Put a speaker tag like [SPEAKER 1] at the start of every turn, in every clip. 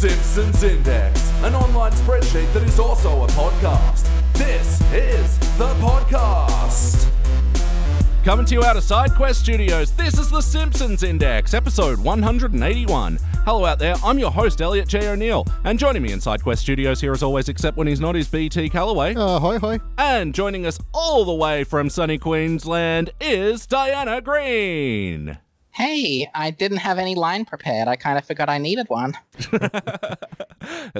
[SPEAKER 1] Simpsons Index, an online spreadsheet that is also a podcast. This is the podcast.
[SPEAKER 2] Coming to you out of SideQuest Studios, this is The Simpsons Index, episode 181. Hello out there, I'm your host, Elliot J. O'Neill, and joining me in SideQuest Studios here as always, except when he's not, is BT Calloway.
[SPEAKER 3] Uh, hoi hoi.
[SPEAKER 2] And joining us all the way from sunny Queensland is Diana Green.
[SPEAKER 4] Hey, I didn't have any line prepared. I kind of forgot I needed one.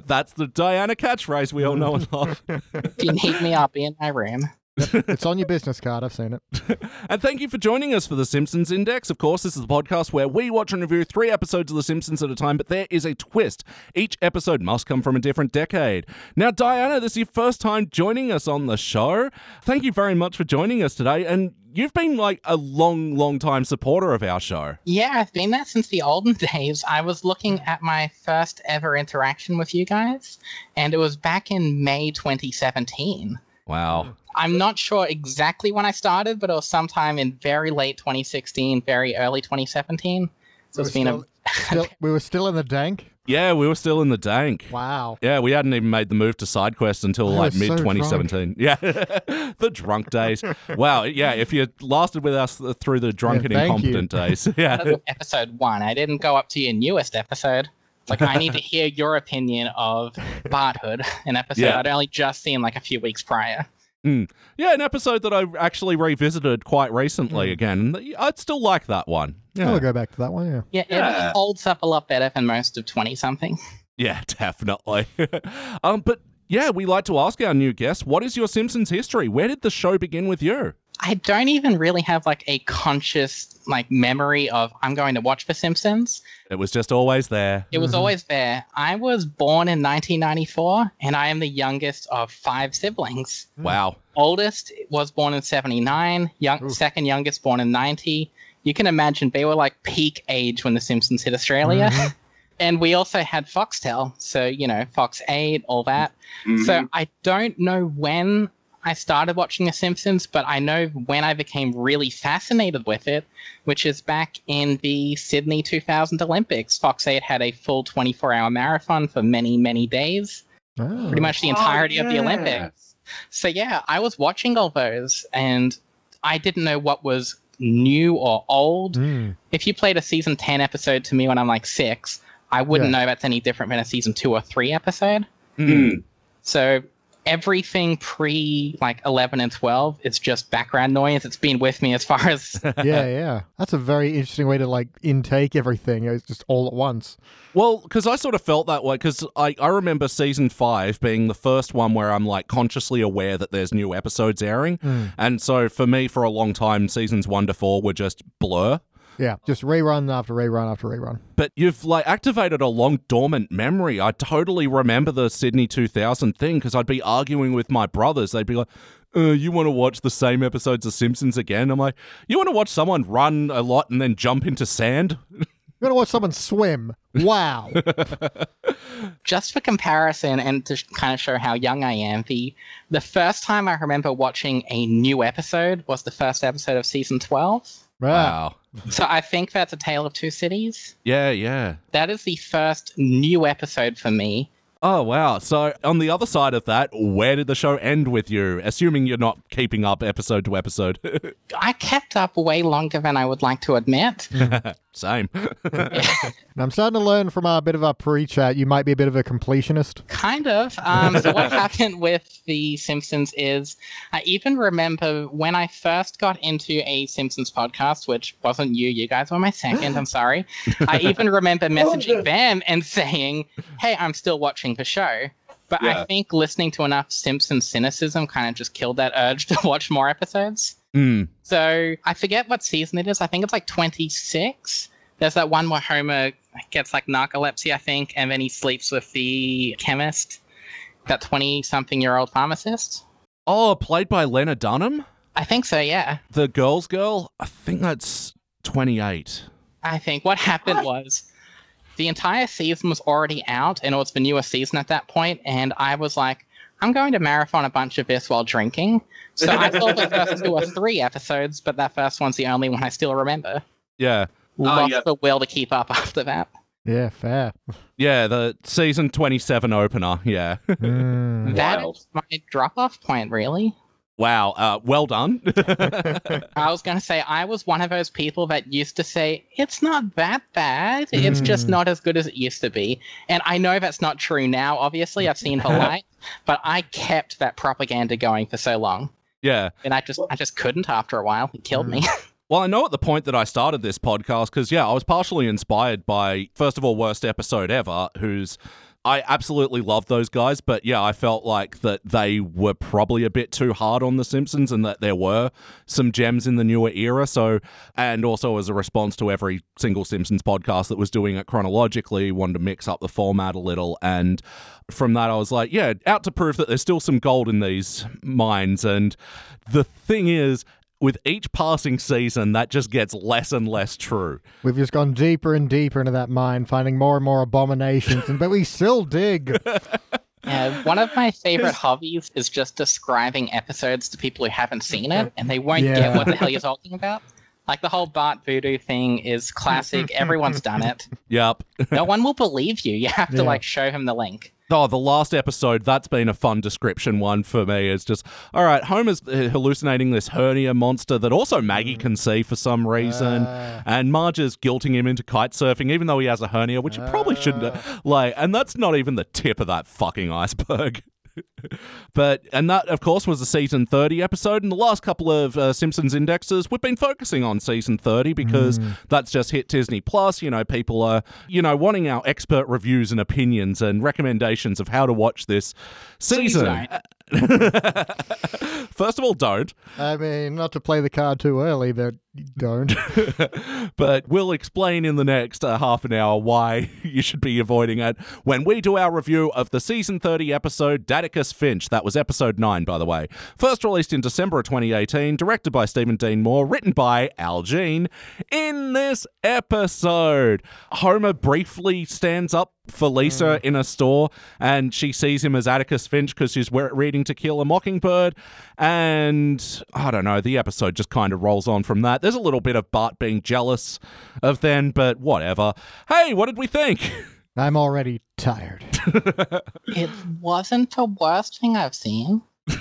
[SPEAKER 2] That's the Diana catchphrase we all know and love.
[SPEAKER 4] If you need me, I'll be in my room.
[SPEAKER 3] It's on your business card. I've seen it.
[SPEAKER 2] And thank you for joining us for The Simpsons Index. Of course, this is the podcast where we watch and review three episodes of The Simpsons at a time, but there is a twist. Each episode must come from a different decade. Now, Diana, this is your first time joining us on the show. Thank you very much for joining us today. And you've been like a long, long time supporter of our show.
[SPEAKER 4] Yeah, I've been there since the olden days. I was looking at my first ever interaction with you guys, and it was back in May 2017.
[SPEAKER 2] Wow.
[SPEAKER 4] I'm not sure exactly when I started, but it was sometime in very late 2016, very early 2017. So it's been
[SPEAKER 3] were
[SPEAKER 4] a
[SPEAKER 3] Still, we were still in the dank.
[SPEAKER 2] Yeah, we were still in the dank.
[SPEAKER 3] Wow.
[SPEAKER 2] Yeah, we hadn't even made the move to SideQuest until
[SPEAKER 3] I
[SPEAKER 2] like mid 2017. Yeah, the drunk days. Wow. Yeah, if you lasted with us through the drunken and
[SPEAKER 3] Yeah, thank you.
[SPEAKER 2] incompetent days. Yeah.
[SPEAKER 4] episode one. I didn't go up to your newest episode. Like, I need to hear your opinion of Barthood, an episode
[SPEAKER 2] Yeah.
[SPEAKER 4] I'd only just seen like a few weeks prior.
[SPEAKER 2] Yeah, an episode that I actually revisited quite recently
[SPEAKER 3] Hmm.
[SPEAKER 2] again. I'd still like that one. Yeah,
[SPEAKER 3] I'll go back to that one. Yeah.
[SPEAKER 4] Yeah, it
[SPEAKER 2] Yeah.
[SPEAKER 4] holds up a lot better than most of 20 something.
[SPEAKER 2] yeah definitely. um, but yeah, we like to ask our new guests, what is your Simpsons history? Where did the show begin with you?
[SPEAKER 4] I don't even really have like a conscious like memory of I'm going to watch The Simpsons.
[SPEAKER 2] It was just always there.
[SPEAKER 4] It was
[SPEAKER 3] Mhm.
[SPEAKER 4] always there. I was born in 1994 and I am the youngest of five siblings.
[SPEAKER 2] Wow.
[SPEAKER 4] Oldest was born in 79, young,
[SPEAKER 3] Oof.
[SPEAKER 4] second youngest born in 90. You can imagine they were like peak age when The Simpsons hit Australia.
[SPEAKER 3] Mhm.
[SPEAKER 4] And we also had Foxtel, so you know, Fox 8, all that. So I don't know when I started watching The Simpsons, but I know when I became really fascinated with it, which is back in the Sydney 2000 Olympics. Fox 8 had a full 24 hour marathon for many, many days,
[SPEAKER 3] Oh.
[SPEAKER 4] pretty much the
[SPEAKER 1] Oh,
[SPEAKER 4] entirety of the. Olympics. So yeah, I was watching all those and I didn't know what was new or old.
[SPEAKER 3] Mm.
[SPEAKER 4] If you played a season 10 episode to me when I'm like six, I wouldn't know that's any different than a season 2 or 3 episode.
[SPEAKER 2] Mm.
[SPEAKER 4] So everything pre like 11 and 12 is just background noise. It's been with me as far as
[SPEAKER 3] yeah, yeah. That's a very interesting way to like intake everything. It's just all at once.
[SPEAKER 2] Well, because I sort of felt that way, because I, I remember season five being the first one where I'm like consciously aware that there's new episodes airing.
[SPEAKER 3] Mm.
[SPEAKER 2] And so for me, for a long time, seasons one to four were just blur.
[SPEAKER 3] Yeah, just rerun after rerun after rerun.
[SPEAKER 2] But you've like activated a long dormant memory. I totally remember the Sydney 2000 thing because I'd be arguing with my brothers. They'd be like, uh, you want to watch the same episodes of Simpsons again? I'm like, you want to watch someone run a lot and then jump into sand?
[SPEAKER 3] You want to watch someone swim? Wow.
[SPEAKER 4] just for comparison and to kind of show how young I am. The the first time I remember watching a new episode was the first episode of season 12.
[SPEAKER 3] Wow.
[SPEAKER 4] So I think that's a Tale of Two Cities.
[SPEAKER 2] Yeah, yeah.
[SPEAKER 4] That is the first new episode for me.
[SPEAKER 2] Oh, wow. So, on the other side of that, where did the show end with you? Assuming you're not keeping up episode to episode.
[SPEAKER 4] I kept up way longer than I would like to admit.
[SPEAKER 2] Same.
[SPEAKER 3] And I'm starting to learn from a bit of a pre-chat. You might be a bit of a completionist.
[SPEAKER 4] Kind of. Um, so what happened with The Simpsons is I even remember when I first got into a Simpsons podcast, which wasn't you, you guys were my second, I'm sorry. I even remember messaging them and saying, hey, I'm still watching the show. But I think listening to enough Simpsons cynicism kind of just killed that urge to watch more episodes.
[SPEAKER 2] Mm.
[SPEAKER 4] So I forget what season it is. I think it's like 26. There's that one where Homer gets like narcolepsy, I think, and then he sleeps with the chemist, that 20 something year old pharmacist.
[SPEAKER 2] Oh, played by Lena Dunham?
[SPEAKER 4] I think so, yeah.
[SPEAKER 2] The girl's girl? I think that's 28.
[SPEAKER 4] I think what happened was the entire season was already out, and it was the newest season at that point, and I was like, I'm going to marathon a bunch of this while drinking. So I saw the first two or three episodes, but that first one's the only one I still remember.
[SPEAKER 2] Yeah.
[SPEAKER 4] Lost
[SPEAKER 1] yeah.
[SPEAKER 4] the will to keep up after that.
[SPEAKER 3] Yeah, fair.
[SPEAKER 2] Yeah, the season 27 opener. Yeah.
[SPEAKER 3] Mm.
[SPEAKER 4] That
[SPEAKER 5] Wild.
[SPEAKER 4] is my drop off point, really.
[SPEAKER 2] Wow. Uh, well done.
[SPEAKER 4] I was going to say, I was one of those people that used to say, it's not that bad. It's just
[SPEAKER 3] Mm.
[SPEAKER 4] not as good as it used to be. And I know that's not true now, obviously. I've seen the light, but I kept that propaganda going for so long.
[SPEAKER 2] yeah.
[SPEAKER 4] And I just I just couldn't after a while. It killed me.
[SPEAKER 2] Well, I know at the point that I started this podcast, because, yeah, I was partially inspired by, first of all, Worst Episode Ever, who's. I absolutely love those guys, but yeah, I felt like that they were probably a bit too hard on The Simpsons and that there were some gems in the newer era. So, and also as a response to every single Simpsons podcast that was doing it chronologically, wanted to mix up the format a little. And from that, I was like, yeah, out to prove that there's still some gold in these mines. And the thing is, with each passing season, that just gets less and less true.
[SPEAKER 3] We've just gone deeper and deeper into that mine, finding more and more abominations, and but we still dig.
[SPEAKER 4] Yeah, one of my favorite hobbies is just describing episodes to people who haven't seen it and they won't
[SPEAKER 3] Yeah.
[SPEAKER 4] get what the hell you're talking about. Like the whole Bart voodoo thing is classic. Everyone's done it.
[SPEAKER 2] Yep.
[SPEAKER 4] No one will believe you. You have to
[SPEAKER 3] Yeah.
[SPEAKER 4] like show him the link.
[SPEAKER 2] Oh, the last episode, that's been a fun description one for me. It's just, all right, Homer's uh, hallucinating this hernia monster that also Maggie can see for some reason.
[SPEAKER 3] Ah.
[SPEAKER 2] and Marge is guilting him into kite surfing, even though he has a hernia, which he probably shouldn't. Like, and that's not even the tip of that fucking iceberg. But and that of course was a season 30 episode. And the last couple of uh, simpsons indexes we've been focusing on season 30 because that's just hit disney plus. You know people are you know wanting our expert reviews and opinions and recommendations of how to watch this season. first of all don't.
[SPEAKER 3] I mean, not to play the card too early, but you don't.
[SPEAKER 2] but we'll explain in the next uh, half an hour why you should be avoiding it when we do our review of the season 30 episode Daddicus Finch. That was episode 9, by the way. First released in December of 2018, directed by Stephen Dean Moore, written by Al Jean. In this episode, Homer briefly stands up for Lisa in a store and she sees him as Atticus Finch because she's reading To Kill a Mockingbird. And I don't know, the episode just kind of rolls on from that. There's a little bit of Bart being jealous of then, but whatever. Hey, what did we think?
[SPEAKER 3] I'm already tired.
[SPEAKER 4] It wasn't the worst thing I've seen.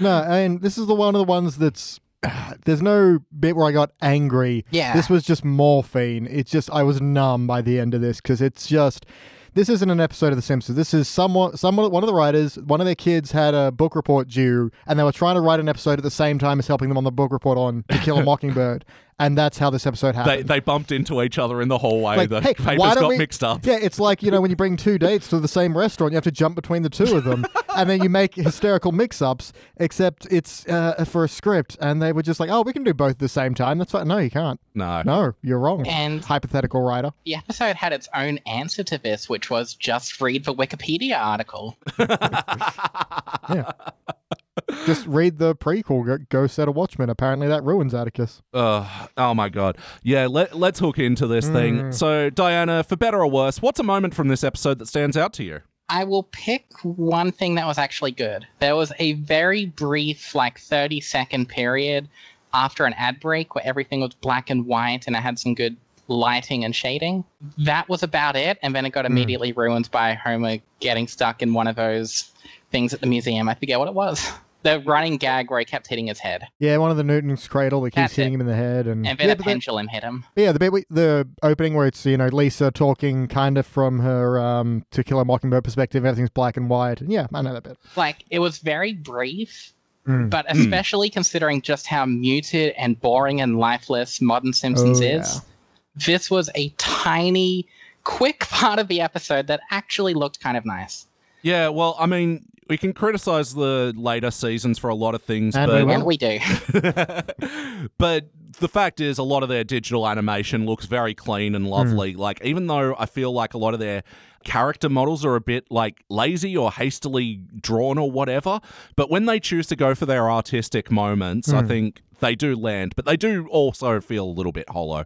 [SPEAKER 3] No, I mean, this is the one of the ones that's. There's no bit where I got angry.
[SPEAKER 4] Yeah.
[SPEAKER 3] This was just morphine. It's just I was numb by the end of this because it's just this isn't an episode of The Simpsons. This is someone, someone, one of the writers, one of their kids had a book report due, and they were trying to write an episode at the same time as helping them on the book report on To Kill a Mockingbird, and that's how this episode happened.
[SPEAKER 2] they bumped into each other in the hallway.
[SPEAKER 3] Like,
[SPEAKER 2] the
[SPEAKER 3] hey,
[SPEAKER 2] papers got
[SPEAKER 3] we-
[SPEAKER 2] mixed up.
[SPEAKER 3] Yeah, it's like, you know, when you bring two dates to the same restaurant, you have to jump between the two of them, and then you make hysterical mix ups, except it's uh, for a script. And they were just like, oh, we can do both at the same time. That's fine. No, you can't.
[SPEAKER 2] No.
[SPEAKER 3] No, you're wrong.
[SPEAKER 4] And
[SPEAKER 3] Hypothetical writer.
[SPEAKER 4] the episode had its own answer to this, which was just read the Wikipedia article.
[SPEAKER 3] Just read the prequel, Go, Go Set a Watchman. Apparently that ruins Atticus.
[SPEAKER 2] Uh, oh my god. Yeah, let, let's hook into this thing. So, Diana, for better or worse, what's a moment from this episode that stands out to you?
[SPEAKER 4] I will pick one thing that was actually good. There was a very brief, like 30 second period after an ad break where everything was black and white and it had some good lighting and shading. That was about it. And then it got immediately ruined by Homer getting stuck in one of those things at the museum. I forget what it was. The running gag where he kept hitting his head.
[SPEAKER 3] Yeah, one of the Newton's cradle that keeps
[SPEAKER 4] That's
[SPEAKER 3] hitting
[SPEAKER 4] it.
[SPEAKER 3] him in the head, and,
[SPEAKER 4] And then
[SPEAKER 3] yeah,
[SPEAKER 4] a
[SPEAKER 3] but then-
[SPEAKER 4] pendulum hit him.
[SPEAKER 3] yeah, the bit we, the opening where it's you know Lisa talking kind of from her um, To Kill a Mockingbird perspective, everything's black and white. And yeah, I know that bit.
[SPEAKER 4] like it was very brief
[SPEAKER 3] Mm.
[SPEAKER 4] but especially considering just how muted and boring and lifeless modern simpsons
[SPEAKER 3] Oh,
[SPEAKER 4] is this was a tiny quick part of the episode that actually looked kind of nice
[SPEAKER 2] Yeah, well, I mean, we can criticize the later seasons for a lot of things,
[SPEAKER 3] And
[SPEAKER 2] but
[SPEAKER 3] we
[SPEAKER 4] and we do
[SPEAKER 2] but the fact is, a lot of their digital animation looks very clean and hmm. lovely. Like, even though I feel like a lot of their character models are a bit like lazy or hastily drawn or whatever, but when they choose to go for their artistic moments, I hmm. think they do land, but they do also feel a little bit hollow.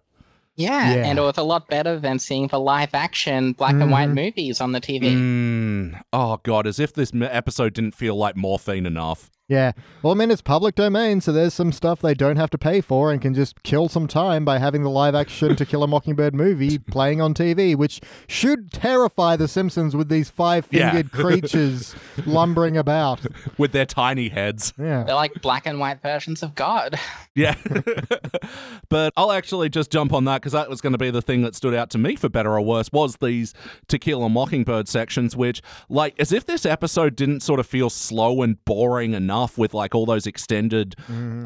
[SPEAKER 4] Yeah,
[SPEAKER 3] Yeah.
[SPEAKER 4] and it was a lot better than seeing the live action black and white movies on the tv
[SPEAKER 2] Mm. Oh, God, as if this episode didn't feel like morphine enough.
[SPEAKER 3] Yeah. Well, I mean, it's public domain, so there's some stuff they don't have to pay for and can just kill some time by having the live action To Kill a Mockingbird movie playing on TV, which should terrify The Simpsons with these five fingered
[SPEAKER 2] Yeah.
[SPEAKER 3] creatures lumbering about.
[SPEAKER 2] with their tiny heads.
[SPEAKER 3] Yeah.
[SPEAKER 4] They're like black and white versions of God.
[SPEAKER 2] Yeah. but I'll actually just jump on that because that was going to be the thing that stood out to me for better or worse was these To Kill a Mockingbird sections, which, like, as if this episode didn't sort of feel slow and boring enough with, like, all those extended,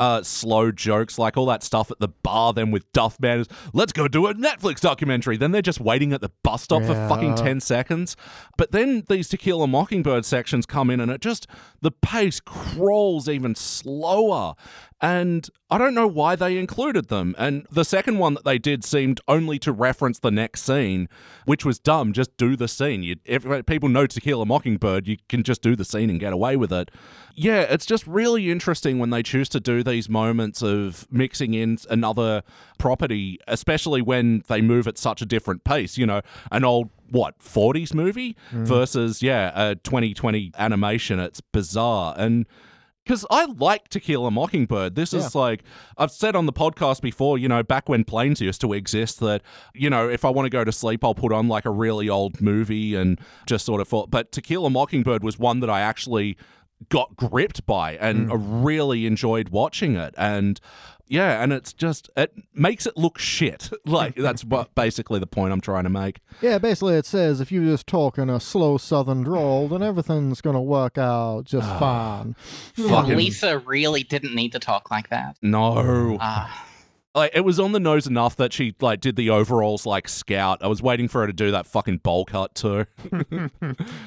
[SPEAKER 2] uh, slow jokes, like all that stuff at the bar, then with Duff Man let's go do a Netflix documentary. Then they're just waiting at the bus stop for fucking 10 seconds. But then these To Kill a Mockingbird sections come in and it just, the pace crawls even slower. And I don't know why they included them. And the second one that they did seemed only to reference the next scene, which was dumb. Just do the scene. You, if people know To Kill a Mockingbird, you can just do the scene and get away with it. Yeah, it's just really interesting when they choose to do these moments of mixing in another property, especially when they move at such a different pace. You know, an old what 40s movie mm. versus yeah a 2020 animation. It's bizarre and because I like To Kill a Mockingbird. This is like, I've said on the podcast before, you know, back when planes used to exist, that, you know, if I want to go to sleep, I'll put on like a really old movie and just sort of thought. But To Kill a Mockingbird was one that I actually got gripped by and mm. I really enjoyed watching it. And yeah, and it's just, it makes it look shit. like, that's what basically the point I'm trying to make.
[SPEAKER 3] Yeah, basically it says if you just talk in a slow southern drawl, then everything's going to work out just fine.
[SPEAKER 2] Fucking-
[SPEAKER 4] Lisa really didn't need to talk like that.
[SPEAKER 2] No.
[SPEAKER 4] Ah,
[SPEAKER 2] like it was on the nose enough that she like did the overalls like scout. I was waiting for her to do that fucking bowl cut too.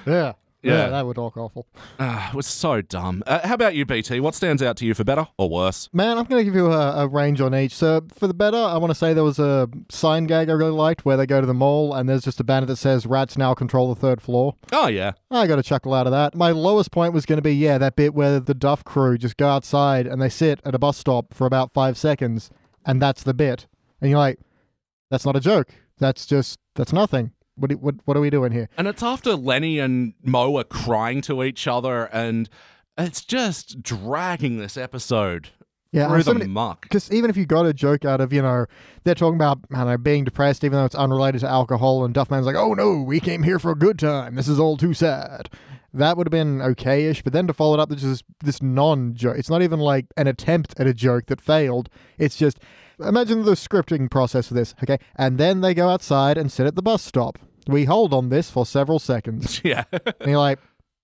[SPEAKER 3] Yeah.
[SPEAKER 2] Yeah.
[SPEAKER 3] Yeah, that would look awful.
[SPEAKER 2] Ah, it was so dumb. Uh, how about you, BT? What stands out to you for better or worse?
[SPEAKER 3] Man, I'm going to give you a, a range on each. So, for the better, I want to say there was a sign gag I really liked where they go to the mall and there's just a banner that says Rats now control the third floor.
[SPEAKER 2] Oh yeah,
[SPEAKER 3] I got a chuckle out of that. My lowest point was going to be, yeah, that bit where the Duff crew just go outside and they sit at a bus stop for about five seconds, and that's the bit. And you're like, that's not a joke. That's just, that's nothing. What, what, what are we doing here?
[SPEAKER 2] and it's after Lenny and Mo are crying to each other, and it's just dragging this episode
[SPEAKER 3] Yeah,
[SPEAKER 2] through
[SPEAKER 3] so
[SPEAKER 2] the
[SPEAKER 3] many-
[SPEAKER 2] muck.
[SPEAKER 3] Because even if you got a joke out of, you know, they're talking about, I don't know, being depressed, even though it's unrelated to alcohol, and Duffman's like, oh no, we came here for a good time. This is all too sad. That would have been okay-ish, but then to follow it up with just this non-joke. It's not even like an attempt at a joke that failed. It's just, imagine the scripting process for this, okay? And then they go outside and sit at the bus stop. We hold on this for several seconds.
[SPEAKER 2] Yeah.
[SPEAKER 3] and you're like,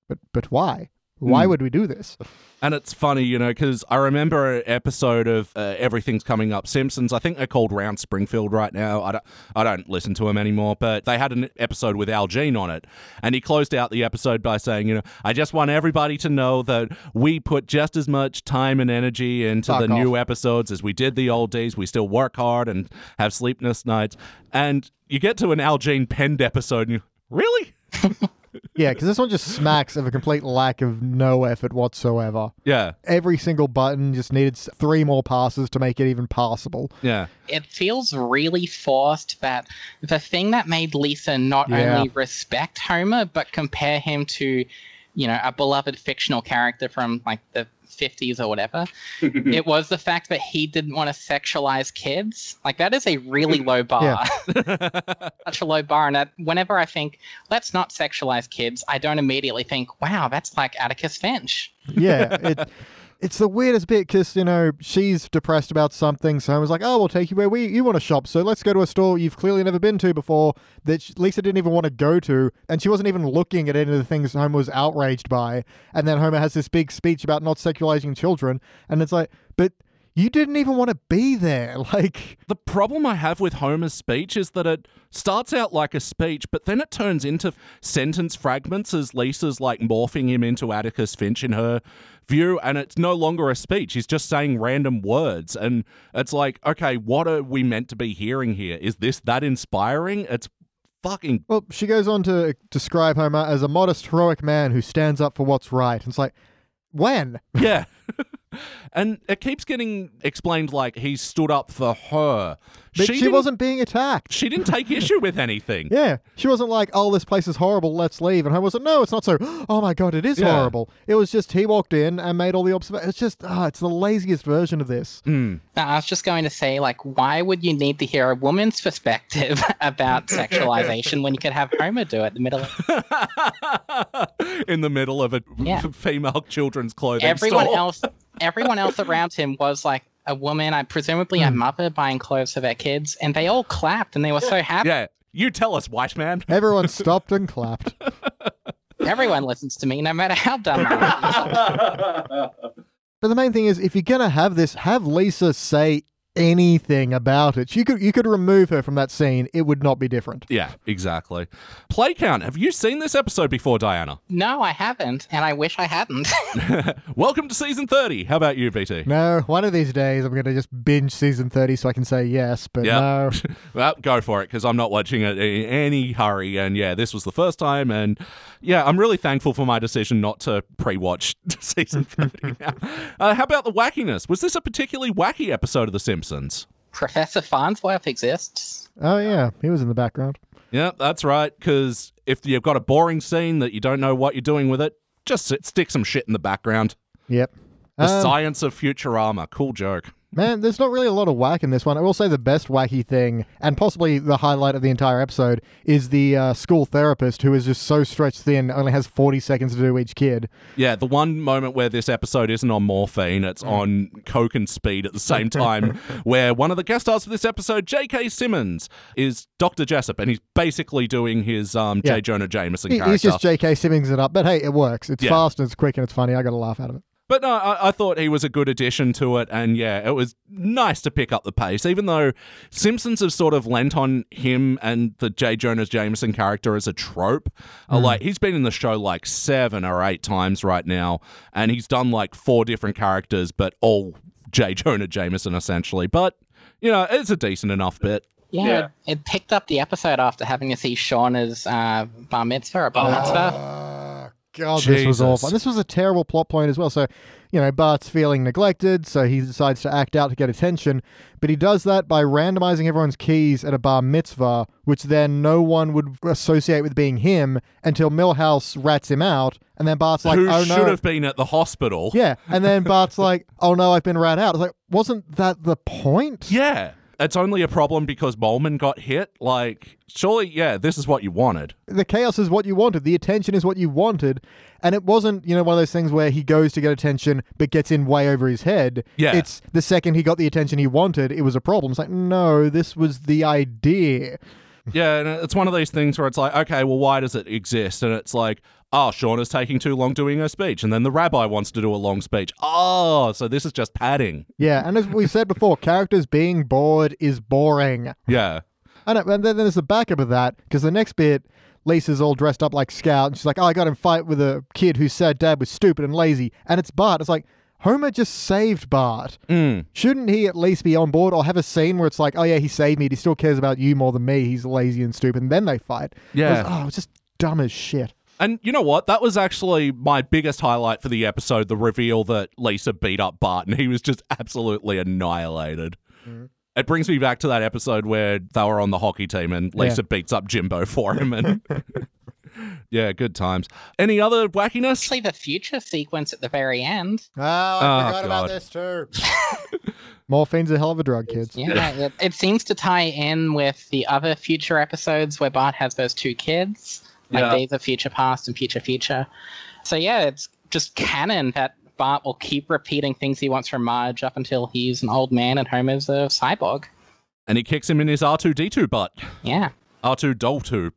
[SPEAKER 3] but, but why? Why would we do this?
[SPEAKER 2] And it's funny, you know, because I remember an episode of uh, Everything's Coming Up Simpsons. I think they're called Round Springfield right now. I don't, I don't listen to them anymore, but they had an episode with Al Jean on it. And he closed out the episode by saying, you know, I just want everybody to know that we put just as much time and energy into
[SPEAKER 3] Fuck
[SPEAKER 2] the new episodes as we did the old days. We still work hard and have sleepless nights. And you get to an Al Jean penned episode and you, really?
[SPEAKER 3] Yeah, because this one just smacks of a complete lack of no effort whatsoever.
[SPEAKER 2] Yeah.
[SPEAKER 3] Every single button just needed three more passes to make it even passable.
[SPEAKER 2] Yeah.
[SPEAKER 4] it feels really forced that the thing that made Lisa not
[SPEAKER 3] Yeah.
[SPEAKER 4] only respect Homer but compare him to, you know, a beloved fictional character from like the 50s or whatever, it was the fact that he didn't want to sexualize kids. Like that is a really low bar. Such a low bar. And that whenever I think, let's not sexualize kids, I don't immediately think, wow, that's like Atticus Finch.
[SPEAKER 3] Yeah, it, it's the weirdest bit because, you know, she's depressed about something. So Homer's like, oh, we'll take you where we you want to shop. So let's go to a store you've clearly never been to before that sh- Lisa didn't even want to go to. And she wasn't even looking at any of the things Homer was outraged by. And then Homer has this big speech about not sexualizing children. And it's like, but you didn't even want to be there. Like,
[SPEAKER 2] The problem I have with Homer's speech is that it starts out like a speech, but then it turns into sentence fragments as Lisa's like morphing him into Atticus Finch in her view, and it's no longer a speech. He's just saying random words. And it's like, okay, what are we meant to be hearing here? Is this that inspiring? It's fucking.
[SPEAKER 3] Well, she goes on to describe Homer as a modest, heroic man who stands up for what's right. And it's like, when?
[SPEAKER 2] Yeah. and it keeps getting explained like he stood up for her.
[SPEAKER 3] But she,
[SPEAKER 2] didn't-
[SPEAKER 3] wasn't being attacked.
[SPEAKER 2] She didn't take issue with anything.
[SPEAKER 3] Yeah, she wasn't like, "Oh, this place is horrible. Let's leave." And I wasn't. No, it's not so. Oh my god, it is
[SPEAKER 2] Yeah.
[SPEAKER 3] horrible. It was just he walked in and made all the observations. It's just, ah, it's the laziest version of this.
[SPEAKER 2] Mm.
[SPEAKER 4] Now, I was just going to say, like, why would you need to hear a woman's perspective about sexualization when you could have Homer do it in the middle of
[SPEAKER 2] in the middle of a
[SPEAKER 4] Yeah.
[SPEAKER 2] female children's clothing
[SPEAKER 4] everyone
[SPEAKER 2] store.
[SPEAKER 4] else? Everyone else around him was like a woman, I presumably a hmm. mother buying clothes for their kids, and they all clapped and they were so happy.
[SPEAKER 2] Yeah, you tell us, white man.
[SPEAKER 3] Everyone stopped and clapped.
[SPEAKER 4] Everyone listens to me, no matter how dumb I am.
[SPEAKER 3] But the main thing is, if you're gonna have this, have Lisa say anything about it. You could you could remove her from that scene. It would not be different.
[SPEAKER 2] Yeah, exactly. Play count. Have you seen this episode before, Diana?
[SPEAKER 4] No, I haven't, and I wish I hadn't.
[SPEAKER 2] Welcome to season 30. How about you, BT?
[SPEAKER 3] No, one of these days I'm gonna just binge season thirty so I can say yes. But
[SPEAKER 2] Yeah.
[SPEAKER 3] no,
[SPEAKER 2] Well, go for it because I'm not watching it in any hurry. And yeah, this was the first time. And yeah, I'm really thankful for my decision not to pre watch season 30 now. Uh, how about the wackiness? Was this a particularly wacky episode of The Simpsons?
[SPEAKER 4] Professor Farnsworth exists.
[SPEAKER 3] oh yeah, he was in the background.
[SPEAKER 2] Yeah, that's right. Because if you've got a boring scene that you don't know what you're doing with it, just sit, stick some shit in the background.
[SPEAKER 3] Yep.
[SPEAKER 2] The
[SPEAKER 3] Um,
[SPEAKER 2] science of Futurama. Cool joke.
[SPEAKER 3] Man, there's not really a lot of whack in this one. I will say the best wacky thing, and possibly the highlight of the entire episode, is the uh, school therapist who is just so stretched thin, only has 40 seconds to do each kid.
[SPEAKER 2] Yeah, the one moment where this episode isn't on morphine, it's on coke and speed at the same time, where one of the guest stars for this episode, J.K. Simmons, is Dr. Jessup, and he's basically doing his um,
[SPEAKER 3] Yeah.
[SPEAKER 2] J. Jonah Jameson
[SPEAKER 3] He-
[SPEAKER 2] character.
[SPEAKER 3] he's just J.K. Simmons it up, but hey, it works. It's
[SPEAKER 2] Yeah.
[SPEAKER 3] fast and it's quick and it's funny. I got a laugh out of it.
[SPEAKER 2] But no, I, I thought he was a good addition to it, and yeah, it was nice to pick up the pace, even though Simpsons have sort of lent on him and the J. Jonah Jameson character as a trope. Uh, like, he's been in the show like seven or eight times right now, and he's done like four different characters, but all J. Jonah Jameson essentially. But, you know, it's a decent enough bit.
[SPEAKER 4] Yeah,
[SPEAKER 5] Yeah.
[SPEAKER 4] It, it picked up the episode after having to see Shauna's uh, bar mitzvah or bar mitzvah.
[SPEAKER 3] God, this was awful. And this was a terrible plot point as well. So, you know, Bart's feeling neglected, so he decides to act out to get attention. But he does that by randomizing everyone's keys at a bar mitzvah, which then no one would associate with being him until Milhouse rats him out. And then Bart's like,
[SPEAKER 2] Who
[SPEAKER 3] oh
[SPEAKER 2] should
[SPEAKER 3] no.
[SPEAKER 2] have been at the hospital.
[SPEAKER 3] Yeah. And then Bart's like, oh no, I've been rat out. I was like, wasn't that the point?
[SPEAKER 2] Yeah. It's only a problem because Bowman got hit. Like, surely, yeah, this is what you wanted.
[SPEAKER 3] the chaos is what you wanted. The attention is what you wanted. And it wasn't, you know, one of those things where he goes to get attention but gets in way over his head.
[SPEAKER 2] Yeah.
[SPEAKER 3] It's the second he got the attention he wanted, it was a problem. It's like, no, this was the idea.
[SPEAKER 2] Yeah, and it's one of these things where it's like, okay, well, why does it exist? And it's like, oh, Shauna's taking too long doing her speech, and then the rabbi wants to do a long speech. Oh, so this is just padding.
[SPEAKER 3] Yeah. And as we said before, characters being bored is boring.
[SPEAKER 2] Yeah.
[SPEAKER 3] Know, and then there's the backup of that because the next bit, Lisa's all dressed up like Scout, and she's like, "Oh, I got in fight with a kid who said Dad was stupid and lazy," and it's Bart. It's like Homer just saved Bart.
[SPEAKER 2] Mm.
[SPEAKER 3] Shouldn't he at least be on board or have a scene where it's like, "Oh yeah, he saved me. He still cares about you more than me. He's lazy and stupid," and then they fight. Yeah. It
[SPEAKER 2] Yeah.
[SPEAKER 3] was, oh, it's just dumb as shit.
[SPEAKER 2] And you know what? That was actually my biggest highlight for the episode the reveal that Lisa beat up Bart, and he was just absolutely annihilated. It brings me back to that episode where they were on the hockey team and Lisa beats up Jimbo for him. And yeah, good times. Any other wackiness?
[SPEAKER 4] Actually, the future sequence at the very end.
[SPEAKER 3] Oh, I
[SPEAKER 2] Oh, forgot about
[SPEAKER 3] this too. Morphine's a hell of a drug, kids.
[SPEAKER 4] Yeah, it, it seems to tie in with the other future episodes where Bart has those two kids, like
[SPEAKER 5] Yeah.
[SPEAKER 4] Days of Future Past and Future Future. So yeah, it's just canon that Bart will keep repeating things he wants from Marge up until he's an old man and Homer's a cyborg.
[SPEAKER 2] And he kicks him in his R2D2 butt.
[SPEAKER 4] Yeah.
[SPEAKER 2] R2 Dol2.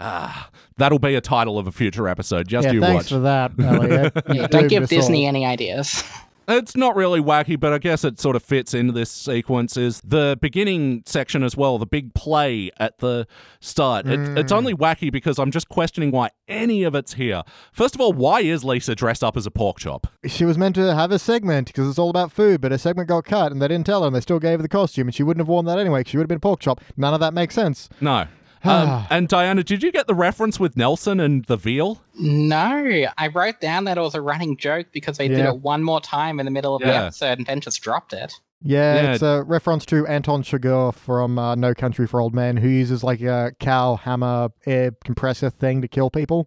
[SPEAKER 2] Ah, that'll be a title of a future episode. Just
[SPEAKER 3] yeah,
[SPEAKER 2] you
[SPEAKER 3] thanks
[SPEAKER 2] watch.
[SPEAKER 3] for that, Elliot.
[SPEAKER 4] yeah don't give Disney
[SPEAKER 3] all.
[SPEAKER 4] any ideas.
[SPEAKER 2] It's not really wacky, but I guess it sort of fits into this sequence. Is the beginning section as well, the big play at the start. It, It's only wacky because I'm just questioning why any of it's here. First of all, why is Lisa dressed up as a pork chop?
[SPEAKER 3] She was meant to have a segment because it's all about food, but her segment got cut and they didn't tell her and they still gave her the costume and she wouldn't have worn that anyway because she would have been a pork chop. None of that makes sense.
[SPEAKER 2] No. Um, and Diana, did you get the reference with Nelson and the veal?
[SPEAKER 4] No, I wrote down that it was a running joke because they did it one more time in the middle of the
[SPEAKER 2] Yeah.
[SPEAKER 4] episode and then just dropped it.
[SPEAKER 3] Yeah,
[SPEAKER 2] Yeah.
[SPEAKER 3] it's a reference to Anton Chigurh from uh, No Country for Old Men, who uses like a cow hammer air compressor thing to kill people.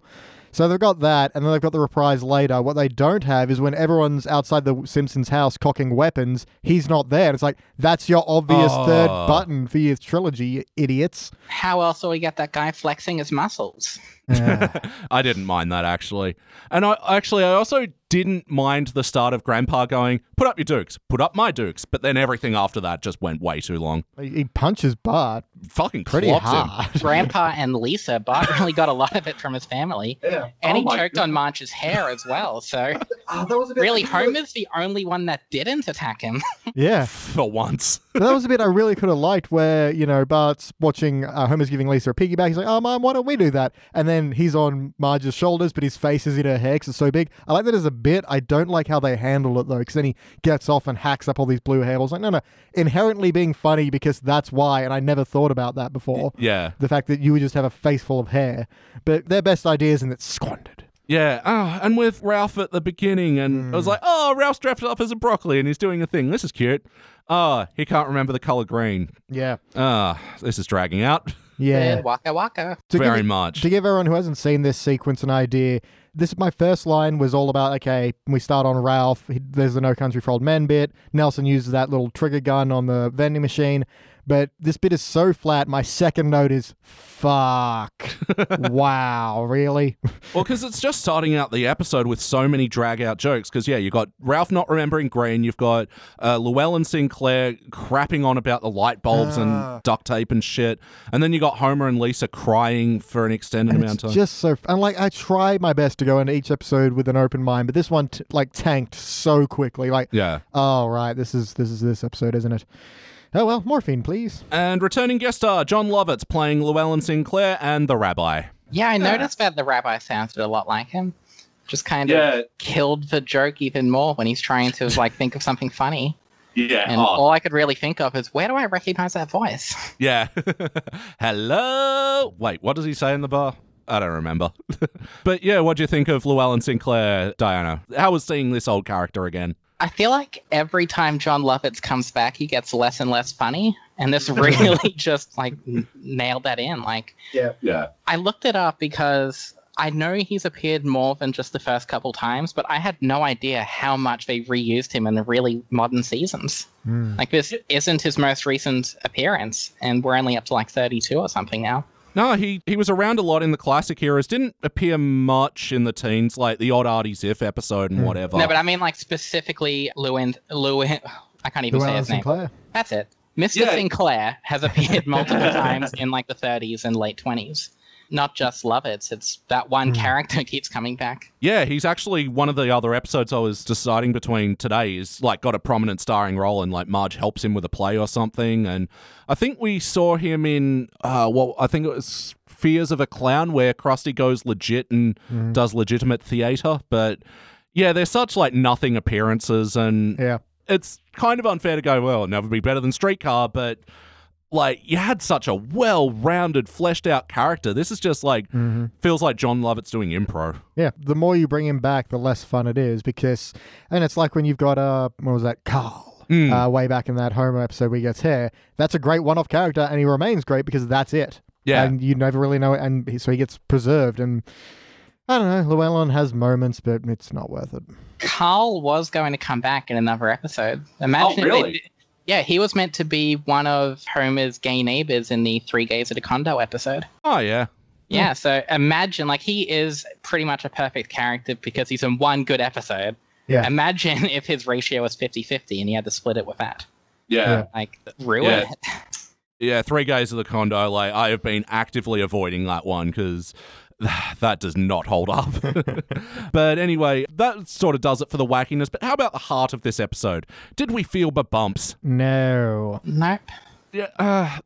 [SPEAKER 3] So they've got that, and then they've got the reprise later. What they don't have is when everyone's outside the Simpsons house cocking weapons, he's not there. And it's like, that's your obvious third
[SPEAKER 2] Oh.
[SPEAKER 3] button for your trilogy, you idiots.
[SPEAKER 4] How else do we get that guy flexing his muscles?
[SPEAKER 3] Yeah.
[SPEAKER 2] I didn't mind that actually. And I actually I also didn't mind the start of Grandpa going, "Put up your dukes, put up my dukes," but then everything after that just went way too long.
[SPEAKER 3] he he punches Bart
[SPEAKER 2] Fucking
[SPEAKER 3] pretty
[SPEAKER 2] clocked him.
[SPEAKER 3] hard.
[SPEAKER 4] Grandpa and Lisa, Bart really got a lot of it from his family.
[SPEAKER 5] Yeah.
[SPEAKER 4] And
[SPEAKER 5] Oh
[SPEAKER 4] he choked
[SPEAKER 5] God.
[SPEAKER 4] on Marge's hair as well. So
[SPEAKER 5] that was a bit
[SPEAKER 4] really, Homer's the only one that didn't attack him.
[SPEAKER 3] yeah.
[SPEAKER 2] For once.
[SPEAKER 3] But that was a bit I really could have liked where, you know, Bart's watching uh, Homer's giving Lisa a piggyback. He's like, oh, Mom, why don't we do that? And then he's on Marge's shoulders, but his face is in her hair because it's so big. I like that as a bit. I don't like how they handle it, though, because then he gets off and hacks up all these blue hairballs. Like, no, no. Inherently being funny because that's why. And I never thought about that before.
[SPEAKER 2] Yeah.
[SPEAKER 3] The fact that you would just have a face full of hair. But their best ideas and it's squandered.
[SPEAKER 2] Yeah. Oh, and with Ralph at the beginning, and I was hmm. like, oh, Ralph's dressed up as a broccoli and he's doing a thing. This is cute. Oh, he can't remember the color green.
[SPEAKER 3] Yeah.
[SPEAKER 2] Ah, this is dragging out
[SPEAKER 3] Yeah.
[SPEAKER 4] Waka waka.
[SPEAKER 3] To give
[SPEAKER 2] very
[SPEAKER 3] it-
[SPEAKER 2] much.
[SPEAKER 3] To give everyone who hasn't seen this sequence an idea, this my first line was all about okay, we start on Ralph. He, there's the No Country for Old Men bit. Nelson uses that little trigger gun on the vending machine, but this bit is so flat. My second note is fuck. wow, really?
[SPEAKER 2] Well, because it's just starting out the episode with so many drag out jokes. Because, yeah, you've got Ralph not remembering green. You've got uh, Llewellyn Sinclair crapping on about the light bulbs
[SPEAKER 3] Ah.
[SPEAKER 2] and duct tape and shit. And then you got Homer and Lisa crying for an extended amount of time.
[SPEAKER 3] just so. And like, I try my best to go into each episode with an open mind, but this one t- like tanked so quickly. Like,
[SPEAKER 2] yeah.
[SPEAKER 3] oh right, this is this is this episode, isn't it? Oh well, morphine, please.
[SPEAKER 2] And returning guest star Jon Lovitz playing Llewellyn Sinclair and the rabbi.
[SPEAKER 4] Yeah, I noticed that the rabbi sounded a lot like him. Just kind of
[SPEAKER 5] Yeah,
[SPEAKER 4] killed the joke even more when he's trying to like think of something funny.
[SPEAKER 5] yeah.
[SPEAKER 4] And
[SPEAKER 5] oh,
[SPEAKER 4] all I could really think of is where do I recognize that voice?
[SPEAKER 2] Yeah. Hello. Wait, what does he say in the bar? I don't remember. but yeah, what do you think of Llewellyn Sinclair, Diana? How was seeing this old character again?
[SPEAKER 4] I feel like every time Jon Lovitz comes back, he gets less and less funny, and this really just like n- nailed that in. Like
[SPEAKER 5] yeah. Yeah.
[SPEAKER 4] I looked it up because I know he's appeared more than just the first couple times, but I had no idea how much they reused him in the really modern seasons. Hmm. Like this isn't his most recent appearance, and we're only up to like 32 or something now.
[SPEAKER 2] No, he, he was around a lot in the classic eras. Didn't appear much in the teens, like the odd Artie Ziff episode and hmm. whatever.
[SPEAKER 4] No, but I mean like specifically Lewin Lewin. I can't even say
[SPEAKER 3] Llewellyn
[SPEAKER 4] his name.
[SPEAKER 3] Sinclair.
[SPEAKER 4] That's it. Mr.
[SPEAKER 5] Yeah.
[SPEAKER 4] Sinclair has appeared multiple times in like the 30s and late 20s. Not just Lovitz, it's that one character keeps coming back.
[SPEAKER 2] yeah, he's actually one of the other episodes I was deciding between today is like got a prominent starring role and like Marge helps him with a play or something. And I think we saw him in uh well, I think it was Fears of a Clown where Krusty goes legit and does legitimate theater. But yeah, they're such like nothing appearances and
[SPEAKER 3] Yeah.
[SPEAKER 2] it's kind of unfair to go, well, never be better than Streetcar, but like you had such a well-rounded, fleshed out character. This is just like feels like Jon Lovitz doing impro.
[SPEAKER 3] Yeah, the more you bring him back, the less fun it is because, and it's like when you've got uh, what was that, Karl, uh, way back in that Homer episode where he gets hair. That's a great one-off character, and he remains great because that's it.
[SPEAKER 2] Yeah.
[SPEAKER 3] and you never really know, it, and he, so he gets preserved. And I don't know, Llewellyn has moments, but it's not worth it.
[SPEAKER 4] Karl was going to come back in another episode. Imagine
[SPEAKER 5] Oh,
[SPEAKER 4] if they
[SPEAKER 5] really?
[SPEAKER 4] did- yeah, he was meant to be one of Homer's gay neighbors in the Three Gays at a Condo episode.
[SPEAKER 2] Oh yeah.
[SPEAKER 4] Yeah, so imagine, like, he is pretty much a perfect character because he's in one good episode.
[SPEAKER 3] Yeah.
[SPEAKER 4] Imagine if his ratio was 50 50 and he had to split it with that.
[SPEAKER 5] Yeah.
[SPEAKER 4] Like, ruin
[SPEAKER 5] Yeah.
[SPEAKER 4] it.
[SPEAKER 2] Yeah, three guys of the condo. Like I have been actively avoiding that one because that does not hold up. but anyway, that sort of does it for the wackiness. But how about the heart of this episode? Did we feel the bumps?
[SPEAKER 3] No,
[SPEAKER 4] Nope.
[SPEAKER 2] Yeah, uh,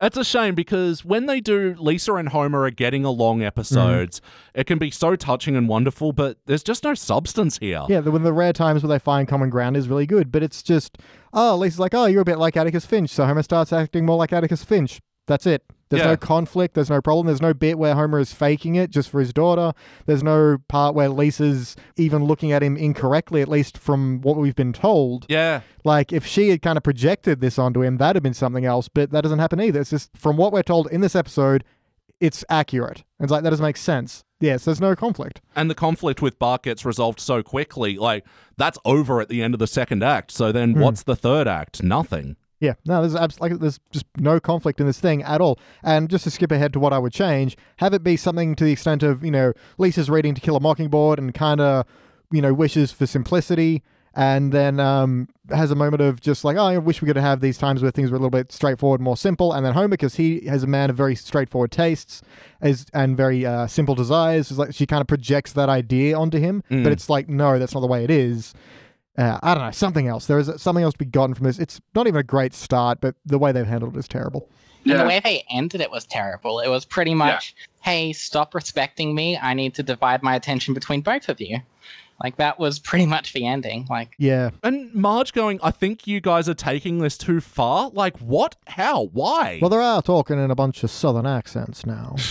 [SPEAKER 2] it's a shame because when they do Lisa and Homer are getting along episodes, it can be so touching and wonderful, but there's just no substance here.
[SPEAKER 3] yeah, the, when the rare times where they find common ground is really good, but it's just, oh, Lisa's like, oh, you're a bit like Atticus Finch, so Homer starts acting more like Atticus Finch. That's it. There's
[SPEAKER 2] Yeah.
[SPEAKER 3] no conflict. There's no problem. There's no bit where Homer is faking it just for his daughter. There's no part where Lisa's even looking at him incorrectly, at least from what we've been told.
[SPEAKER 2] Yeah.
[SPEAKER 3] Like, if she had kind of projected this onto him, that'd have been something else, but that doesn't happen either. It's just from what we're told in this episode, it's accurate. It's like, that doesn't make sense. Yes, there's no conflict.
[SPEAKER 2] And the conflict with Bart gets resolved so quickly. Like, that's over at the end of the second act. So then hmm. what's the third act? Nothing.
[SPEAKER 3] Yeah, no, there's abs- like there's just no conflict in this thing at all. And just to skip ahead to what I would change, have it be something to the extent of you know Lisa's reading To Kill a Mockingbird and kind of you know wishes for simplicity, and then um, has a moment of just like oh I wish we could have these times where things were a little bit straightforward, more simple. And then Homer, because he has a man of very straightforward tastes, is and very uh, simple desires, is like she kind of projects that idea onto him,
[SPEAKER 2] Mm.
[SPEAKER 3] but it's like no, that's not the way it is. Uh, I don't know, something else. There is something else to be gotten from this. It's not even a great start, but the way they've handled it is terrible.
[SPEAKER 4] And
[SPEAKER 5] Yeah.
[SPEAKER 4] the way they ended it was terrible. It was pretty much, hey, stop respecting me. I need to divide my attention between both of you. Like that was pretty much the ending. Like
[SPEAKER 3] Yeah.
[SPEAKER 2] And Marge going, I think you guys are taking this too far. Like, what? How? Why?
[SPEAKER 3] Well, they are talking in a bunch of southern accents now.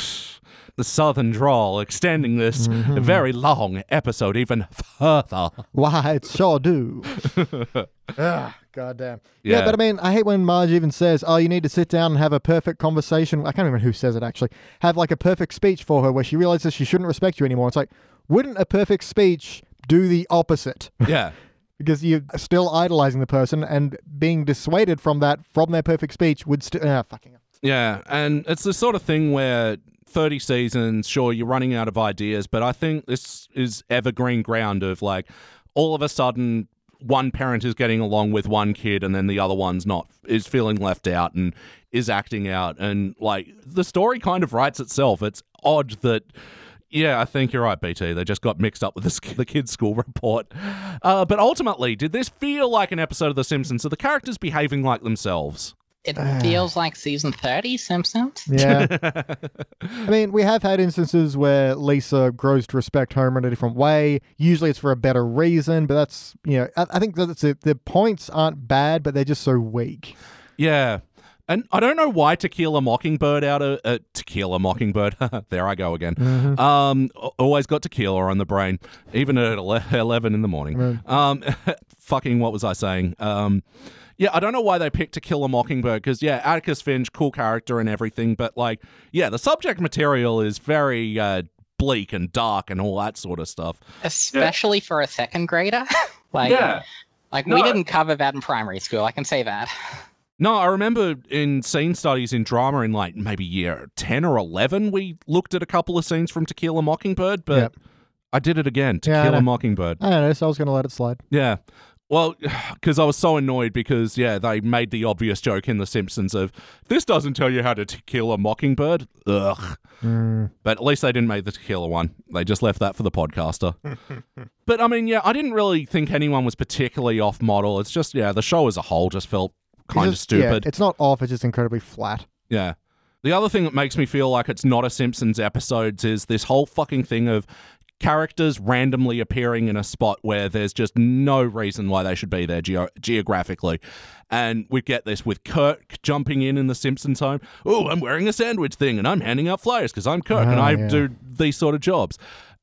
[SPEAKER 2] the southern drawl extending this
[SPEAKER 3] Mm-hmm.
[SPEAKER 2] very long episode even further.
[SPEAKER 3] Why, it sure do. ah, goddamn. Yeah.
[SPEAKER 2] Yeah.
[SPEAKER 3] but I mean, I hate when Marge even says, "Oh, you need to sit down and have a perfect conversation." I can't remember who says it actually. Have like a perfect speech for her where she realizes she shouldn't respect you anymore. It's like, wouldn't a perfect speech do the opposite?
[SPEAKER 2] Yeah.
[SPEAKER 3] because you're still idolizing the person and being dissuaded from that from their perfect speech would still ah, fucking
[SPEAKER 2] Yeah, and it's the sort of thing where 30 seasons, sure, you're running out of ideas, but I think this is evergreen ground of like all of a sudden one parent is getting along with one kid and then the other one's not, is feeling left out and is acting out. And like the story kind of writes itself. It's odd that. Yeah, I think you're right, BT. They just got mixed up with this, the kids' school report. Uh, but ultimately, did this feel like an episode of The Simpsons? Are the characters behaving like themselves?
[SPEAKER 4] It feels like season 30 Simpsons.
[SPEAKER 3] yeah i mean we have had instances where lisa grows to respect homer in a different way usually it's for a better reason but that's you know i, I think that it's the points aren't bad but they're just so weak
[SPEAKER 2] Yeah. And I don't know why Tequila Mockingbird out of uh, Tequila Mockingbird. there I go again. Um, always got tequila on the brain, even at eleven in the morning. Um, fucking what was I saying? Um, yeah, I don't know why they picked To Kill a Mockingbird because yeah, Atticus Finch, cool character and everything, but like, yeah, the subject material is very uh, bleak and dark and all that sort of stuff.
[SPEAKER 4] Especially for a second grader. like
[SPEAKER 5] Yeah.
[SPEAKER 4] like
[SPEAKER 5] No.
[SPEAKER 4] we didn't cover that in primary school, I can say that.
[SPEAKER 2] No, I remember in scene studies in drama in like maybe year 10 or 11, we looked at a couple of scenes from Tequila Mockingbird, but
[SPEAKER 3] Yep.
[SPEAKER 2] I did it again.
[SPEAKER 3] Yeah,
[SPEAKER 2] Kill
[SPEAKER 3] a.
[SPEAKER 2] Mockingbird.
[SPEAKER 3] i don't know so i was gonna let it slide
[SPEAKER 2] Yeah. Well, because I was so annoyed because, yeah, they made the obvious joke in The Simpsons of, this doesn't tell you how to kill a mockingbird. Ugh. Mm. But at least they didn't make the tequila one. They just left that for the podcaster. but I mean, yeah, I didn't really think anyone was particularly off model. It's just, yeah, the show as a whole just felt kind of
[SPEAKER 3] just- yeah,
[SPEAKER 2] stupid.
[SPEAKER 3] it's not off it's just incredibly flat
[SPEAKER 2] Yeah. The other thing that makes me feel like it's not a Simpsons episodes is this whole fucking thing of characters randomly appearing in a spot where there's just no reason why they should be there geo- geographically. And we get this with Kirk jumping in in the Simpsons home. Oh, I'm wearing a sandwich thing and I'm handing out flyers because I'm Kirk and
[SPEAKER 3] Ah,
[SPEAKER 2] I
[SPEAKER 3] yeah.
[SPEAKER 2] do these sort of jobs.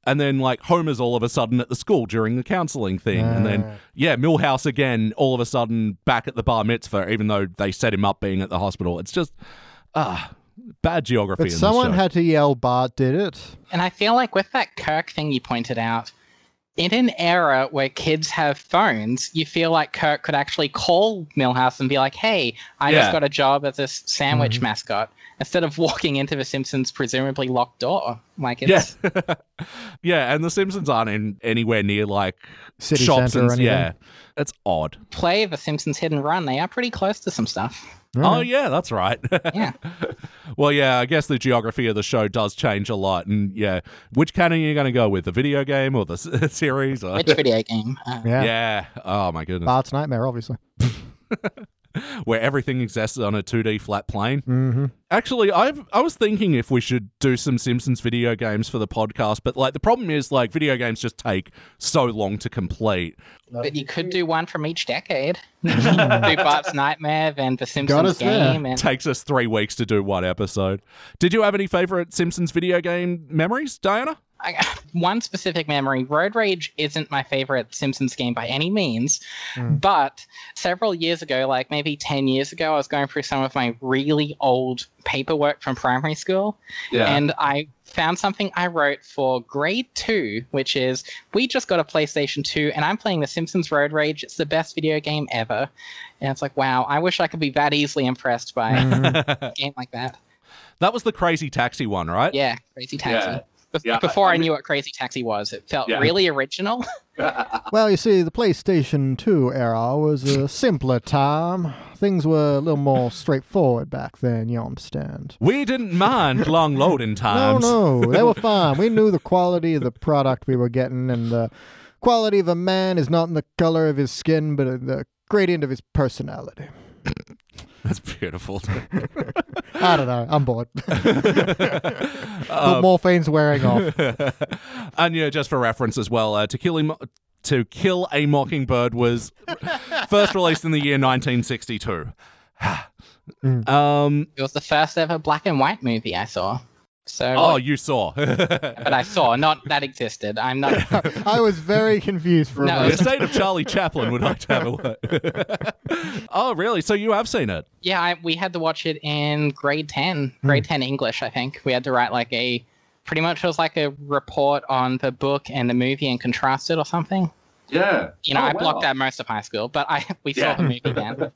[SPEAKER 2] And then, like, Homer's all of a sudden at the school during the counseling thing. And
[SPEAKER 3] Ah.
[SPEAKER 2] then, yeah, Milhouse again, all of a sudden back at the bar mitzvah, even though they set him up being at the hospital. It's just, ah, bad geography.
[SPEAKER 3] but
[SPEAKER 2] in
[SPEAKER 3] someone
[SPEAKER 2] the show.
[SPEAKER 3] had to yell bart did it
[SPEAKER 4] And I feel like with that Kirk thing you pointed out, in an era where kids have phones, you feel like Kirk could actually call Milhouse and be like, hey, I
[SPEAKER 2] Yeah.
[SPEAKER 4] just got a job as this sandwich
[SPEAKER 3] Mm-hmm.
[SPEAKER 4] mascot, instead of walking into the Simpsons' presumably locked door. Like,
[SPEAKER 2] Yeah.
[SPEAKER 4] it's.
[SPEAKER 2] yeah, and the Simpsons aren't in anywhere near like
[SPEAKER 3] City
[SPEAKER 2] shops
[SPEAKER 3] centre or
[SPEAKER 2] and
[SPEAKER 3] anything.
[SPEAKER 2] yeah. It's odd.
[SPEAKER 4] Play the Simpsons Hit and Run, they are pretty close to some stuff.
[SPEAKER 2] Oh yeah, that's right.
[SPEAKER 4] Yeah.
[SPEAKER 2] well, yeah, I guess the geography of the show does change a lot, and yeah, which canon are you going to go with, the video game or the s- series? Or-
[SPEAKER 4] Which video game? Uh,
[SPEAKER 3] yeah,
[SPEAKER 2] yeah. Oh my goodness.
[SPEAKER 3] bart's nightmare obviously
[SPEAKER 2] where everything exists on a 2D flat plane.
[SPEAKER 3] Mm-hmm.
[SPEAKER 2] Actually, I've I was thinking if we should do some Simpsons video games for the podcast, but like the problem is like video games just take so long to complete.
[SPEAKER 4] But you could do one from each decade. do Bart's Nightmare, then The Simpsons
[SPEAKER 3] us there.
[SPEAKER 4] game, and
[SPEAKER 2] takes us three weeks to do one episode. Did you have any favorite Simpsons video game memories, Diana?
[SPEAKER 4] I, one specific memory. Road rage isn't my favorite simpsons game by any means hmm. but several years ago like maybe 10 years ago i was going through some of my really old paperwork from primary school and i found something i wrote for grade 2 which is we just got a playstation 2 and i'm playing the simpsons road rage. It's the best video game ever. And it's like wow i wish i could be that easily impressed by mm-hmm. a game like that.
[SPEAKER 2] That was the Crazy Taxi one, right?
[SPEAKER 4] yeah crazy taxi.
[SPEAKER 5] Yeah.
[SPEAKER 4] Bef-
[SPEAKER 5] Yeah,
[SPEAKER 4] before I,
[SPEAKER 5] I
[SPEAKER 4] knew what Crazy Taxi was, it felt
[SPEAKER 5] Yeah.
[SPEAKER 4] really original.
[SPEAKER 3] Well, you see, the PlayStation 2 era was a simpler time. Things were a little more straightforward back then, you understand.
[SPEAKER 2] We didn't mind long loading
[SPEAKER 3] No,
[SPEAKER 2] times.
[SPEAKER 3] no, they were fine. We knew the quality of the product we were getting, and the quality of a man is not in the color of his skin, but in the gradient of his personality.
[SPEAKER 2] That's beautiful.
[SPEAKER 3] I don't know. I'm bored.
[SPEAKER 2] Um,
[SPEAKER 3] the morphine's wearing off.
[SPEAKER 2] and yeah, just for reference as well, uh, to kill him. To Kill a Mockingbird was first released in the year 1962. um,
[SPEAKER 4] It was the first ever black and white movie I saw. So,
[SPEAKER 2] oh, you saw.
[SPEAKER 4] but I saw, not that existed. I'm not.
[SPEAKER 3] I was very confused for a
[SPEAKER 4] No,
[SPEAKER 2] the
[SPEAKER 3] moment.
[SPEAKER 2] estate of Charlie Chaplin would like to have a word. oh, really? So you have seen it?
[SPEAKER 4] yeah, I, we had to watch it in grade 10, hmm. grade 10 English, I think. We had to write like a. Pretty much it was like a report on the book and the movie and contrast it or something.
[SPEAKER 5] yeah.
[SPEAKER 4] You know,
[SPEAKER 5] Oh,
[SPEAKER 4] I blocked
[SPEAKER 5] wow.
[SPEAKER 4] out most of high school, but I we saw the movie then.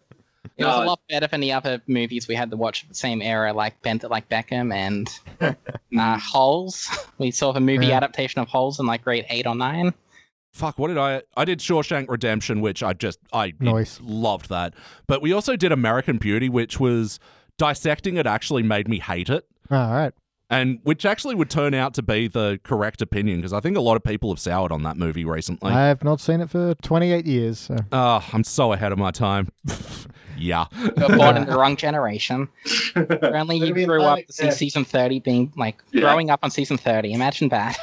[SPEAKER 4] It was
[SPEAKER 5] No,
[SPEAKER 4] a lot better than the other movies we had to watch at the same era, like Bend It Like Beckham and uh, Holes. We saw the movie
[SPEAKER 3] Yeah.
[SPEAKER 4] adaptation of Holes in like grade eight or nine.
[SPEAKER 2] Fuck, what did I? I did Shawshank Redemption, which I just I
[SPEAKER 3] Nice.
[SPEAKER 2] loved that. But we also did American Beauty, which was dissecting it actually made me hate it.
[SPEAKER 3] All right.
[SPEAKER 2] And which actually would turn out to be the correct opinion because I think a lot of people have soured on that movie recently.
[SPEAKER 3] I have not seen it for 28 years. So.
[SPEAKER 2] Oh, I'm so ahead of my time. yeah.
[SPEAKER 4] You were born in the wrong generation. Only you
[SPEAKER 5] Maybe
[SPEAKER 4] grew up to see
[SPEAKER 5] yeah.
[SPEAKER 4] season 30 being like
[SPEAKER 5] Yeah.
[SPEAKER 4] growing up on season 30. Imagine that.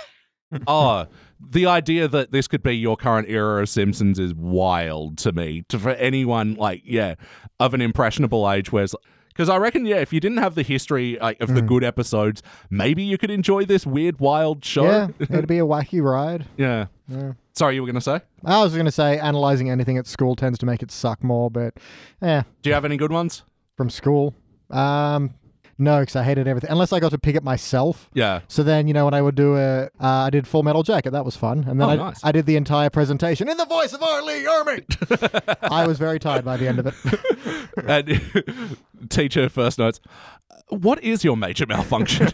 [SPEAKER 2] oh, the idea that this could be your current era of Simpsons is wild to me. To for anyone like yeah of an impressionable age, where's because I reckon yeah, if you didn't have the history like, of the good episodes, maybe you could enjoy this weird, wild show.
[SPEAKER 3] Yeah, it'd be a wacky ride.
[SPEAKER 2] yeah.
[SPEAKER 3] Yeah.
[SPEAKER 2] Sorry, you were gonna say?
[SPEAKER 3] I was going to say analyzing anything at school tends to make it suck more, but yeah,
[SPEAKER 2] Do you have any good ones?
[SPEAKER 3] from school. Um, no, because I hated everything unless I got to pick it myself.
[SPEAKER 2] Yeah.
[SPEAKER 3] So then, you know, when I would do a, uh, I did Full Metal Jacket. That was fun, and then
[SPEAKER 2] Oh,
[SPEAKER 3] I,
[SPEAKER 2] nice.
[SPEAKER 3] I did the entire presentation in the voice of R. Lee Ermey. I was very tired by the end of it.
[SPEAKER 2] And teacher first notes. What is your major malfunction?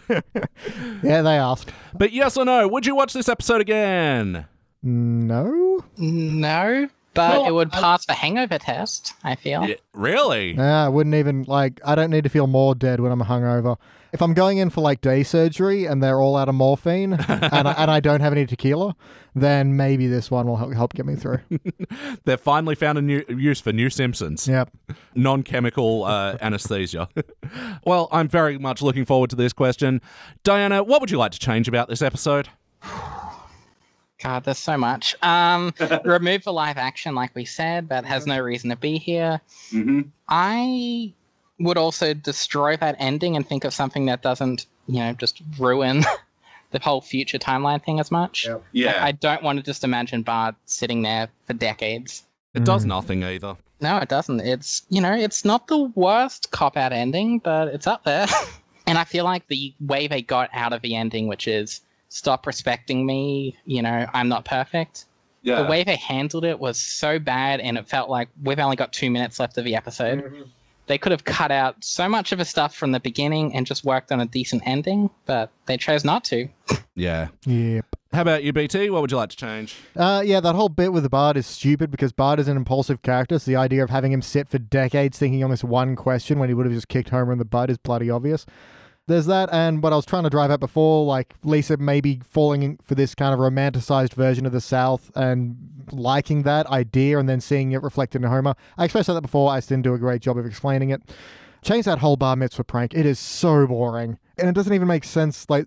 [SPEAKER 3] yeah, they asked.
[SPEAKER 2] but yes or no, would you watch this episode again?
[SPEAKER 3] No.
[SPEAKER 4] No, but
[SPEAKER 5] Well,
[SPEAKER 4] it would
[SPEAKER 5] I-
[SPEAKER 4] pass the hangover test, I feel.
[SPEAKER 2] Yeah, really?
[SPEAKER 3] Yeah, I wouldn't even like. I don't need to feel more dead when I'm hungover. If I'm going in for like day surgery and they're all out of morphine and I, and I don't have any tequila, then maybe this one will help, help get me through.
[SPEAKER 2] They've finally found a new use for new Simpsons.
[SPEAKER 3] yep.
[SPEAKER 2] Non-chemical uh, anesthesia. well, I'm very much looking forward to this question. Diana, what would you like to change about this episode?
[SPEAKER 4] God, there's so much. Um, remove the live action, like we said, that has no reason to be here.
[SPEAKER 5] hmm
[SPEAKER 4] I would also destroy that ending and think of something that doesn't, you know, just ruin the whole future timeline thing as much.
[SPEAKER 3] Yep.
[SPEAKER 5] Yeah.
[SPEAKER 4] I don't want to just imagine Bart sitting there for decades.
[SPEAKER 2] It does
[SPEAKER 3] Mm.
[SPEAKER 2] nothing either.
[SPEAKER 4] No, it doesn't. It's, you know, it's not the worst cop out ending, but it's up there. and I feel like the way they got out of the ending, which is stop respecting me, you know, I'm not perfect.
[SPEAKER 5] yeah.
[SPEAKER 4] The way they handled it was so bad, and it felt like we've only got two minutes left of the episode.
[SPEAKER 5] Mm-hmm.
[SPEAKER 4] They could have cut out so much of the stuff from the beginning and just worked on a decent ending, but they chose not to.
[SPEAKER 2] Yeah.
[SPEAKER 3] Yep.
[SPEAKER 2] How about you, BT? What would you like to change?
[SPEAKER 3] Uh, yeah, that whole bit with the Bard is stupid because Bard is an impulsive character. So the idea of having him sit for decades thinking on this one question when he would have just kicked Homer in the butt is bloody obvious. There's that, and what I was trying to drive at before, like Lisa maybe falling for this kind of romanticized version of the South and liking that idea and then seeing it reflected in Homer. I expressed that before. I just didn't do a great job of explaining it. Change that whole bar mitzvah prank. It is so boring. And it doesn't even make sense. Like,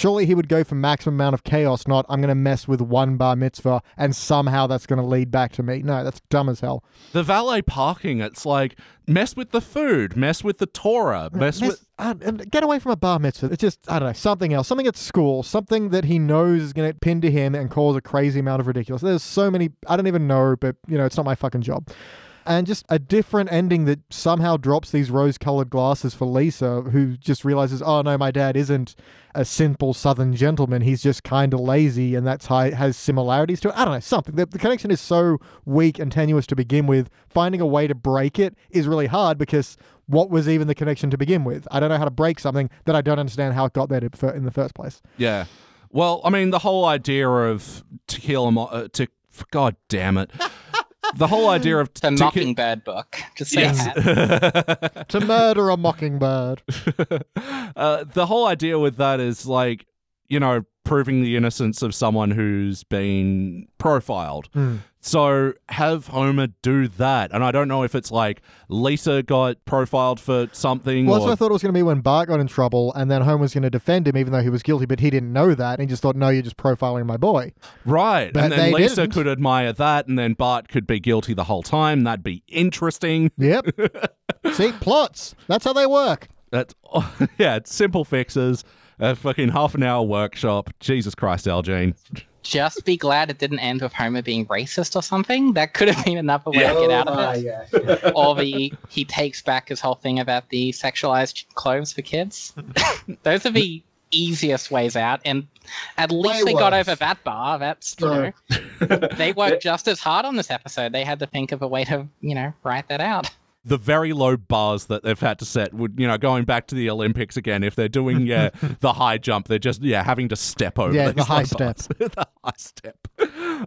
[SPEAKER 3] surely he would go for maximum amount of chaos, not I'm going to mess with one bar mitzvah and somehow that's going to lead back to me. No, that's dumb as hell.
[SPEAKER 2] The valet parking, it's like mess with the food, mess with the Torah, mess,
[SPEAKER 3] Mess-
[SPEAKER 2] with.
[SPEAKER 3] uh, and get away from a bar mitzvah. It's just, I don't know, something else. Something at school, something that he knows is going to pin to him and cause a crazy amount of ridiculous. There's so many, I don't even know, but, you know, it's not my fucking job. And just a different ending that somehow drops these rose colored glasses for Lisa, who just realizes, oh no, my dad isn't a simple southern gentleman. He's just kind of lazy, and that's how it has similarities to it. I don't know, something. The, the connection is so weak and tenuous to begin with. Finding a way to break it is really hard because what was even the connection to begin with? I don't know how to break something that I don't understand how it got there to, in the first place.
[SPEAKER 2] Yeah. Well, I mean, the whole idea of Tequila, Mo- uh, to, God damn it. The whole idea of
[SPEAKER 4] The
[SPEAKER 2] Tequi-
[SPEAKER 4] Mockingbird book. Just say
[SPEAKER 2] Yes.
[SPEAKER 4] that.
[SPEAKER 3] to murder a mockingbird.
[SPEAKER 2] uh, the whole idea with that is like, you know, proving the innocence of someone who's been profiled.
[SPEAKER 3] Hmm.
[SPEAKER 2] So have Homer do that. And I don't know if it's like Lisa got profiled for something
[SPEAKER 3] Well, that's what I thought it was going to be when Bart got in trouble, and then Homer was going to defend him, even though he was guilty, but he didn't know that, and he just thought, "No, you're just profiling my boy."
[SPEAKER 2] right.
[SPEAKER 3] But
[SPEAKER 2] and then Lisa
[SPEAKER 3] didn't.
[SPEAKER 2] could admire that and then Bart could be guilty the whole time. That'd be interesting.
[SPEAKER 3] Yep. See, plots. That's how they work.
[SPEAKER 2] That's yeah, it's simple fixes. A fucking half an hour workshop. Jesus Christ, Al Jean.
[SPEAKER 4] Just be glad it didn't end with Homer being racist or something. That could have been another way to get out of oh, it. or the he takes back his whole thing about the sexualized clothes for kids. Those are the easiest ways out, and at least they got over that bar. That's you know, they worked just as hard on this episode. They had to think of a way to you know write that out.
[SPEAKER 2] The very low bars that they've had to set would you know going back to the olympics again if they're doing yeah the high jump they're just yeah having to step over
[SPEAKER 3] Yeah, the high
[SPEAKER 2] low bars. the high step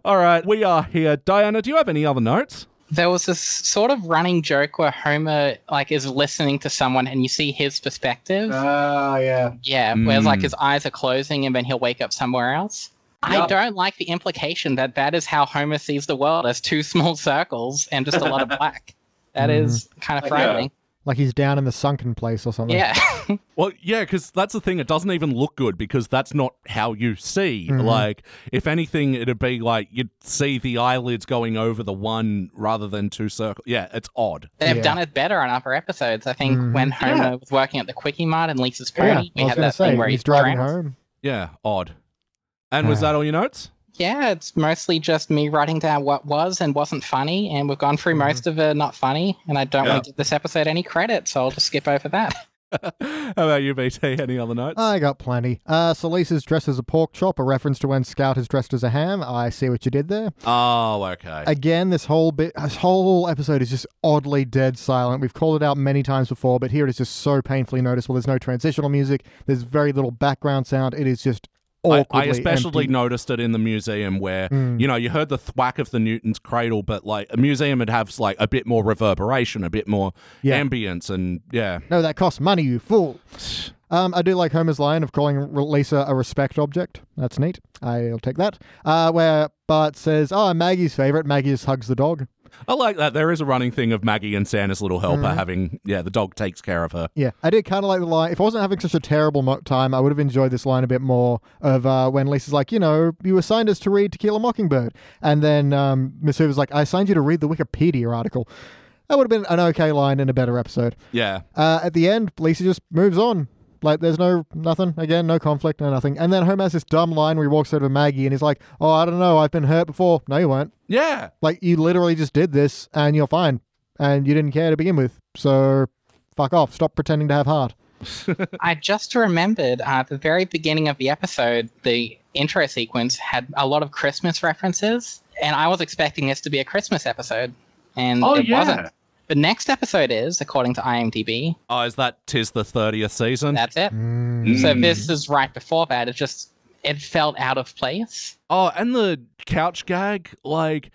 [SPEAKER 2] all right we are here diana do you have any other notes
[SPEAKER 4] There was this sort of running joke where Homer like is listening to someone, and you see his perspective.
[SPEAKER 3] Oh, yeah.
[SPEAKER 4] Yeah, whereas like
[SPEAKER 2] Mm.
[SPEAKER 4] his eyes are closing and then he'll wake up somewhere else. I don't like the implication that that is how Homer sees the world as two small circles and just a lot of black. That is kind of
[SPEAKER 5] Like, yeah.
[SPEAKER 3] Like he's down in the sunken place or something.
[SPEAKER 4] Yeah.
[SPEAKER 2] well yeah because that's the thing it doesn't even look good because that's not how you see
[SPEAKER 3] Mhm.
[SPEAKER 2] like if anything it'd be like you'd see the eyelids going over the one rather than two circles yeah it's odd
[SPEAKER 4] They've
[SPEAKER 3] Yeah.
[SPEAKER 4] done it better on other episodes. I think
[SPEAKER 3] Mhm.
[SPEAKER 4] when Homer
[SPEAKER 5] Yeah.
[SPEAKER 4] was working at the Kwik-E-Mart and Lisa's
[SPEAKER 3] Yeah,
[SPEAKER 4] Pony, we
[SPEAKER 3] was
[SPEAKER 4] had that
[SPEAKER 3] say,
[SPEAKER 4] thing where
[SPEAKER 3] he's
[SPEAKER 4] he's
[SPEAKER 3] driving
[SPEAKER 4] around.
[SPEAKER 3] home.
[SPEAKER 2] yeah odd and was that all your notes
[SPEAKER 4] Yeah, it's mostly just me writing down what was and wasn't funny, and we've gone through
[SPEAKER 3] Mhm.
[SPEAKER 4] most of it not funny, and I don't
[SPEAKER 5] Yeah.
[SPEAKER 4] want to give this episode any credit, so I'll just skip over that.
[SPEAKER 2] how about you bt any other notes
[SPEAKER 3] I got plenty. Uh, so Lisa's dressed as a pork chop, a reference to when Scout is dressed as a ham. I see what you did there.
[SPEAKER 2] oh okay
[SPEAKER 3] Again, this whole bit, this whole episode is just oddly dead silent. We've called it out many times before, but here it is just so painfully noticeable. There's no transitional music. There's very little background sound. It is just
[SPEAKER 2] I, I especially
[SPEAKER 3] empty.
[SPEAKER 2] noticed it in the museum where
[SPEAKER 3] Mm.
[SPEAKER 2] you know you heard the thwack of the Newton's cradle, but like a museum would have like a bit more reverberation, a bit more
[SPEAKER 3] Yeah.
[SPEAKER 2] ambience, and yeah,
[SPEAKER 3] No, that costs money, you fool. Um, I do like Homer's line of calling Lisa a respect object. That's neat. I'll take that. Uh, where Bart says, "Oh, Maggie's favorite." Maggie just hugs the dog.
[SPEAKER 2] I like that. There is a running thing of Maggie and Santa's little helper
[SPEAKER 3] Mhm.
[SPEAKER 2] having yeah, the dog takes care of her.
[SPEAKER 3] Yeah, I did kind of like the line. If I wasn't having such a terrible mo- time, I would have enjoyed this line a bit more. Of uh, when Lisa's like, you know, you assigned us to read To Kill a Mockingbird, and then um, Miss Hoover's like, I assigned you to read the Wikipedia article. That would have been an okay line in a better episode.
[SPEAKER 2] Yeah,
[SPEAKER 3] Uh, at the end, Lisa just moves on. Like there's no nothing again, no conflict, no nothing. And then Homer has this dumb line where he walks over to Maggie and he's like, "Oh, I don't know, I've been hurt before." No, you weren't.
[SPEAKER 2] yeah.
[SPEAKER 3] Like you literally just did this and you're fine, and you didn't care to begin with. So, fuck off. Stop pretending to have heart.
[SPEAKER 4] I just remembered uh, at the very beginning of the episode, the intro sequence had a lot of Christmas references, and I was expecting this to be a Christmas episode, and
[SPEAKER 5] Oh,
[SPEAKER 4] it
[SPEAKER 5] yeah.
[SPEAKER 4] wasn't. The next episode is, according to IMDb,
[SPEAKER 2] Oh, is that tis the thirtieth season?
[SPEAKER 4] that's it.
[SPEAKER 3] Mm.
[SPEAKER 4] So this is right before that. It just it felt out of place.
[SPEAKER 2] Oh, and the couch gag, like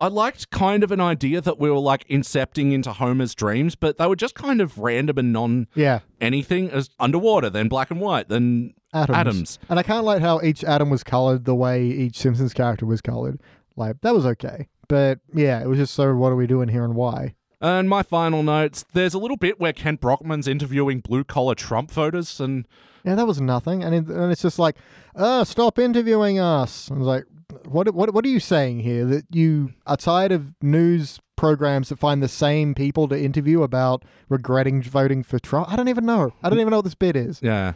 [SPEAKER 2] I liked kind of an idea that we were like incepting into Homer's dreams, but they were just kind of random and non
[SPEAKER 3] Yeah.
[SPEAKER 2] anything as underwater, then black and white, then
[SPEAKER 3] Atoms.
[SPEAKER 2] atoms.
[SPEAKER 3] And I kind of like how each atom was colored the way each Simpsons character was colored. Like, that was okay. But yeah, it was just so what are we doing here and why?
[SPEAKER 2] And my final notes there's a little bit where Kent Brockman's interviewing blue collar Trump voters, and
[SPEAKER 3] Yeah, that was nothing. And, it, and it's just like, uh, stop interviewing us. I was like, what, what, what are you saying here? That you are tired of news programs that find the same people to interview about regretting voting for Trump? I don't even know. I don't even know what this bit is.
[SPEAKER 2] yeah.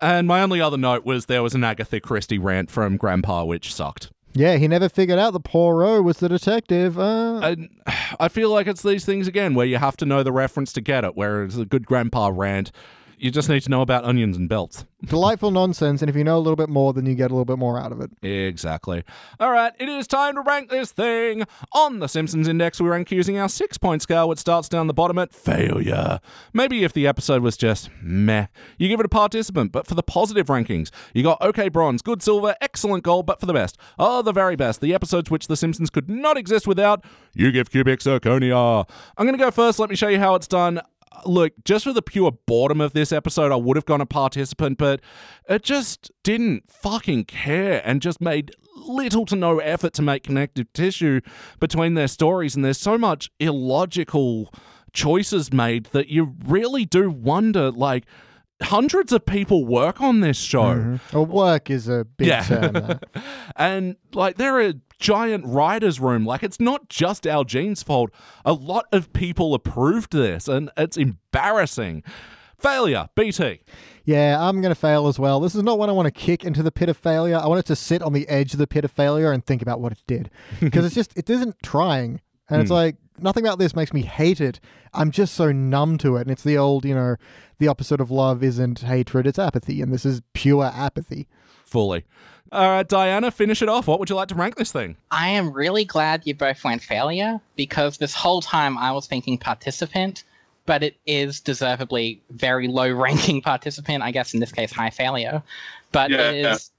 [SPEAKER 2] And my only other note was there was an Agatha Christie rant from Grandpa, which sucked.
[SPEAKER 3] Yeah, he never figured out that Poirot was the detective. Uh,
[SPEAKER 2] And I feel like it's these things again where you have to know the reference to get it, whereas a good grandpa rant, you just need to know about onions and belts.
[SPEAKER 3] delightful nonsense. And if you know a little bit more, then you get a little bit more out of it.
[SPEAKER 2] Exactly. All right, it is time to rank this thing. On the Simpsons Index, we rank using our six point scale, which starts down the bottom at failure. Maybe if the episode was just meh, you give it a participant, but for the positive rankings, you got okay bronze, good silver, excellent gold, but for the best, oh, the very best, the episodes which the Simpsons could not exist without, you give cubic zirconia. I'm going to go first. Let me show you how it's done look, just for the pure boredom of this episode, I would have gone a participant, but it just didn't fucking care and just made little to no effort to make connective tissue between their stories. And there's so much illogical choices made that you really do wonder, like, hundreds of people work on this show. Mm-hmm.
[SPEAKER 3] Well, work is a big
[SPEAKER 2] Yeah.
[SPEAKER 3] term. there.
[SPEAKER 2] and like they're a giant writers room like it's not just Al Jean's fault a lot of people approved this and it's embarrassing failure bt
[SPEAKER 3] Yeah, I'm going to fail as well. This is not one I want to kick into the pit of failure. I want it to sit on the edge of the pit of failure and think about what it did. Because it's just, it isn't trying. And it's hmm. like, nothing about this makes me hate it. I'm just so numb to it. And it's the old, you know, the opposite of love isn't hatred, it's apathy. And this is pure apathy.
[SPEAKER 2] fully all right diana finish it off what would you like to rank this thing
[SPEAKER 4] I am really glad you both went failure because this whole time I was thinking participant, but it is deservedly very low ranking participant. I guess in this case, high failure. But
[SPEAKER 5] Yeah,
[SPEAKER 4] it is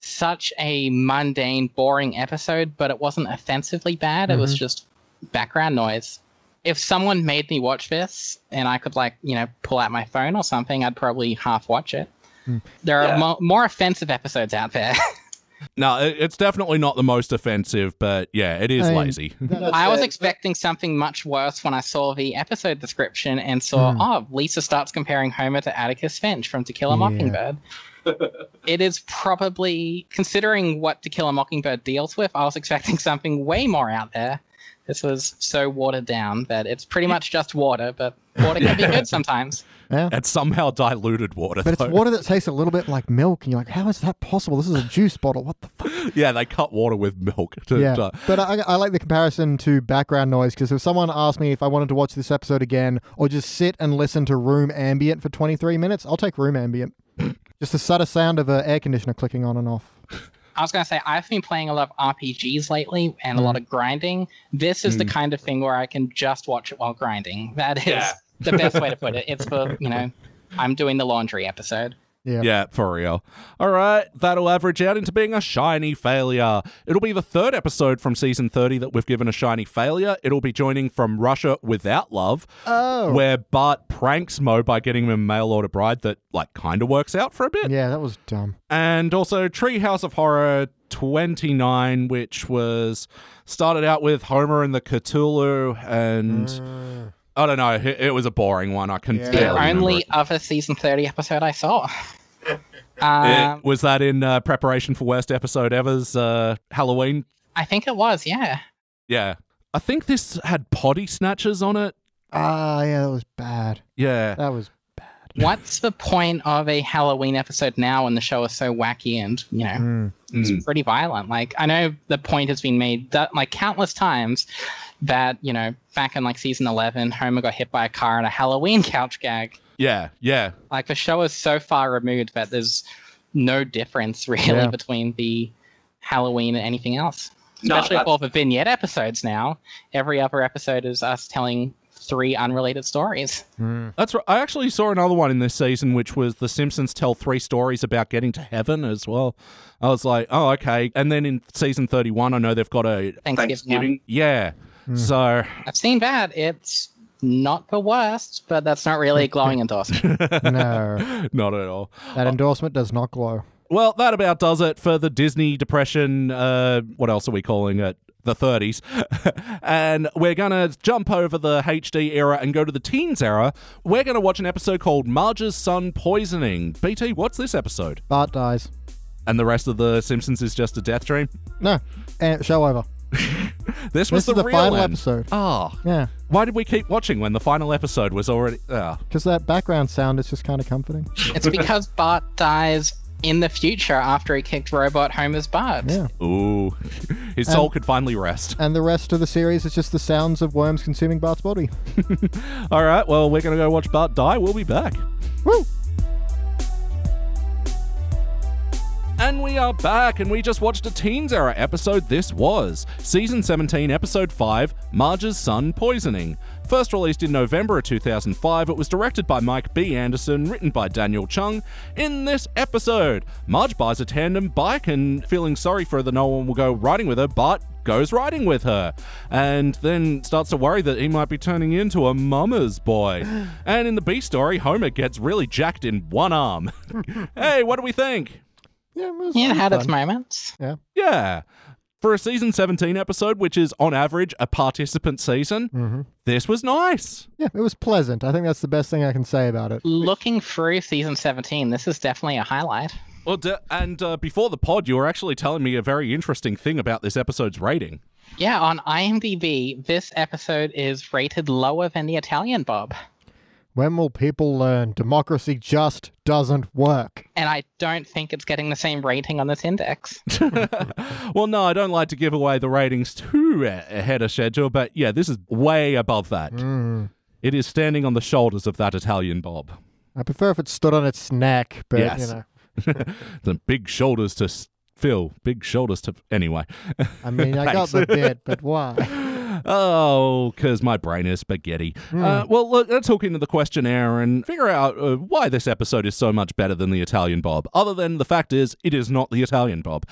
[SPEAKER 4] such a mundane, boring episode, but it wasn't offensively bad. It was mm-hmm. just background noise. If someone made me watch this and I could, like, you know, pull out my phone or something, I'd probably half watch it. Hmm. There are
[SPEAKER 5] Yeah.
[SPEAKER 4] mo- more offensive episodes out there.
[SPEAKER 2] no it's definitely not the most offensive but yeah it is
[SPEAKER 3] I mean,
[SPEAKER 2] lazy
[SPEAKER 4] I was
[SPEAKER 5] it.
[SPEAKER 4] expecting something much worse when I saw the episode description and saw, hmm. oh, Lisa starts comparing Homer to Atticus Finch from To Kill a
[SPEAKER 3] Yeah.
[SPEAKER 4] Mockingbird. it is probably, considering what To Kill a Mockingbird deals with, I was expecting something way more out there. This was so watered down that it's pretty much just water, but water can be good sometimes.
[SPEAKER 3] yeah.
[SPEAKER 2] it's somehow diluted water
[SPEAKER 3] But it's water that tastes a little bit like milk. And you're like, how is that possible? This is a juice bottle. What the fuck?
[SPEAKER 2] yeah they cut water with milk to,
[SPEAKER 3] Yeah,
[SPEAKER 2] to-
[SPEAKER 3] but I, I like the comparison to background noise because if someone asked me if I wanted to watch this episode again or just sit and listen to room ambient for 23 minutes, I'll take room ambient. just the subtle sound of an air conditioner clicking on and off.
[SPEAKER 4] I was going to say, I've been playing a lot of RPGs lately and a lot of mm. grinding. This is the mm. kind of thing where I can just watch it while grinding. That is
[SPEAKER 5] Yeah.
[SPEAKER 4] the best way to put it. It's for, you know, I'm doing the laundry episode.
[SPEAKER 3] Yeah.
[SPEAKER 2] Yeah, for real. All right, that'll average out into being a shiny failure. It'll be the third episode from season 30 that we've given a shiny failure. It'll be joining from Russia Without Love,
[SPEAKER 3] Oh.
[SPEAKER 2] where Bart pranks Moe by getting him a mail order bride that, like, kind of works out for a bit.
[SPEAKER 3] Yeah, that was dumb.
[SPEAKER 2] And also Treehouse of Horror 29, which was started out with Homer and the Cthulhu, and mm. I don't know, it, it was a boring one. I can
[SPEAKER 3] Yeah.
[SPEAKER 4] The
[SPEAKER 2] barely remember
[SPEAKER 4] only other season 30 episode I saw. um,
[SPEAKER 2] It- was that in uh, preparation for worst episode ever's uh, Halloween?
[SPEAKER 4] I think it was, yeah.
[SPEAKER 2] Yeah, I think this had potty snatchers on it.
[SPEAKER 3] Ah, yeah, that was bad.
[SPEAKER 2] Yeah,
[SPEAKER 3] That was
[SPEAKER 4] What's the point of a Halloween episode now when the show is so wacky and, you know,
[SPEAKER 3] mm.
[SPEAKER 2] Mm.
[SPEAKER 4] it's pretty violent? Like, I know the point has been made that, like, countless times that, you know, back in, like, season 11, Homer got hit by a car in a Halloween couch gag.
[SPEAKER 2] yeah, yeah.
[SPEAKER 4] Like, the show is so far removed that there's no difference, really,
[SPEAKER 3] Yeah.
[SPEAKER 4] between the Halloween and anything else. Especially
[SPEAKER 5] that's-
[SPEAKER 4] for the vignette episodes now. Every other episode is us telling three unrelated stories.
[SPEAKER 2] That's right. I actually saw another one in this season, which was The Simpsons tell three stories about getting to heaven as well. I was like, oh, okay. And then in season 31, I know they've got a.
[SPEAKER 4] Thanksgiving. one.
[SPEAKER 5] Thanksgiving.
[SPEAKER 2] Yeah. So,
[SPEAKER 4] I've seen that. It's not the worst, but that's not really a glowing endorsement.
[SPEAKER 3] no,
[SPEAKER 2] not at all.
[SPEAKER 3] that endorsement does not glow.
[SPEAKER 2] Well, that about does it for the Disney depression. Uh, what else are we calling it? The 30s. and we're going to jump over the HD era and go to the teens era. We're going to watch an episode called Marge's Son Poisoning. BT, what's this episode?
[SPEAKER 3] Bart dies.
[SPEAKER 2] And the rest of The Simpsons is just a death dream?
[SPEAKER 3] No, eh, show over.
[SPEAKER 2] This was
[SPEAKER 3] This is the
[SPEAKER 2] real
[SPEAKER 3] final
[SPEAKER 2] end.
[SPEAKER 3] episode.
[SPEAKER 2] Oh,
[SPEAKER 3] Yeah,
[SPEAKER 2] why did we keep watching when the final episode was already. Oh.
[SPEAKER 3] because that background sound is just kind of comforting.
[SPEAKER 4] it's because Bart dies in the future after he kicked Robot Homer's butt.
[SPEAKER 3] Yeah,
[SPEAKER 2] Ooh. His soul could finally rest.
[SPEAKER 3] and the rest of the series is just the sounds of worms consuming Bart's body.
[SPEAKER 2] All right, well, we're going to go watch Bart die. We'll be back.
[SPEAKER 3] Woo!
[SPEAKER 2] And we are back, and we just watched a Teens Era episode. This was Season 17, Episode 5 Marge's Son Poisoning. First released in November of 2005, it was directed by Mike B. Anderson, written by Daniel Chun. In this episode, Marge buys a tandem bike and, feeling sorry for her that no one will go riding with her, but goes riding with her and then starts to worry that he might be turning into a mama's boy. And in the B story, Homer gets really jacked in one arm. hey, what do we think?
[SPEAKER 3] Yeah, it was,
[SPEAKER 4] Yeah,
[SPEAKER 3] it
[SPEAKER 4] it
[SPEAKER 3] was
[SPEAKER 4] had its moments.
[SPEAKER 2] Yeah. Yeah. For a season 17 episode, which is on average a participant season,
[SPEAKER 3] Mhm.
[SPEAKER 2] this was nice.
[SPEAKER 3] Yeah, it was pleasant. I think that's the best thing I can say about it.
[SPEAKER 4] Looking through season 17, this is definitely a highlight.
[SPEAKER 2] Well, d- and uh, before the pod, you were actually telling me a very interesting thing about this episode's rating.
[SPEAKER 4] Yeah, on IMDb, this episode is rated lower than the Italian Bob.
[SPEAKER 3] When will people learn democracy just doesn't work?
[SPEAKER 4] And I don't think it's getting the same rating on this index.
[SPEAKER 2] well, no, I don't like to give away the ratings too ahead of schedule, but yeah, this is way above that.
[SPEAKER 3] Mm.
[SPEAKER 2] It is standing on the shoulders of that Italian Bob.
[SPEAKER 3] I prefer if it stood on its neck, but
[SPEAKER 2] Yes.
[SPEAKER 3] you know,
[SPEAKER 2] the big shoulders to s- fill, big shoulders to. Anyway.
[SPEAKER 3] I mean, I got the bit, but why?
[SPEAKER 2] Oh, because my brain is spaghetti.
[SPEAKER 3] Hmm.
[SPEAKER 2] Uh, well, look, let's hook into the questionnaire and figure out uh, why this episode is so much better than the Italian Bob, other than the fact is it is not the Italian Bob.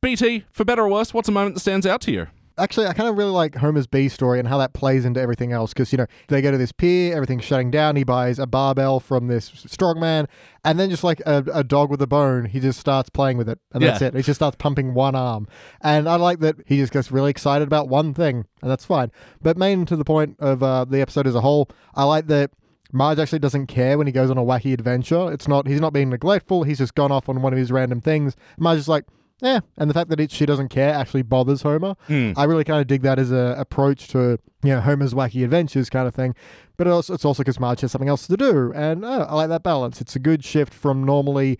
[SPEAKER 2] BT, for better or worse, what's a moment that stands out to you?
[SPEAKER 3] Actually, I kind of really like Homer's B story and how that plays into everything else. Because, you know, they go to this pier, everything's shutting down. He buys a barbell from this strongman, and then just like a, a dog with a bone, he just starts playing with it. And that's it. He just starts pumping one arm. And I like that he just gets really excited about one thing, and that's fine. But main to the point of uh, the episode as a whole, I like that. Marge actually doesn't care when he goes on a wacky adventure. It's not he's not being neglectful. He's just gone off on one of his random things. Marge is like, yeah. And the fact that it, she doesn't care actually bothers Homer. I really kind of dig that as a approach to you know Homer's wacky adventures kind of thing. But it also, it's also because Marge has something else to do, and uh, I like that balance. It's a good shift from normally.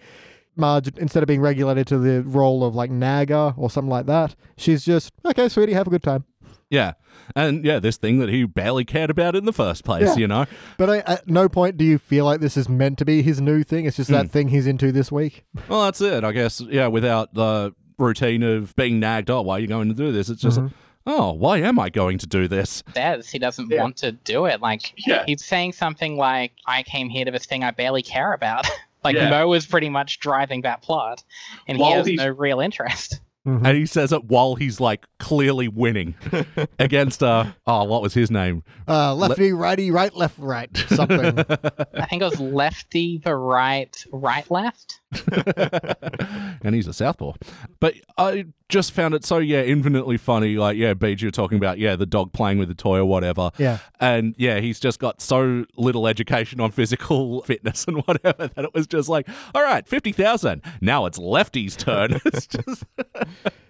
[SPEAKER 3] Marge, instead of being regulated to the role of like Naga or something like that, she's just okay, sweetie, have a good time.
[SPEAKER 2] Yeah. And yeah, this thing that he barely cared about in the first place,
[SPEAKER 3] Yeah.
[SPEAKER 2] you know?
[SPEAKER 3] But I, at no point do you feel like this is meant to be his new thing. It's just that hmm. thing he's into this week.
[SPEAKER 2] Well, that's it, I guess. Yeah, without the routine of being nagged, oh, why are you going to do this? It's just, mm-hmm. oh, why am I going to do this?
[SPEAKER 4] Says he doesn't
[SPEAKER 5] Yeah.
[SPEAKER 4] want to do it. Like
[SPEAKER 5] Yeah.
[SPEAKER 4] he's saying something like, "I came here to this thing I barely care about." like
[SPEAKER 5] Yeah.
[SPEAKER 4] Moe is pretty much driving that plot, and he has
[SPEAKER 5] he's-
[SPEAKER 4] no real interest.
[SPEAKER 2] And he says it while he's like clearly winning against, uh, oh, what was his name?
[SPEAKER 3] Uh, lefty, righty, right, left, right, something.
[SPEAKER 4] I think it was lefty, the right, right, left.
[SPEAKER 2] and he's a southpaw. But I just found it so yeah infinitely funny. Like yeah, Beej, you're talking about yeah the dog playing with the toy or whatever.
[SPEAKER 3] Yeah.
[SPEAKER 2] and yeah, he's just got so little education on physical fitness and whatever that it was just like, all right, fifty thousand. Now it's Lefty's turn. it's just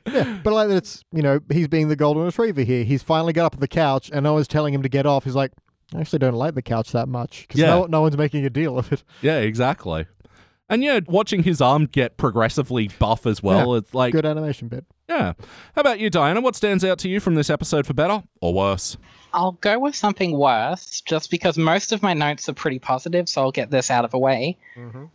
[SPEAKER 3] Yeah, but like that it's you know he's being the golden retriever here. He's finally got up on the couch, and no one's telling him to get off. He's like, I actually don't like the couch that much because
[SPEAKER 2] Yeah.
[SPEAKER 3] no, no one's making a deal of it.
[SPEAKER 2] yeah, exactly. And yeah, watching his arm get progressively buff as well.
[SPEAKER 3] Yeah,
[SPEAKER 2] It's like
[SPEAKER 3] Good animation bit.
[SPEAKER 2] yeah. How about you, Diana? What stands out to you from this episode for better or worse?
[SPEAKER 4] I'll go with something worse, just because most of my notes are pretty positive, so I'll get this out of the way.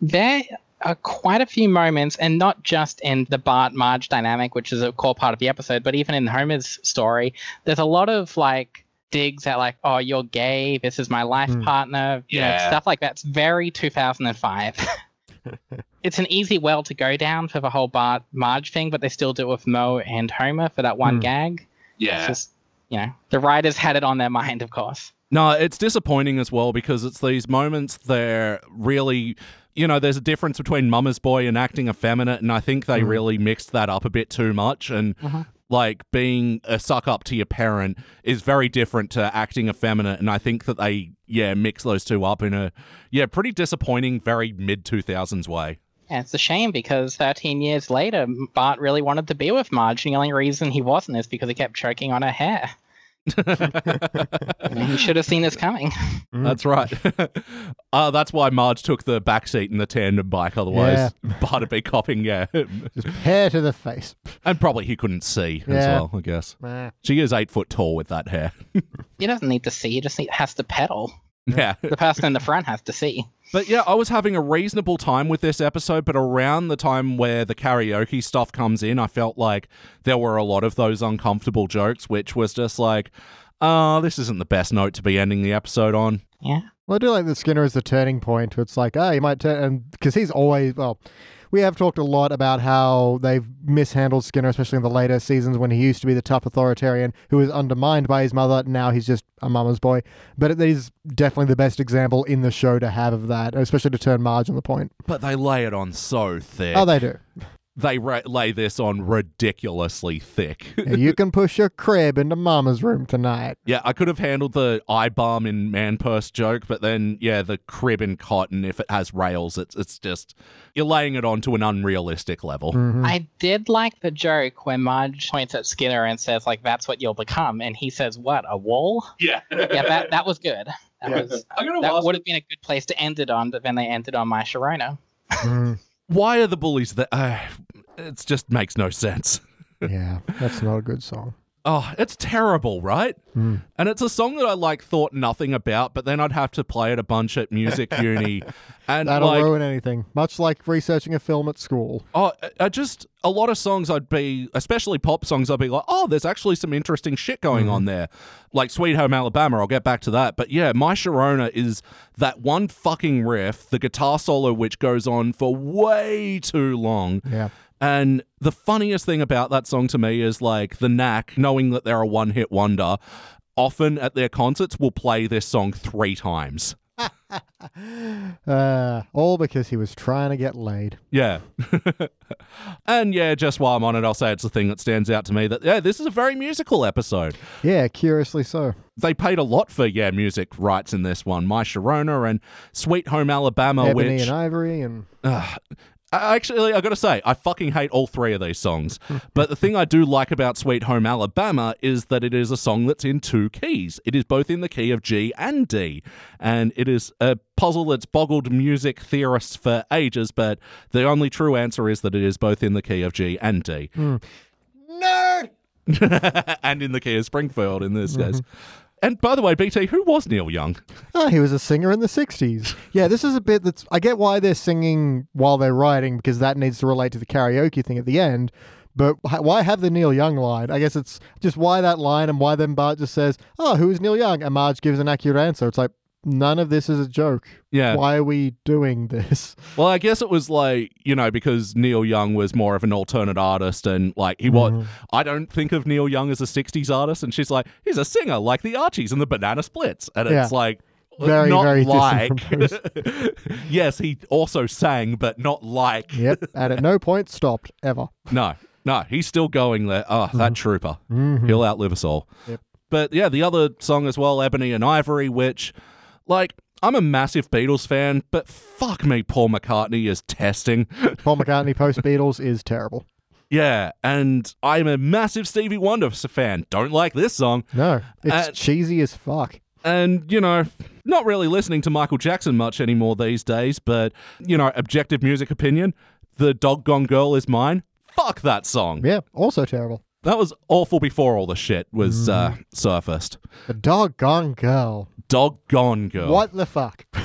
[SPEAKER 4] There are quite a few moments, and not just in the Bart Marge dynamic, which is a core part of the episode, but even in Homer's story, there's a lot of like digs at like, oh, you're gay. This is my life
[SPEAKER 3] Hmm.
[SPEAKER 4] partner. You know, stuff like that's very 2005. it's an easy well to go down for the whole Bart Marge thing, but they still do it with Moe and Homer for that one
[SPEAKER 3] Hmm.
[SPEAKER 4] gag. It's
[SPEAKER 2] Yeah.
[SPEAKER 4] just, you know, the writers had it on their mind, of course.
[SPEAKER 2] No, it's disappointing as well because it's these moments they're really, you know, there's a difference between Mama's Boy and acting effeminate, and I think they
[SPEAKER 3] Mhm.
[SPEAKER 2] really mixed that up a bit too much. And
[SPEAKER 4] Mhm.
[SPEAKER 2] Like being a suck up to your parent is very different to acting effeminate, and I think that they, yeah, mix those two up in a, yeah, pretty disappointing, very mid 2000s way.
[SPEAKER 4] Yeah, it's a shame because 13 years later, Bart really wanted to be with Marge, and the only reason he wasn't is because he kept choking on her hair. I mean, he should have seen this coming.
[SPEAKER 2] That's right. uh, that's why Marge took the back seat in the tandem bike. Otherwise, Bart would be copping, yeah.
[SPEAKER 3] Just hair to the face.
[SPEAKER 2] and probably he couldn't see as well, I guess.
[SPEAKER 3] Nah.
[SPEAKER 2] She is eight foot tall with that hair.
[SPEAKER 4] He doesn't need to see, he just need, has to pedal.
[SPEAKER 2] Yeah.
[SPEAKER 4] The person in the front has to see.
[SPEAKER 2] But yeah, I was having a reasonable time with this episode, but around the time where the karaoke stuff comes in, I felt like there were a lot of those uncomfortable jokes, which was just like, oh, this isn't the best note to be ending the episode on.
[SPEAKER 4] Yeah.
[SPEAKER 3] Well, I do like that Skinner is the turning point. It's like, ah, you might turn, and because he's always well. We have talked a lot about how they've mishandled Skinner, especially in the later seasons when he used to be the tough authoritarian who was undermined by his mother. Now he's just a mama's boy. But it is definitely the best example in the show to have of that, especially to turn Marge on the point.
[SPEAKER 2] But they lay it on so thick.
[SPEAKER 3] Oh, they do.
[SPEAKER 2] They ra- lay this on ridiculously thick.
[SPEAKER 3] Yeah, you can push your crib into mama's room tonight.
[SPEAKER 2] yeah, I could have handled the eye balm in man purse joke, but then yeah, the crib in cotton if it has rails, it's it's just you're laying it on to an unrealistic level.
[SPEAKER 3] Mhm.
[SPEAKER 4] I did like the joke when Marge points at Skinner and says, like, that's what you'll become. And he says, what, a wall?
[SPEAKER 2] Yeah.
[SPEAKER 4] Yeah, that, that was good. That,
[SPEAKER 3] Yeah.
[SPEAKER 4] was, that would have been a good place to end it on, but then they ended on My Sharona.
[SPEAKER 3] Mhm.
[SPEAKER 2] why are the bullies that? Uh, it just makes no sense.
[SPEAKER 3] Yeah, that's not a good song.
[SPEAKER 2] Oh, it's terrible, right?
[SPEAKER 3] Mm.
[SPEAKER 2] And it's a song that I like thought nothing about, but then I'd have to play it a bunch at music uni, and
[SPEAKER 3] That'll
[SPEAKER 2] like,
[SPEAKER 3] ruin anything. Much like researching a film at school.
[SPEAKER 2] oh, I- just a lot of songs I'd be, especially pop songs, I'd be like, oh, there's actually some interesting shit going on there, like Sweet Home Alabama. I'll get back to that, but yeah, My Sharona is that one fucking riff, the guitar solo which goes on for way too long.
[SPEAKER 3] Yeah.
[SPEAKER 2] And the funniest thing about that song to me is like the knack, knowing that they're a one hit wonder, often at their concerts will play this song three times.
[SPEAKER 3] Uh, all because he was trying to get laid.
[SPEAKER 2] Yeah. and yeah, just while I'm on it, I'll say it's the thing that stands out to me that, yeah, this is a very musical episode.
[SPEAKER 3] Yeah, curiously so.
[SPEAKER 2] They paid a lot for, yeah, music rights in this one. My Sharona and Sweet Home Alabama,
[SPEAKER 3] Ebony
[SPEAKER 2] which.
[SPEAKER 3] and Ivory and
[SPEAKER 2] Ugh. I- Actually, I gotta say, I fucking hate all three of these songs. but the thing I do like about Sweet Home Alabama is that it is a song that's in two keys. It is both in the key of G and D. And it is a puzzle that's boggled music theorists for ages, but the only true answer is that it is both in the key of G and D.
[SPEAKER 3] nerd. Hmm.
[SPEAKER 2] and in the key of Springfield in this mm-hmm. case. And by the way, BT, who was Neil Young?
[SPEAKER 3] Oh, he was a singer in the '60s. Yeah, this is a bit that's. I get why they're singing while they're writing because that needs to relate to the karaoke thing at the end. But why have the Neil Young line? I guess it's just why that line and why then Bart just says, "Oh, who is Neil Young?" and Marge gives an accurate answer. It's like none of this is a joke.
[SPEAKER 2] Yeah.
[SPEAKER 3] Why are we doing this?
[SPEAKER 2] Well, I guess it was like, you know, because Neil Young was more of an alternate artist and like he was mm-hmm. I don't think of Neil Young as a 60s artist and she's like, he's a singer like the Archies and the Banana Splits. And it's
[SPEAKER 3] Yeah.
[SPEAKER 2] like
[SPEAKER 3] Very,
[SPEAKER 2] not
[SPEAKER 3] very
[SPEAKER 2] like Yes, he also sang but not like.
[SPEAKER 3] Yep, and at no point stopped ever.
[SPEAKER 2] No. No, he's still going there. Oh, that mm-hmm. trooper. Mm-hmm. He'll outlive us all.
[SPEAKER 3] Yep.
[SPEAKER 2] But yeah, the other song as well, Ebony and Ivory, which, like, I'm a massive Beatles fan, but fuck me, Paul McCartney is testing.
[SPEAKER 3] Paul McCartney post Beatles is terrible.
[SPEAKER 2] Yeah, and I'm a massive Stevie Wonder fan. Don't like this song.
[SPEAKER 3] No, it's
[SPEAKER 2] Uh,
[SPEAKER 3] cheesy as fuck.
[SPEAKER 2] And, you know, not really listening to Michael Jackson much anymore these days, but, you know, objective music opinion, The Doggone Girl is Mine. Fuck that song.
[SPEAKER 3] Yeah, also terrible.
[SPEAKER 2] That was awful before all the shit was uh, surfaced.
[SPEAKER 3] The doggone girl.
[SPEAKER 2] Doggone Girl.
[SPEAKER 3] What the fuck?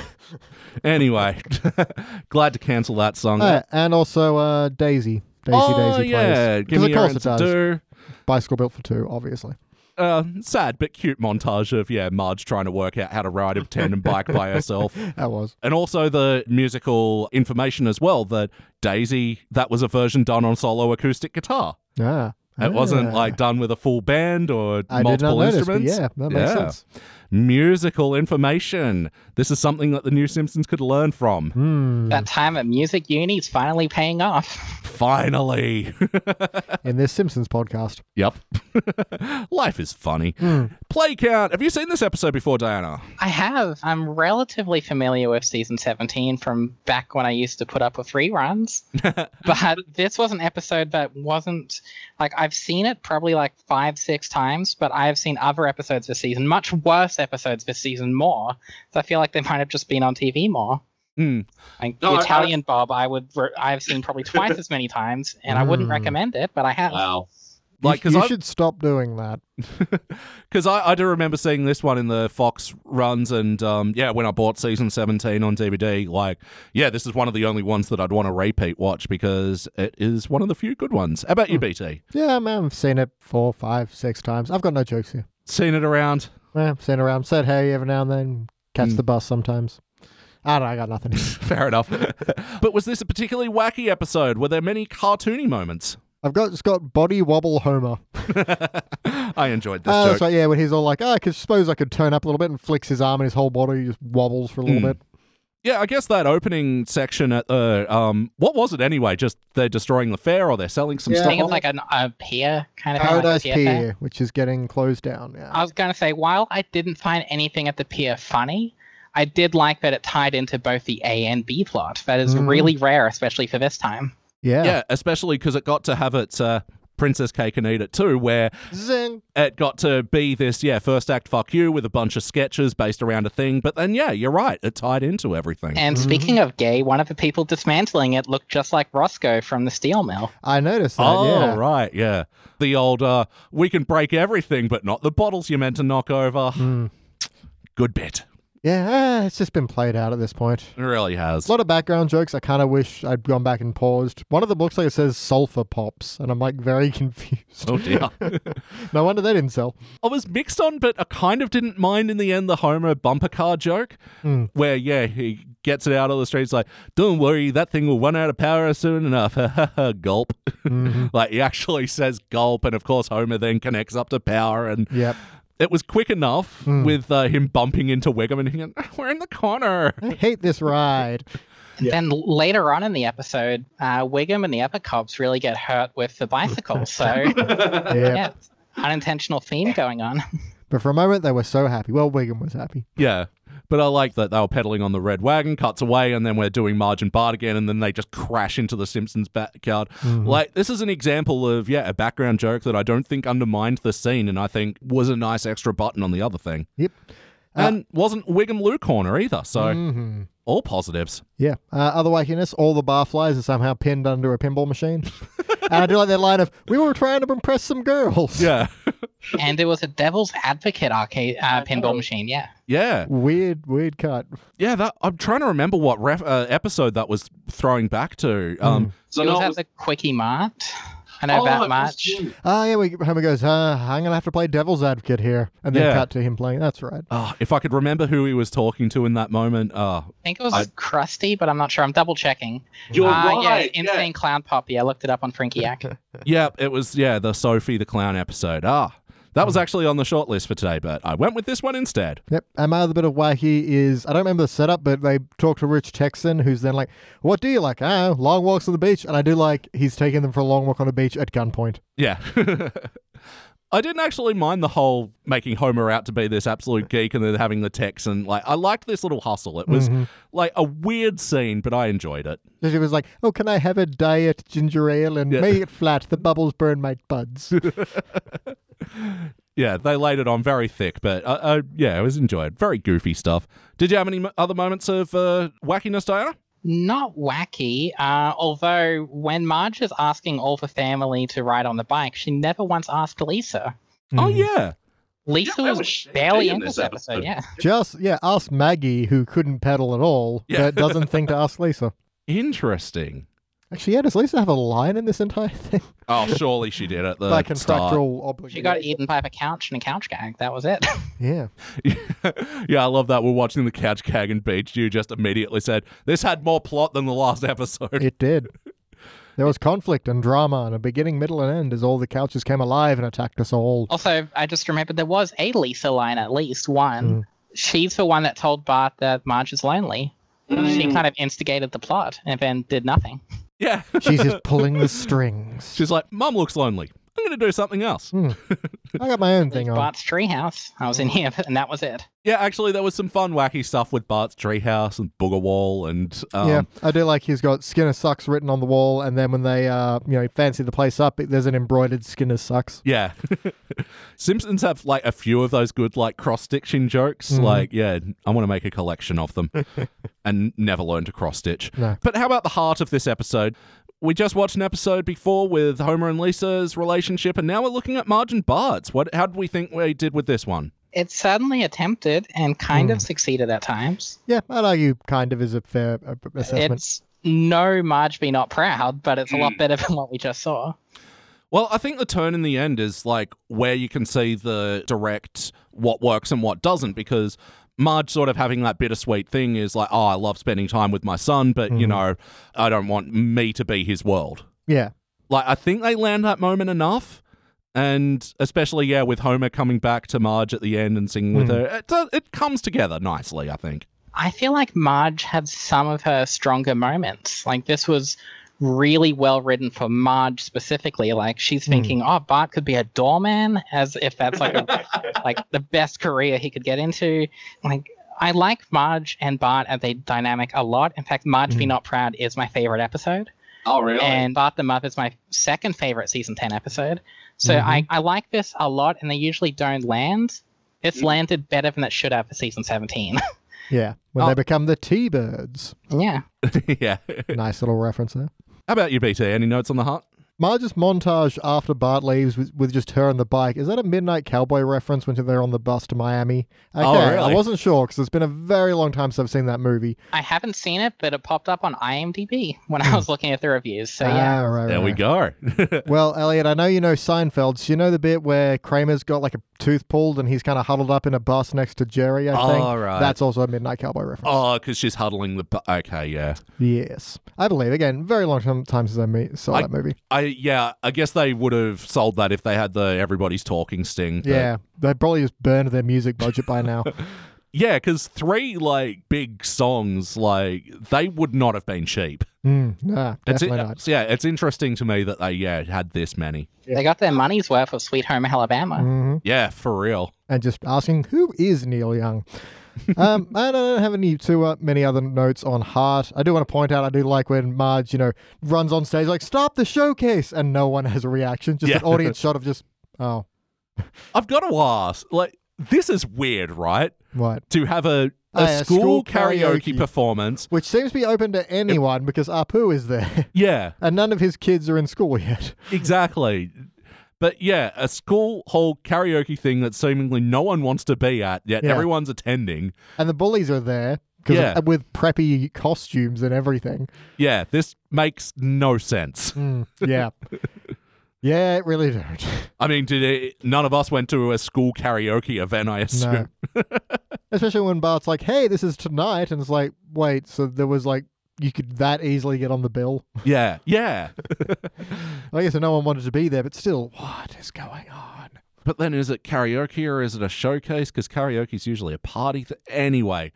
[SPEAKER 2] Anyway, glad to cancel that song.
[SPEAKER 3] Uh, and also uh, Daisy. Daisy
[SPEAKER 2] oh,
[SPEAKER 3] Daisy
[SPEAKER 2] yeah.
[SPEAKER 3] plays.
[SPEAKER 2] Give
[SPEAKER 3] Because
[SPEAKER 2] me
[SPEAKER 3] of
[SPEAKER 2] your
[SPEAKER 3] course it does.
[SPEAKER 2] do.
[SPEAKER 3] Bicycle built for two, obviously.
[SPEAKER 2] uh, sad but cute montage of yeah Marge trying to work out how to ride a tandem bike by herself,
[SPEAKER 3] That was.
[SPEAKER 2] and also the musical information as well that Daisy that was a version done on solo acoustic guitar.
[SPEAKER 3] Ah.
[SPEAKER 2] It wasn't
[SPEAKER 3] Ah.
[SPEAKER 2] like done with a full band or
[SPEAKER 3] I
[SPEAKER 2] multiple
[SPEAKER 3] notice,
[SPEAKER 2] instruments.
[SPEAKER 3] yeah, that makes
[SPEAKER 2] Yeah.
[SPEAKER 3] sense.
[SPEAKER 2] Musical information. This is something that the new Simpsons could learn from.
[SPEAKER 3] Hmm.
[SPEAKER 4] That time at music uni is finally paying off.
[SPEAKER 2] Finally.
[SPEAKER 3] In this Simpsons podcast.
[SPEAKER 2] yep. Life is funny.
[SPEAKER 3] Hmm.
[SPEAKER 2] Play count. Have you seen this episode before, Diana?
[SPEAKER 4] I have. I'm relatively familiar with season 17 from back when I used to put up with reruns. but this was an episode that wasn't like I've seen it probably like five, six times, but I have seen other episodes this season, much worse episodes this season more. So I feel like they might have just been on TV more.
[SPEAKER 2] Hmm.
[SPEAKER 4] Like
[SPEAKER 5] No,
[SPEAKER 4] the
[SPEAKER 5] I-
[SPEAKER 4] Italian Bob, I would re- I've seen probably twice as many times, and I wouldn't
[SPEAKER 3] Mm.
[SPEAKER 4] recommend it, but I have.
[SPEAKER 5] Wow.
[SPEAKER 2] Like,
[SPEAKER 3] you
[SPEAKER 2] because
[SPEAKER 3] you
[SPEAKER 2] I,
[SPEAKER 3] should stop doing that.
[SPEAKER 2] Because I, I do remember seeing this one in the Fox runs, and um, yeah, when I bought season 17 on DVD, like, yeah, this is one of the only ones that I'd want to repeat watch because it is one of the few good ones. How about you, BT?
[SPEAKER 3] Yeah, man, I've seen it four, five, six times. I've got no jokes here.
[SPEAKER 2] Seen it around?
[SPEAKER 3] Yeah, I've seen around. Said hey every now and then. Catch
[SPEAKER 2] Hmm.
[SPEAKER 3] the bus sometimes. I don't know, I got nothing.
[SPEAKER 2] Fair enough. but was this a particularly wacky episode? Were there many cartoony moments?
[SPEAKER 3] I've got just got body wobble Homer.
[SPEAKER 2] I enjoyed this
[SPEAKER 3] Oh,
[SPEAKER 2] joke.
[SPEAKER 3] that's right. Yeah, when he's all like, "Oh, I could suppose I could turn up a little bit," and flicks his arm, and his whole body just wobbles for a little
[SPEAKER 2] Hmm.
[SPEAKER 3] bit.
[SPEAKER 2] Yeah, I guess that opening section at the um, what was it anyway? Just they're destroying the fair or they're selling some
[SPEAKER 3] Yeah.
[SPEAKER 2] stuff.
[SPEAKER 4] I think it's like an, a pier kind of thing. like
[SPEAKER 3] Paradise
[SPEAKER 4] pier.
[SPEAKER 3] Pier, which is getting closed down. Yeah.
[SPEAKER 4] I was going to say, while I didn't find anything at the pier funny, I did like that it tied into both the A and B plot. That is
[SPEAKER 3] Mhm.
[SPEAKER 4] really rare, especially for this time.
[SPEAKER 3] yeah.
[SPEAKER 2] Yeah, especially because it got to have its uh, Princess Cake and Eat It too, where
[SPEAKER 3] Zing.
[SPEAKER 2] it got to be this, yeah, first act fuck you with a bunch of sketches based around a thing. But then, yeah, you're right. It tied into everything.
[SPEAKER 4] And
[SPEAKER 3] Mm-hmm.
[SPEAKER 4] speaking of gay, one of the people dismantling it looked just like Roscoe from the steel mill.
[SPEAKER 3] I noticed that.
[SPEAKER 2] oh,
[SPEAKER 3] yeah.
[SPEAKER 2] right. Yeah. The old, uh, we can break everything, but not the bottles you're meant to knock over.
[SPEAKER 3] Mm.
[SPEAKER 2] Good bit.
[SPEAKER 3] Yeah, ah, it's just been played out at this point.
[SPEAKER 2] It really has.
[SPEAKER 3] A lot of background jokes. I kind of wish I'd gone back and paused. One of them looks like it says sulfur pops, and I'm like very confused.
[SPEAKER 2] Oh, dear.
[SPEAKER 3] no wonder they didn't sell.
[SPEAKER 2] I was mixed on, but I kind of didn't mind in the end the Homer bumper car joke,
[SPEAKER 3] Mm.
[SPEAKER 2] where yeah he gets it out of the streets like, "Don't worry, that thing will run out of power soon enough." gulp.
[SPEAKER 3] Mhm.
[SPEAKER 2] like he actually says gulp, and of course Homer then connects up to power, and
[SPEAKER 3] Yep.
[SPEAKER 2] It was quick enough
[SPEAKER 3] Mm.
[SPEAKER 2] with uh, him bumping into Wiggum and him, "We're in the corner."
[SPEAKER 3] I hate this ride.
[SPEAKER 4] And then later on in the episode, uh, Wiggum and the other cops really get hurt with the bicycle. So,
[SPEAKER 3] Yeah.
[SPEAKER 4] yeah, unintentional theme going on.
[SPEAKER 3] But for a moment, they were so happy. Well, Wiggum was happy.
[SPEAKER 2] Yeah. But I like that they were pedaling on the red wagon, cuts away, and then we're doing Marge and Bart again, and then they just crash into the Simpsons backyard.
[SPEAKER 3] Mm-hmm.
[SPEAKER 2] Like, this is an example of, yeah, a background joke that I don't think undermined the scene, and I think was a nice extra button on the other thing.
[SPEAKER 3] Yep.
[SPEAKER 2] And wasn't Wiggum Lou Corner either, so
[SPEAKER 3] hmm
[SPEAKER 2] all positives.
[SPEAKER 3] Yeah. Uh, other wackiness, all the barflies are somehow pinned under a pinball machine. and I do like that line of, we were trying to impress some girls.
[SPEAKER 2] Yeah.
[SPEAKER 4] and there was a Devil's Advocate arcade uh, pinball machine. Yeah.
[SPEAKER 2] yeah.
[SPEAKER 3] Weird, weird cut.
[SPEAKER 2] Yeah, that I'm trying to remember what ref, uh, episode that was throwing back to. Um,
[SPEAKER 5] So
[SPEAKER 4] it was
[SPEAKER 5] no,
[SPEAKER 4] at
[SPEAKER 5] it was-
[SPEAKER 4] the Kwik-E-Mart. I know
[SPEAKER 5] Oh,
[SPEAKER 4] about
[SPEAKER 5] it was
[SPEAKER 3] Ah, yeah, we, Homer goes, uh, I'm going to have to play devil's advocate here. And then
[SPEAKER 2] Yeah.
[SPEAKER 3] cut to him playing. That's right.
[SPEAKER 2] oh, if I could remember who he was talking to in that moment. Uh,
[SPEAKER 4] I think it was
[SPEAKER 2] I-
[SPEAKER 4] Krusty, but I'm not sure. I'm double checking.
[SPEAKER 5] You're
[SPEAKER 4] uh,
[SPEAKER 5] right.
[SPEAKER 4] Yeah,
[SPEAKER 5] yeah.
[SPEAKER 4] Insane Clown Pop. Yeah, I looked it up on Frinkiac.
[SPEAKER 2] yep, it was, yeah, the Sophie the Clown episode. Ah, that was hmm. actually on the short list for today, but I went with this one instead.
[SPEAKER 3] Yep. And my other bit of wacky is, I don't remember the setup, but they talk to Rich Texan, who's then like, what do you like? Oh, long walks on the beach. And I do like, he's taking them for a long walk on the beach at gunpoint.
[SPEAKER 2] Yeah. I didn't actually mind the whole making Homer out to be this absolute geek and then having the Texan Like, I liked this little hustle. It was
[SPEAKER 3] Mm-hmm.
[SPEAKER 2] like a weird scene, but I enjoyed it.
[SPEAKER 3] She was like, oh, can I have a diet ginger ale and
[SPEAKER 2] Yeah.
[SPEAKER 3] make it flat? The bubbles burn my buds.
[SPEAKER 2] Yeah, they laid it on very thick, but uh, uh, yeah, it was enjoyed. Very goofy stuff. Did you have any m- other moments of uh, wackiness, Diana?
[SPEAKER 4] Not wacky, uh, although when Marge is asking all the family to ride on the bike, she never once asked Lisa.
[SPEAKER 2] Oh,
[SPEAKER 3] Mhm.
[SPEAKER 2] yeah.
[SPEAKER 4] Lisa
[SPEAKER 5] Yeah,
[SPEAKER 4] was,
[SPEAKER 5] was
[SPEAKER 4] barely
[SPEAKER 5] in
[SPEAKER 4] in
[SPEAKER 5] this
[SPEAKER 4] this episode.
[SPEAKER 5] episode?
[SPEAKER 4] Yeah.
[SPEAKER 3] Just, yeah, ask Maggie, who couldn't pedal at all,
[SPEAKER 2] Yeah.
[SPEAKER 3] but doesn't think to ask Lisa.
[SPEAKER 2] Interesting.
[SPEAKER 3] Actually, yeah, does Lisa have a line in this entire thing?
[SPEAKER 2] Oh, surely she did at the
[SPEAKER 3] By
[SPEAKER 2] start.
[SPEAKER 3] contractual obligation.
[SPEAKER 4] She got eaten by a couch and a couch gag. That was it.
[SPEAKER 3] Yeah.
[SPEAKER 2] yeah, I love that. We're watching the couch gag and Beach. You just immediately said this had more plot than the last episode.
[SPEAKER 3] It did. There was conflict and drama, and a beginning, middle, and end as all the couches came alive and attacked us all.
[SPEAKER 4] also, I just remembered there was a Lisa line, at least one.
[SPEAKER 3] Mm.
[SPEAKER 4] She's the one that told Bart that Marge is lonely. She kind of instigated the plot and then did nothing.
[SPEAKER 2] Yeah,
[SPEAKER 3] She's just pulling the strings.
[SPEAKER 2] she's like, "Mum looks lonely. I'm going to do something else."
[SPEAKER 3] I got my own thing on.
[SPEAKER 4] Bart's treehouse. I was in here, and that was it.
[SPEAKER 2] Yeah, actually, there was some fun, wacky stuff with Bart's treehouse and Booger Wall, and um,
[SPEAKER 3] yeah, I do like he's got Skinner sucks written on the wall, and then when they, uh, you know, fancy the place up, there's an embroidered Skinner sucks.
[SPEAKER 2] Yeah. Simpsons have like a few of those good like cross stitching jokes. Like, yeah, I want to make a collection of them and never learn to cross stitch.
[SPEAKER 3] No.
[SPEAKER 2] But how about the heart of this episode? We just watched an episode before with Homer and Lisa's relationship, and now we're looking at Marge and Bart's. What? How did we think we did with this one?
[SPEAKER 4] It certainly attempted and kind of hmm. succeeded at times.
[SPEAKER 3] Yeah, I'd argue kind of is a fair assessment.
[SPEAKER 4] It's no Marge be not proud, but it's a lot hmm. better than what we just saw.
[SPEAKER 2] Well, I think the turn in the end is like where you can see the direct what works and what doesn't because Marge sort of having that bittersweet thing is like, oh, I love spending time with my son, but you mm-hmm. know, I don't want me to be his world.
[SPEAKER 3] yeah,
[SPEAKER 2] Like, I think they land that moment enough. And especially, yeah, with Homer coming back to Marge at the end and singing with mm. her, it, uh, it comes together nicely, I think.
[SPEAKER 4] I feel like Marge had some of her stronger moments. Like this was really well written for Marge specifically. Like she's hmm. thinking, "Oh, Bart could be a doorman," as if that's like a, like the best career he could get into. Like I like Marge and Bart as a dynamic a lot. In fact, Marge Be hmm. Not Proud is my favorite episode.
[SPEAKER 5] Oh, really?
[SPEAKER 4] And Bart the Muppet is my second favorite season 10 episode. So mm-hmm. I, I like this a lot, and they usually don't land. It's mm. landed better than it should have for season 17.
[SPEAKER 3] yeah. When
[SPEAKER 2] Oh.
[SPEAKER 3] they become the T-Birds.
[SPEAKER 4] yeah.
[SPEAKER 2] yeah.
[SPEAKER 3] Nice little reference there.
[SPEAKER 2] How about you, BT? Any notes on the heart?
[SPEAKER 3] Marge's montage after Bart leaves with, with just her and the bike. Is that a Midnight Cowboy reference when they're on the bus to Miami? Okay,
[SPEAKER 2] Oh, really?
[SPEAKER 3] I wasn't sure because it's been a very long time since I've seen that movie.
[SPEAKER 4] I haven't seen it, but it popped up on IMDb when I was looking at the reviews. So yeah.
[SPEAKER 3] Ah, right,
[SPEAKER 2] There we go.
[SPEAKER 3] Well, Elliot, I know you know Seinfeld. So you know the bit where Kramer's got like a tooth pulled and he's kind of huddled up in a bus next to Jerry, I think.
[SPEAKER 2] Oh, right.
[SPEAKER 3] That's also a Midnight Cowboy reference.
[SPEAKER 2] oh, because she's huddling the. bu- Okay, yeah.
[SPEAKER 3] Yes. I believe. Again, very long time, time since I saw
[SPEAKER 2] I-
[SPEAKER 3] that movie.
[SPEAKER 2] I yeah, I guess they would have sold that if they had the everybody's talking sting. but-
[SPEAKER 3] Yeah. They probably just burned their music budget by now.
[SPEAKER 2] yeah, because three like big songs, like they would not have been cheap.
[SPEAKER 3] mm, nah,
[SPEAKER 2] It's
[SPEAKER 3] definitely
[SPEAKER 2] it,
[SPEAKER 3] not.
[SPEAKER 2] so, yeah, it's interesting to me that they yeah had this many.
[SPEAKER 4] They got their money's worth of Sweet Home Alabama.
[SPEAKER 3] hmm
[SPEAKER 2] Yeah, for real.
[SPEAKER 3] And just asking, who is Neil Young? Um, I don't have any too uh, many other notes on Heart. I do want to point out I do like when Marge, you know, runs on stage like "Stop the showcase," and no one has a reaction. Just
[SPEAKER 2] Yeah.
[SPEAKER 3] an audience shot of just, oh,
[SPEAKER 2] I've got to ask, like, this is weird, right?
[SPEAKER 3] what?
[SPEAKER 2] To have a, a
[SPEAKER 3] Ah, yeah,
[SPEAKER 2] school,
[SPEAKER 3] school
[SPEAKER 2] karaoke,
[SPEAKER 3] karaoke.
[SPEAKER 2] performance.
[SPEAKER 3] Which seems to be open to anyone because Apu is there,
[SPEAKER 2] Yeah,
[SPEAKER 3] and none of his kids are in school yet.
[SPEAKER 2] exactly. But yeah, a school hall karaoke thing that seemingly no one wants to be at, yet
[SPEAKER 3] Yeah.
[SPEAKER 2] everyone's attending.
[SPEAKER 3] And the bullies are there
[SPEAKER 2] Yeah.
[SPEAKER 3] with preppy costumes and everything.
[SPEAKER 2] Yeah, this makes no sense.
[SPEAKER 3] Mm, yeah, yeah, it really don't.
[SPEAKER 2] I mean, did it, none of us went to a school karaoke event? I assume.
[SPEAKER 3] No. Especially when Bart's like, "Hey, this is tonight," and it's like, "Wait, so there was like you could that easily get on the bill?"
[SPEAKER 2] Yeah, yeah.
[SPEAKER 3] I guess no one wanted to be there, but still, what is going on?
[SPEAKER 2] But then, is it karaoke or is it a showcase? Because karaoke is usually a party. Th- anyway,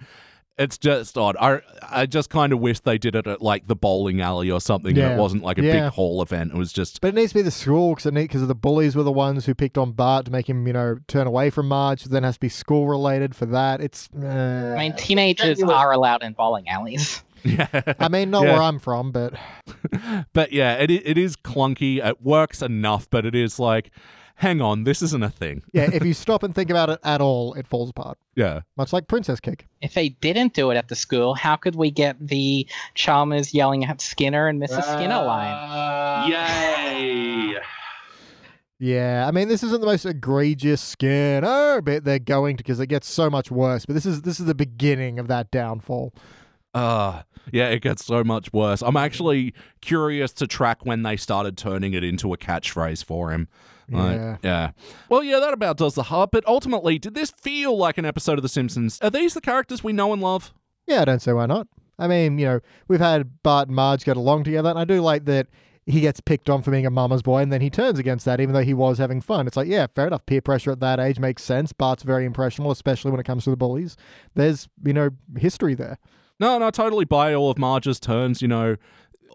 [SPEAKER 2] it's just odd. I I just kind of wish they did it at like the bowling alley or something. and it wasn't like a
[SPEAKER 3] Yeah.
[SPEAKER 2] big hall event. It was just
[SPEAKER 3] But it needs to be the school because because the bullies were the ones who picked on Bart to make him, you know, turn away from Marge. Then has to be school related for that. It's. Uh,
[SPEAKER 4] I mean, teenagers are allowed in bowling alleys.
[SPEAKER 2] Yeah.
[SPEAKER 3] I mean, not
[SPEAKER 2] Yeah.
[SPEAKER 3] where I'm from, but
[SPEAKER 2] but yeah, it it is clunky. It works enough, but it is like, hang on, this isn't a thing.
[SPEAKER 3] yeah, if you stop and think about it at all, it falls apart.
[SPEAKER 2] Yeah.
[SPEAKER 3] Much like Princess Cake.
[SPEAKER 4] If they didn't do it at the school, how could we get the Chalmers yelling at Skinner and Mrs. Skinner line?
[SPEAKER 5] Uh, Yay!
[SPEAKER 3] Yeah, I mean, this isn't the most egregious Skinner bit they're going to because it gets so much worse. But this is this is the beginning of that downfall.
[SPEAKER 2] Uh, yeah, it gets so much worse. I'm actually curious to track when they started turning it into a catchphrase for him. Like,
[SPEAKER 3] Yeah.
[SPEAKER 2] yeah. Well, yeah, that about does the hub. But ultimately, did this feel like an episode of The Simpsons? Are these the characters we know and love?
[SPEAKER 3] Yeah, I don't see why not. I mean, you know, we've had Bart and Marge get along together, and I do like that he gets picked on for being a mama's boy, and then he turns against that, even though he was having fun. It's like, yeah, fair enough. Peer pressure at that age makes sense. Bart's very impressionable, especially when it comes to the bullies. There's, you know, history there.
[SPEAKER 2] No, no, I totally buy all of Marge's turns. You know,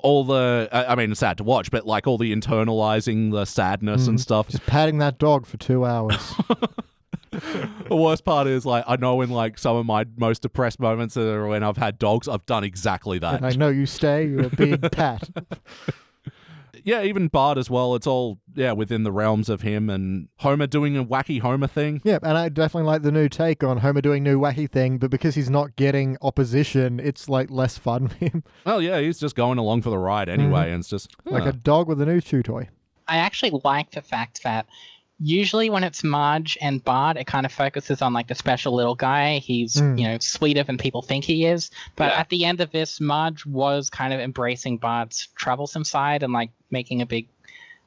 [SPEAKER 2] all the. I I mean, it's sad to watch, but like all the internalizing the sadness and mm. stuff.
[SPEAKER 3] Just patting that dog for two hours.
[SPEAKER 2] The worst part is like I know in like some of my most depressed moments are when I've had dogs, I've done exactly that.
[SPEAKER 3] and I know you stay. You're a big pat.
[SPEAKER 2] Yeah, even Bart as well. It's all yeah within the realms of him and Homer doing a wacky Homer thing.
[SPEAKER 3] Yeah, and I definitely like the new take on Homer doing new wacky thing, but because he's not getting opposition, it's like less fun for him.
[SPEAKER 2] Well, yeah, he's just going along for the ride mm-hmm. anyway, and it's just
[SPEAKER 3] Like a dog with a new chew toy.
[SPEAKER 4] I actually like the fact that usually when it's Marge and Bart, it kind of focuses on like the special little guy. He's
[SPEAKER 3] Mm.
[SPEAKER 4] you know sweeter than people think he is. But
[SPEAKER 5] Yeah.
[SPEAKER 4] at the end of this, Marge was kind of embracing Bart's troublesome side and like making a big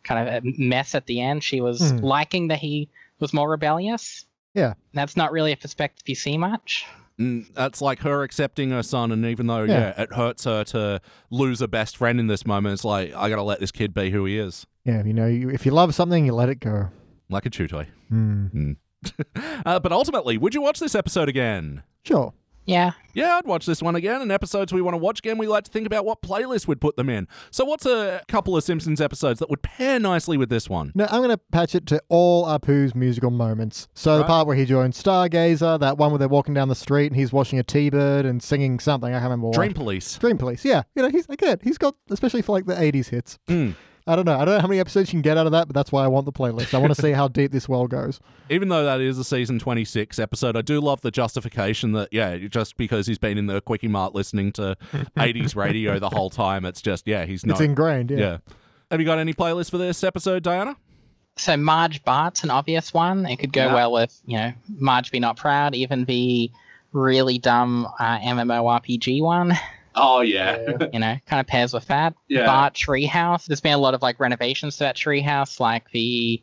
[SPEAKER 4] kind of a mess at the end. She was
[SPEAKER 3] Mm.
[SPEAKER 4] liking that he was more rebellious.
[SPEAKER 3] Yeah.
[SPEAKER 4] That's not really a perspective you see much.
[SPEAKER 2] Mm, that's like her accepting her son, and even though
[SPEAKER 3] Yeah.
[SPEAKER 2] yeah. it hurts her to lose a best friend in this moment, it's like I gotta let this kid be who he is,
[SPEAKER 3] Yeah, you know, you, if you love something, you let it go.
[SPEAKER 2] Like a chew toy.
[SPEAKER 3] Hmm.
[SPEAKER 2] Uh, but ultimately, would you watch this episode again?
[SPEAKER 3] Sure.
[SPEAKER 4] Yeah.
[SPEAKER 2] Yeah, I'd watch this one again. And episodes we want to watch again, we like to think about what playlist we'd put them in. So, what's a couple of Simpsons episodes that would pair nicely with this one?
[SPEAKER 3] No, I'm going to patch it to all Apu's musical moments. So the part where he joins Stargazer, that one where they're walking down the street and he's watching a T-bird and singing something. I can't remember what.
[SPEAKER 2] Dream Police.
[SPEAKER 3] Dream Police. Yeah, you know, he's again, he's got especially for like the '80s hits.
[SPEAKER 2] Mm.
[SPEAKER 3] I don't know. I don't know how many episodes you can get out of that, but that's why I want the playlist. I want to see how deep this well goes.
[SPEAKER 2] Even though that is a season 26 episode, I do love the justification that, yeah, just because he's been in the Kwik-E-Mart listening to 80s radio the whole time, it's just, yeah, he's not.
[SPEAKER 3] It's ingrained. Yeah.
[SPEAKER 2] yeah. Have you got any playlists for this episode, Diana?
[SPEAKER 4] So Marge Bart's an obvious one. It could go
[SPEAKER 5] Yeah.
[SPEAKER 4] well with, you know, Marge Be Not Proud, even the really dumb uh, MMORPG one.
[SPEAKER 5] Oh yeah.
[SPEAKER 4] you know, kind of pairs with that.
[SPEAKER 5] Yeah.
[SPEAKER 4] Bart Treehouse. There's been a lot of like renovations to that treehouse, like the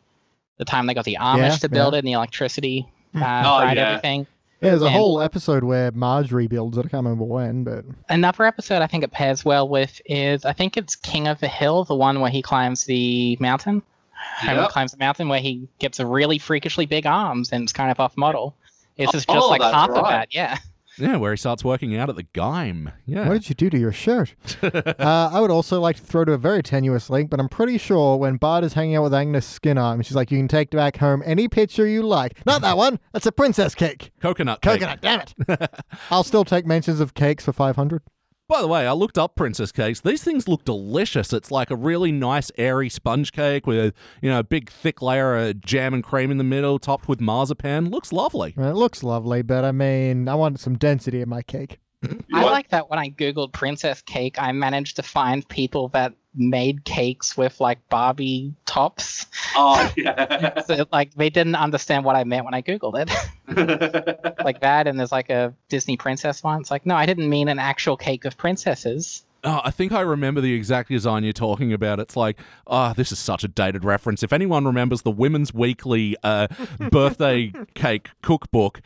[SPEAKER 4] the time they got the Amish
[SPEAKER 3] Yeah,
[SPEAKER 4] to build it and the electricity uh,
[SPEAKER 5] Oh,
[SPEAKER 4] fried
[SPEAKER 5] yeah.
[SPEAKER 4] everything.
[SPEAKER 3] Yeah, there's a
[SPEAKER 4] And-
[SPEAKER 3] whole episode where Marge rebuilds it. I can't remember when, but
[SPEAKER 4] Another episode I think it pairs well with is I think it's King of the Hill, the one where he climbs the mountain. Homer
[SPEAKER 5] Yep.
[SPEAKER 4] climbs the mountain where he gets a really freakishly big arms and it's kind of off model. This is
[SPEAKER 5] Oh,
[SPEAKER 4] just like
[SPEAKER 5] that's
[SPEAKER 4] half of that, yeah.
[SPEAKER 2] Yeah, where he starts working out at the Gime. Yeah.
[SPEAKER 3] what did you do to your shirt? uh, I would also like to throw to a very tenuous link, but I'm pretty sure when Bart is hanging out with Agnes Skinner, and she's like, "You can take back home any picture you like." Not that one. That's a princess cake.
[SPEAKER 2] Coconut cake.
[SPEAKER 3] Coconut. Damn it. I'll still take mentions of cakes for 500.
[SPEAKER 2] By the way, I looked up princess cakes. These things look delicious. It's like a really nice, airy sponge cake with you know a big, thick layer of jam and cream in the middle, topped with marzipan. Looks lovely.
[SPEAKER 3] It looks lovely, but I mean, I want some density in my cake.
[SPEAKER 4] I like that when I googled princess cake, I managed to find people that made cakes with like Barbie tops.
[SPEAKER 5] Oh yeah.
[SPEAKER 4] So like they didn't understand what I meant when I googled it. like that, and there's like a Disney princess one. It's like, no, I didn't mean an actual cake of princesses.
[SPEAKER 2] Oh, I think I remember the exact design you're talking about. It's like, ah, this is such a dated reference. If anyone remembers the Women's Weekly uh, birthday cake cookbook,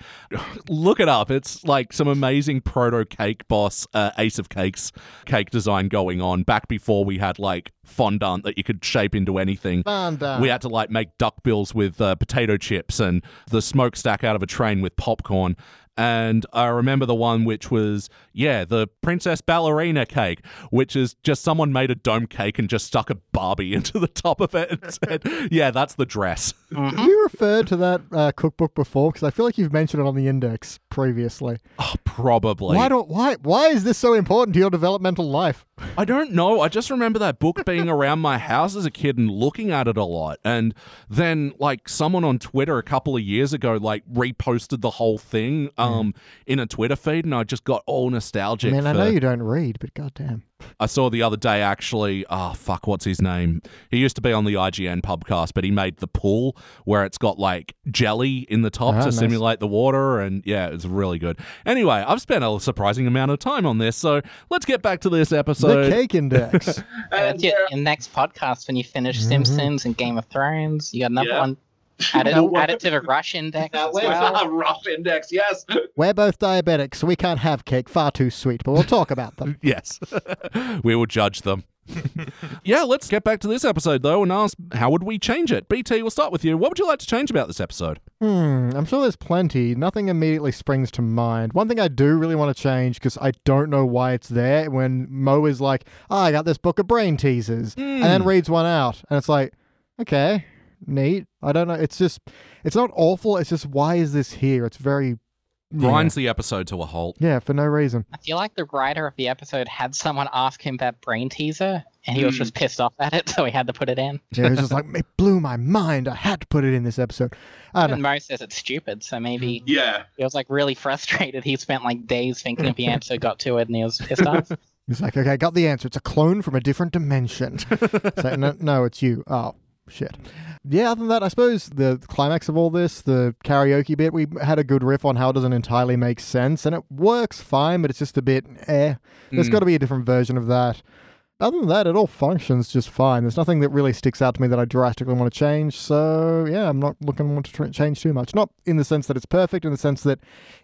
[SPEAKER 2] look it up. It's like some amazing proto cake boss, uh, Ace of Cakes cake design going on back before we had like fondant that you could shape into anything.
[SPEAKER 3] Uh,
[SPEAKER 2] We had to like make duck bills with uh, potato chips and the smokestack out of a train with popcorn. And I remember the one which was, yeah, the Princess Ballerina cake, which is just someone made a dome cake and just stuck a Barbie into the top of it and said, yeah, that's the dress.
[SPEAKER 3] Have you referred to that uh, cookbook before? Because I feel like you've mentioned it on the index previously.
[SPEAKER 2] Oh, probably.
[SPEAKER 3] Why don't why why is this so important to your developmental life?
[SPEAKER 2] I don't know. I just remember that book being around my house as a kid and looking at it a lot. And then, like, someone on Twitter a couple of years ago, like, reposted the whole thing um, in a Twitter feed, and I just got all
[SPEAKER 3] I
[SPEAKER 2] nostalgic.
[SPEAKER 3] mean, I know you don't read, but goddamn.
[SPEAKER 2] I saw the other day actually. Oh fuck, what's his name? He used to be on the IGN podcast, but he made the pool where it's got like jelly in the top
[SPEAKER 3] Ah,
[SPEAKER 2] to
[SPEAKER 3] nice.
[SPEAKER 2] simulate the water, and yeah, it's really good. Anyway, I've spent a surprising amount of time on this, so let's get back to this episode.
[SPEAKER 3] the cake index.
[SPEAKER 4] That's your,
[SPEAKER 5] uh,
[SPEAKER 4] your next podcast when you finish
[SPEAKER 3] Mhm.
[SPEAKER 4] Simpsons and Game of Thrones. You got another
[SPEAKER 5] Yeah.
[SPEAKER 4] one. Add it, add it to the rush index
[SPEAKER 5] That
[SPEAKER 4] as
[SPEAKER 5] was
[SPEAKER 4] well.
[SPEAKER 5] rough index, yes.
[SPEAKER 3] We're both diabetic, so we can't have cake. Far too sweet, but we'll talk about them.
[SPEAKER 2] Yes, we will judge them. yeah, let's get back to this episode though and ask how would we change it? BT, we'll start with you. What would you like to change about this episode?
[SPEAKER 3] Hmm, I'm sure there's plenty. Nothing immediately springs to mind. One thing I do really want to change because I don't know why it's there. When Moe is like, "Oh, I got this book of brain teasers," and then reads one out, and it's like, "Okay, neat." I don't know. It's just, it's not awful. It's just, why is this here? It's very
[SPEAKER 2] Grinds the episode to a halt.
[SPEAKER 3] Yeah, for no reason.
[SPEAKER 4] I feel like the writer of the episode had someone ask him that brain teaser, and he was
[SPEAKER 5] Hmm.
[SPEAKER 4] just pissed off at it, so he had to put it in.
[SPEAKER 3] Yeah, it was just like it blew my mind. I had to put it in this episode. I don't
[SPEAKER 4] Even
[SPEAKER 3] know.
[SPEAKER 4] Moe says it's stupid, so maybe
[SPEAKER 5] Yeah.
[SPEAKER 4] he was like really frustrated. He spent like days thinking if the answer got to it, and he was pissed off.
[SPEAKER 3] He's like, okay, I got the answer. It's a clone from a different dimension. so, no, no, it's you. Oh, shit. Yeah, other than that, I suppose the climax of all this, the karaoke bit, we had a good riff on how it doesn't entirely make sense, and it works fine, but it's just a bit eh. There's
[SPEAKER 2] Mm.
[SPEAKER 3] got to be a different version of that. Other than that, it all functions just fine. There's nothing that really sticks out to me that I drastically want to change. So, yeah, I'm not looking to tr- change too much. Not in the sense that it's perfect, in the sense that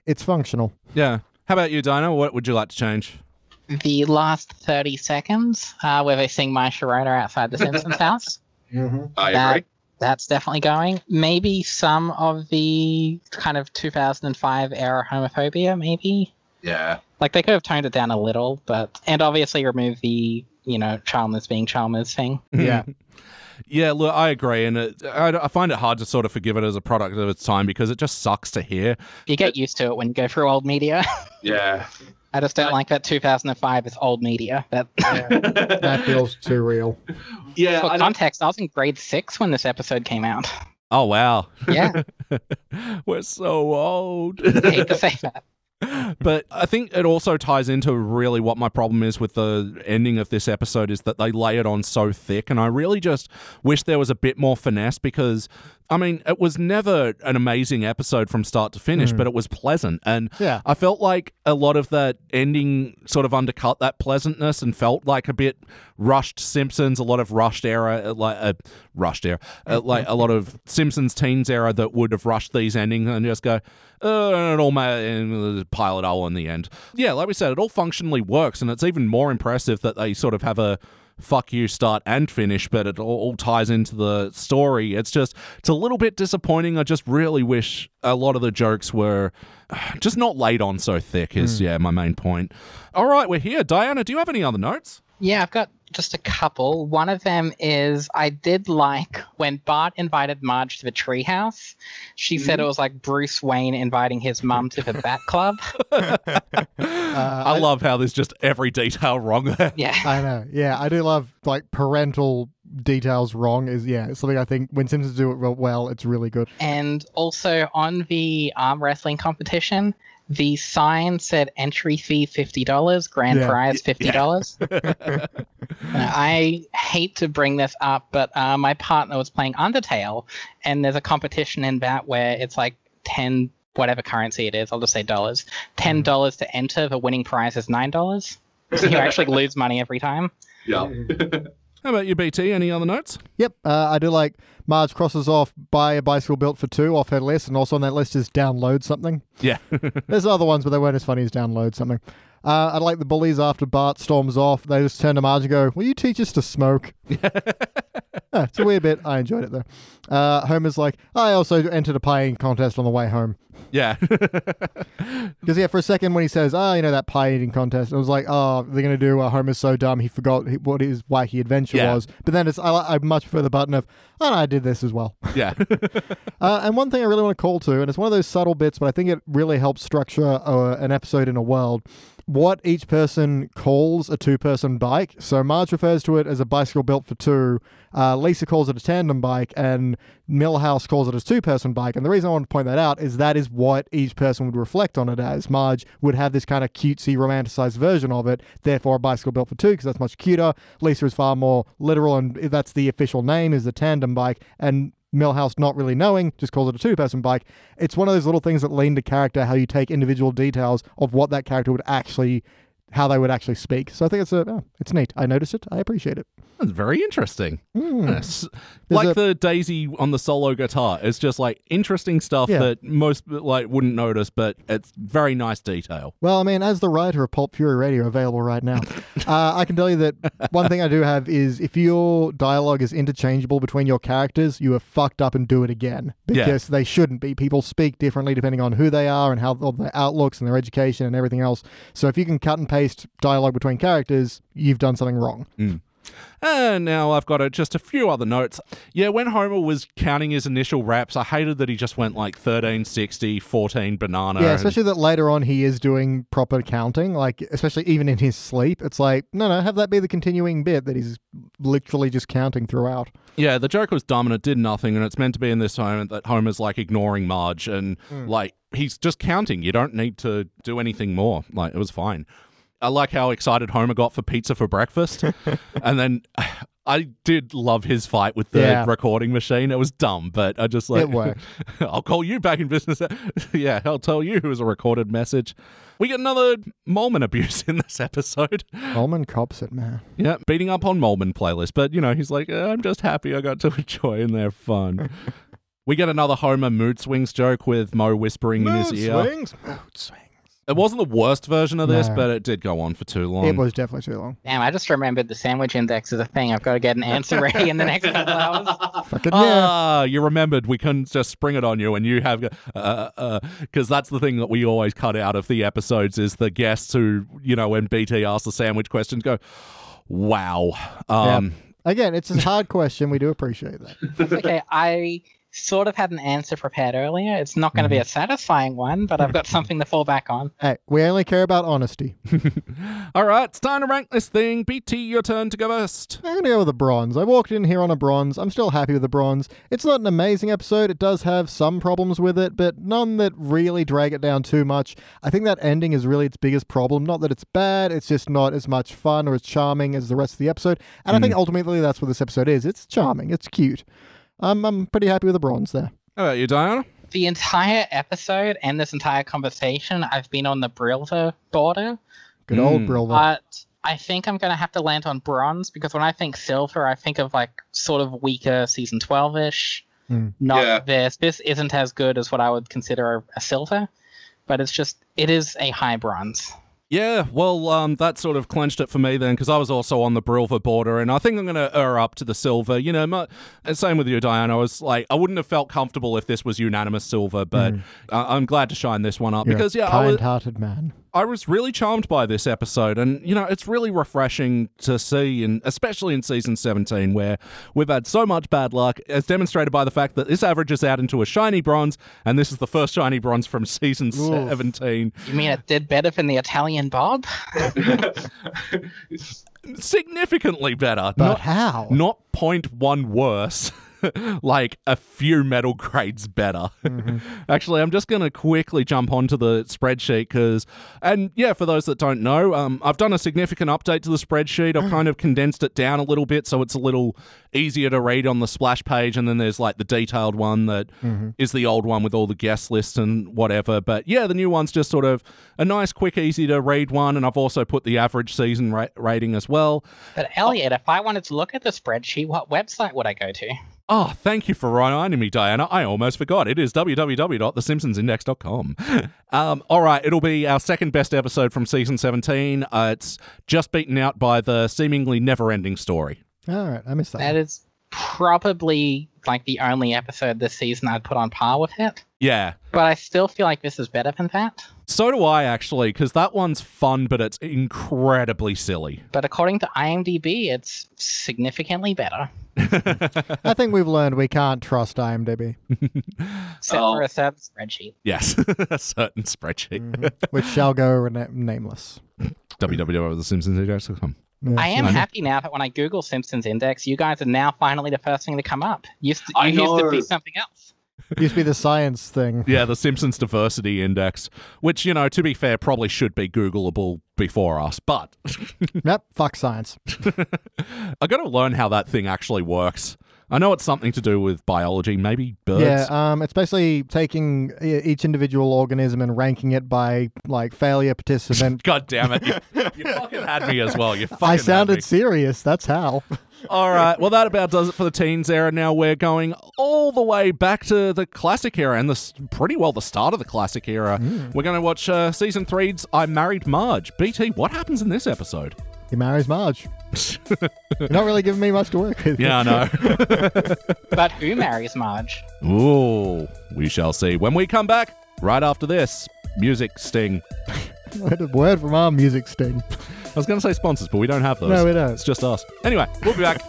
[SPEAKER 3] it's functional.
[SPEAKER 2] Yeah. How about you, Dino? What would you like to change?
[SPEAKER 4] the last 30 seconds, uh, where they sing My Sharona outside the Simpsons house. Mm-hmm.
[SPEAKER 5] I
[SPEAKER 4] That-
[SPEAKER 5] agree.
[SPEAKER 4] That's definitely going. Maybe some of the kind of 2005 era homophobia, maybe.
[SPEAKER 5] Yeah.
[SPEAKER 4] Like they could have toned it down a little, but and obviously remove the you know Chalmers being Chalmers thing.
[SPEAKER 3] Yeah.
[SPEAKER 2] Yeah, look, I agree, and it, I, I find it hard to sort of forgive it as a product of its time because it just sucks to hear.
[SPEAKER 4] You get used to it when you go through old media.
[SPEAKER 5] Yeah.
[SPEAKER 4] I just don't like that 2005 is old media. That
[SPEAKER 3] that feels too real.
[SPEAKER 5] yeah.
[SPEAKER 4] for
[SPEAKER 5] I don't-
[SPEAKER 4] context, I was in grade six when this episode came out.
[SPEAKER 2] Oh wow,
[SPEAKER 4] Yeah,
[SPEAKER 2] we're so old.
[SPEAKER 4] I hate to say that.
[SPEAKER 2] but I think it also ties into really what my problem is with the ending of this episode is that they lay it on so thick, and I really just wish there was a bit more finesse because. I mean, it was never an amazing episode from start to finish, but it was pleasant. And
[SPEAKER 3] Yeah.
[SPEAKER 2] I felt like a lot of that ending sort of undercut that pleasantness and felt like a bit rushed Simpsons, a lot of rushed era, uh, like uh, rushed era, uh, like a lot of Simpsons teens era that would have rushed these endings and just go, uh, and it all ma- and uh, pile it all in the end. Yeah, like we said, it all functionally works, and it's even more impressive that they sort of have a fuck you start and finish, but it all, all ties into the story. It's just, it's a little bit disappointing. I just really wish a lot of the jokes were just not laid on so thick, is, hmm. yeah, my main point. All right, we're here. Diana, do you have any other notes?
[SPEAKER 4] Yeah, I've got just a couple. One of them is I did like when Bart invited Marge to the treehouse. She said mm-hmm. it was like Bruce Wayne inviting his mum to the Bat Club.
[SPEAKER 2] Uh, I, love how there's just every detail wrong there.
[SPEAKER 4] Yeah.
[SPEAKER 3] I know. Yeah, I do love like parental details wrong is yeah, it's something I think when Simpsons do it well, it's really good.
[SPEAKER 4] And also on the arm wrestling competition, the sign said entry fee fifty dollars, grand
[SPEAKER 3] Yeah.
[SPEAKER 4] prize fifty dollars. I hate to bring this up, but uh, my partner was playing Undertale, and there's a competition in that where it's like ten whatever currency it is. I'll just say dollars. Ten dollars to enter. The winning prize is nine dollars. So you actually lose money every time.
[SPEAKER 5] Yeah.
[SPEAKER 2] How about you, BT? Any other notes?
[SPEAKER 3] Yep, uh, I do like Marge crosses off buy a bicycle built for two off her list, and also on that list is download something.
[SPEAKER 2] Yeah.
[SPEAKER 3] There's other ones, but they weren't as funny as download something. Uh, I like the bullies after Bart storms off. They just turn to Marge and go, "Will you teach us to smoke?" Yeah, it's a weird bit. I enjoyed it though. Uh, Homer's like, "I also entered a pie-eating contest on the way home."
[SPEAKER 2] yeah.
[SPEAKER 3] Because yeah, for a second when he says, "Oh, you know that pie eating contest," I was like, "Oh, they're gonna do uh, Homer's so dumb he forgot what his wacky adventure
[SPEAKER 2] Yeah.
[SPEAKER 3] was." But then it's I, I much prefer the button of, "Oh, no, I did this as well."
[SPEAKER 2] yeah.
[SPEAKER 3] uh, and one thing I really want to call to, and it's one of those subtle bits, but I think it really helps structure uh, an episode in a world. What each person calls a two person bike. So Marge refers to it as a bicycle built for two. Uh, Lisa calls it a tandem bike, and Milhouse calls it a two person bike. And the reason I want to point that out is that is what each person would reflect on it as. Marge would have this kind of cutesy, romanticized version of it, therefore a bicycle built for two because that's much cuter. Lisa is far more literal, and that's the official name is the tandem bike. And Milhouse, not really knowing, just calls it a two person bike. It's one of those little things that lean to character, how you take individual details of what that character would actually, how they would actually speak. So I think it's a, oh, it's neat. I notice it. I appreciate it.
[SPEAKER 2] That's very interesting. Yes.
[SPEAKER 3] Hmm.
[SPEAKER 2] Like
[SPEAKER 3] a-
[SPEAKER 2] the Daisy on the solo guitar. It's just like interesting stuff
[SPEAKER 3] Yeah.
[SPEAKER 2] that most like wouldn't notice, but it's very nice detail.
[SPEAKER 3] Well, I mean, as the writer of Pulp Fury Radio available right now, uh, I can tell you that one thing I do have is if your dialogue is interchangeable between your characters, you have fucked up and do it again
[SPEAKER 2] Yeah.
[SPEAKER 3] because they shouldn't be. People speak differently depending on who they are and how their outlooks and their education and everything else. So if you can cut and paste dialogue between characters, you've done something wrong. Mm.
[SPEAKER 2] And now I've got a, just a few other notes. Yeah, when Homer was counting his initial raps, I hated that he just went like 13, 60, 14 banana.
[SPEAKER 3] Yeah,
[SPEAKER 2] and-
[SPEAKER 3] especially that later on he is doing proper counting, like especially even in his sleep. It's like, no, no, have that be the continuing bit that he's literally just counting throughout.
[SPEAKER 2] Yeah, the joke was dumb and it did nothing, and it's meant to be in this moment that Homer's like ignoring Marge and mm. like he's just counting. You don't need to do anything more. Like it was fine. I like how excited Homer got for pizza for breakfast, and then I did love his fight with the
[SPEAKER 3] Yeah.
[SPEAKER 2] recording machine. It was dumb, but I just like
[SPEAKER 3] It worked.
[SPEAKER 2] I'll call you back in business. yeah, I'll tell you it was a recorded message. We get another Moleman abuse in this episode.
[SPEAKER 3] Moleman cops it, man.
[SPEAKER 2] Yeah, beating up on Moleman playlist, but you know, he's like, "Uh, I'm just happy I got to enjoy and they're fun. we get another Homer mood swings joke with Moe whispering in his ear.
[SPEAKER 3] Mood
[SPEAKER 2] ear.
[SPEAKER 3] swings. Mood swings.
[SPEAKER 2] It wasn't the worst version of this,
[SPEAKER 3] No.
[SPEAKER 2] but it did go on for too long.
[SPEAKER 3] It was definitely too long.
[SPEAKER 4] Damn, I just remembered the sandwich index is a thing. I've got to get an answer ready in the next couple hours.
[SPEAKER 3] Fucking yeah.
[SPEAKER 2] Ah, you remembered we couldn't just spring it on you, and you have, uh, uh, because that's the thing that we always cut out of the episodes is the guests who, you know, when BT asks the sandwich questions, go, "Wow." Um,
[SPEAKER 3] Again, it's a hard question. We do appreciate that.
[SPEAKER 4] okay, I sort of had an answer prepared earlier. It's not going to be mm-hmm. a satisfying one, but I've got something to fall back on.
[SPEAKER 3] Hey, we only care about honesty.
[SPEAKER 2] All right, it's time to rank this thing. BT, your turn to go first.
[SPEAKER 3] I'm going to go with the bronze. I walked in here on a bronze. I'm still happy with the bronze. It's not an amazing episode. It does have some problems with it, but none that really drag it down too much. I think that ending is really its biggest problem. Not that it's bad, it's just not as much fun or as charming as the rest of the episode. And I think mm. ultimately that's what this episode is. It's charming, it's cute. Um, I'm pretty happy with the bronze there.
[SPEAKER 2] How about you, Diana?
[SPEAKER 4] The entire episode and this entire conversation, I've been on the Brilva border,
[SPEAKER 3] Good old
[SPEAKER 2] Mm.
[SPEAKER 4] But I think I'm going to have to land on bronze because when I think silver, I think of like sort of weaker season 12 ish.
[SPEAKER 3] Hmm.
[SPEAKER 4] Not
[SPEAKER 5] Yeah.
[SPEAKER 4] this. This isn't as good as what I would consider a, a silver, but it's just, it is a high bronze.
[SPEAKER 2] Yeah, well, um, that sort of clenched it for me then because I was also on the Brilva border, and I think I'm going to err up to the silver. You know, my, same with you, Diana. I was like, I wouldn't have felt comfortable if this was unanimous silver, but I- I'm glad to shine this one up
[SPEAKER 3] You're
[SPEAKER 2] because yeah, I was,
[SPEAKER 3] kind-hearted man.
[SPEAKER 2] I was really charmed by this episode, and you know, it's really refreshing to see, and especially in season 17, where we've had so much bad luck, as demonstrated by the fact that this averages out into a shiny bronze, and this is the first shiny bronze from season 17.
[SPEAKER 4] You mean it did better than the Italian Bob?
[SPEAKER 2] Significantly better,
[SPEAKER 3] But
[SPEAKER 2] not
[SPEAKER 3] how?
[SPEAKER 2] not 0.1 worse. like a few metal grades better. Actually, I'm just going to quickly jump onto the spreadsheet because, and yeah, for those that don't know, um, I've done a significant update to the spreadsheet. I've kind of condensed it down a little bit so it's a little easier to read on the splash page. And then there's like the detailed one that is the old one with all the guest lists and whatever. But yeah, the new one's just sort of a nice, quick, easy to read one. And I've also put the average season ra- rating as well.
[SPEAKER 4] But Elliot, if I wanted to look at the spreadsheet, what website would I go to?
[SPEAKER 2] Oh, thank you for reminding me, Diana. I almost forgot. It is www.thesimpsonsindex.com. Um, all right, it'll be our second best episode from season 17. Uh, it's just beaten out by the seemingly never ending story.
[SPEAKER 3] All right, I missed that.
[SPEAKER 4] That is probably like the only episode this season I'd put on par with it.
[SPEAKER 2] Yeah.
[SPEAKER 4] But I still feel like this is better than that.
[SPEAKER 2] So do I actually, because that one's fun, but it's incredibly silly.
[SPEAKER 4] But according to IMDb, it's significantly better.
[SPEAKER 3] I think we've learned we can't trust IMDb,
[SPEAKER 4] Except
[SPEAKER 5] Oh.
[SPEAKER 4] for a certain spreadsheet.
[SPEAKER 2] Yes, a certain spreadsheet.
[SPEAKER 3] Mhm. which shall go rena- nameless.
[SPEAKER 2] www.thesimpsonsindex.com.
[SPEAKER 3] Yeah,
[SPEAKER 4] I am
[SPEAKER 3] so-
[SPEAKER 4] happy now that when I Google Simpsons Index, you guys are now finally the first thing to come up. Used to,
[SPEAKER 5] I
[SPEAKER 4] you used to be something else.
[SPEAKER 3] Used to be the science thing.
[SPEAKER 2] Yeah, the Simpsons Diversity Index, which, you know, to be fair, probably should be Googleable before us, but
[SPEAKER 3] Yep, fuck science.
[SPEAKER 2] I got to learn how that thing actually works. I know it's something to do with biology, maybe birds.
[SPEAKER 3] Yeah, um, it's basically taking each individual organism and ranking it by like failure, participant.
[SPEAKER 2] God damn it. You, you fucking had me as well. You fucking
[SPEAKER 3] I sounded serious. That's how.
[SPEAKER 2] All right. Well, that about does it for the teens era. Now we're going all the way back to the classic era and this pretty well the start of the classic era. We're going to watch uh, season three's I Married Marge. BT, what happens in this episode?
[SPEAKER 3] He marries Marge. You're not really giving me much to work with.
[SPEAKER 2] Yeah, I know.
[SPEAKER 4] But who marries Marge?
[SPEAKER 2] Ooh, we shall see. When we come back, right after this, music sting.
[SPEAKER 3] Word, word from our music sting.
[SPEAKER 2] I was going to say sponsors, but we don't have those.
[SPEAKER 3] No, we don't.
[SPEAKER 2] It's just us. Anyway, we'll be back.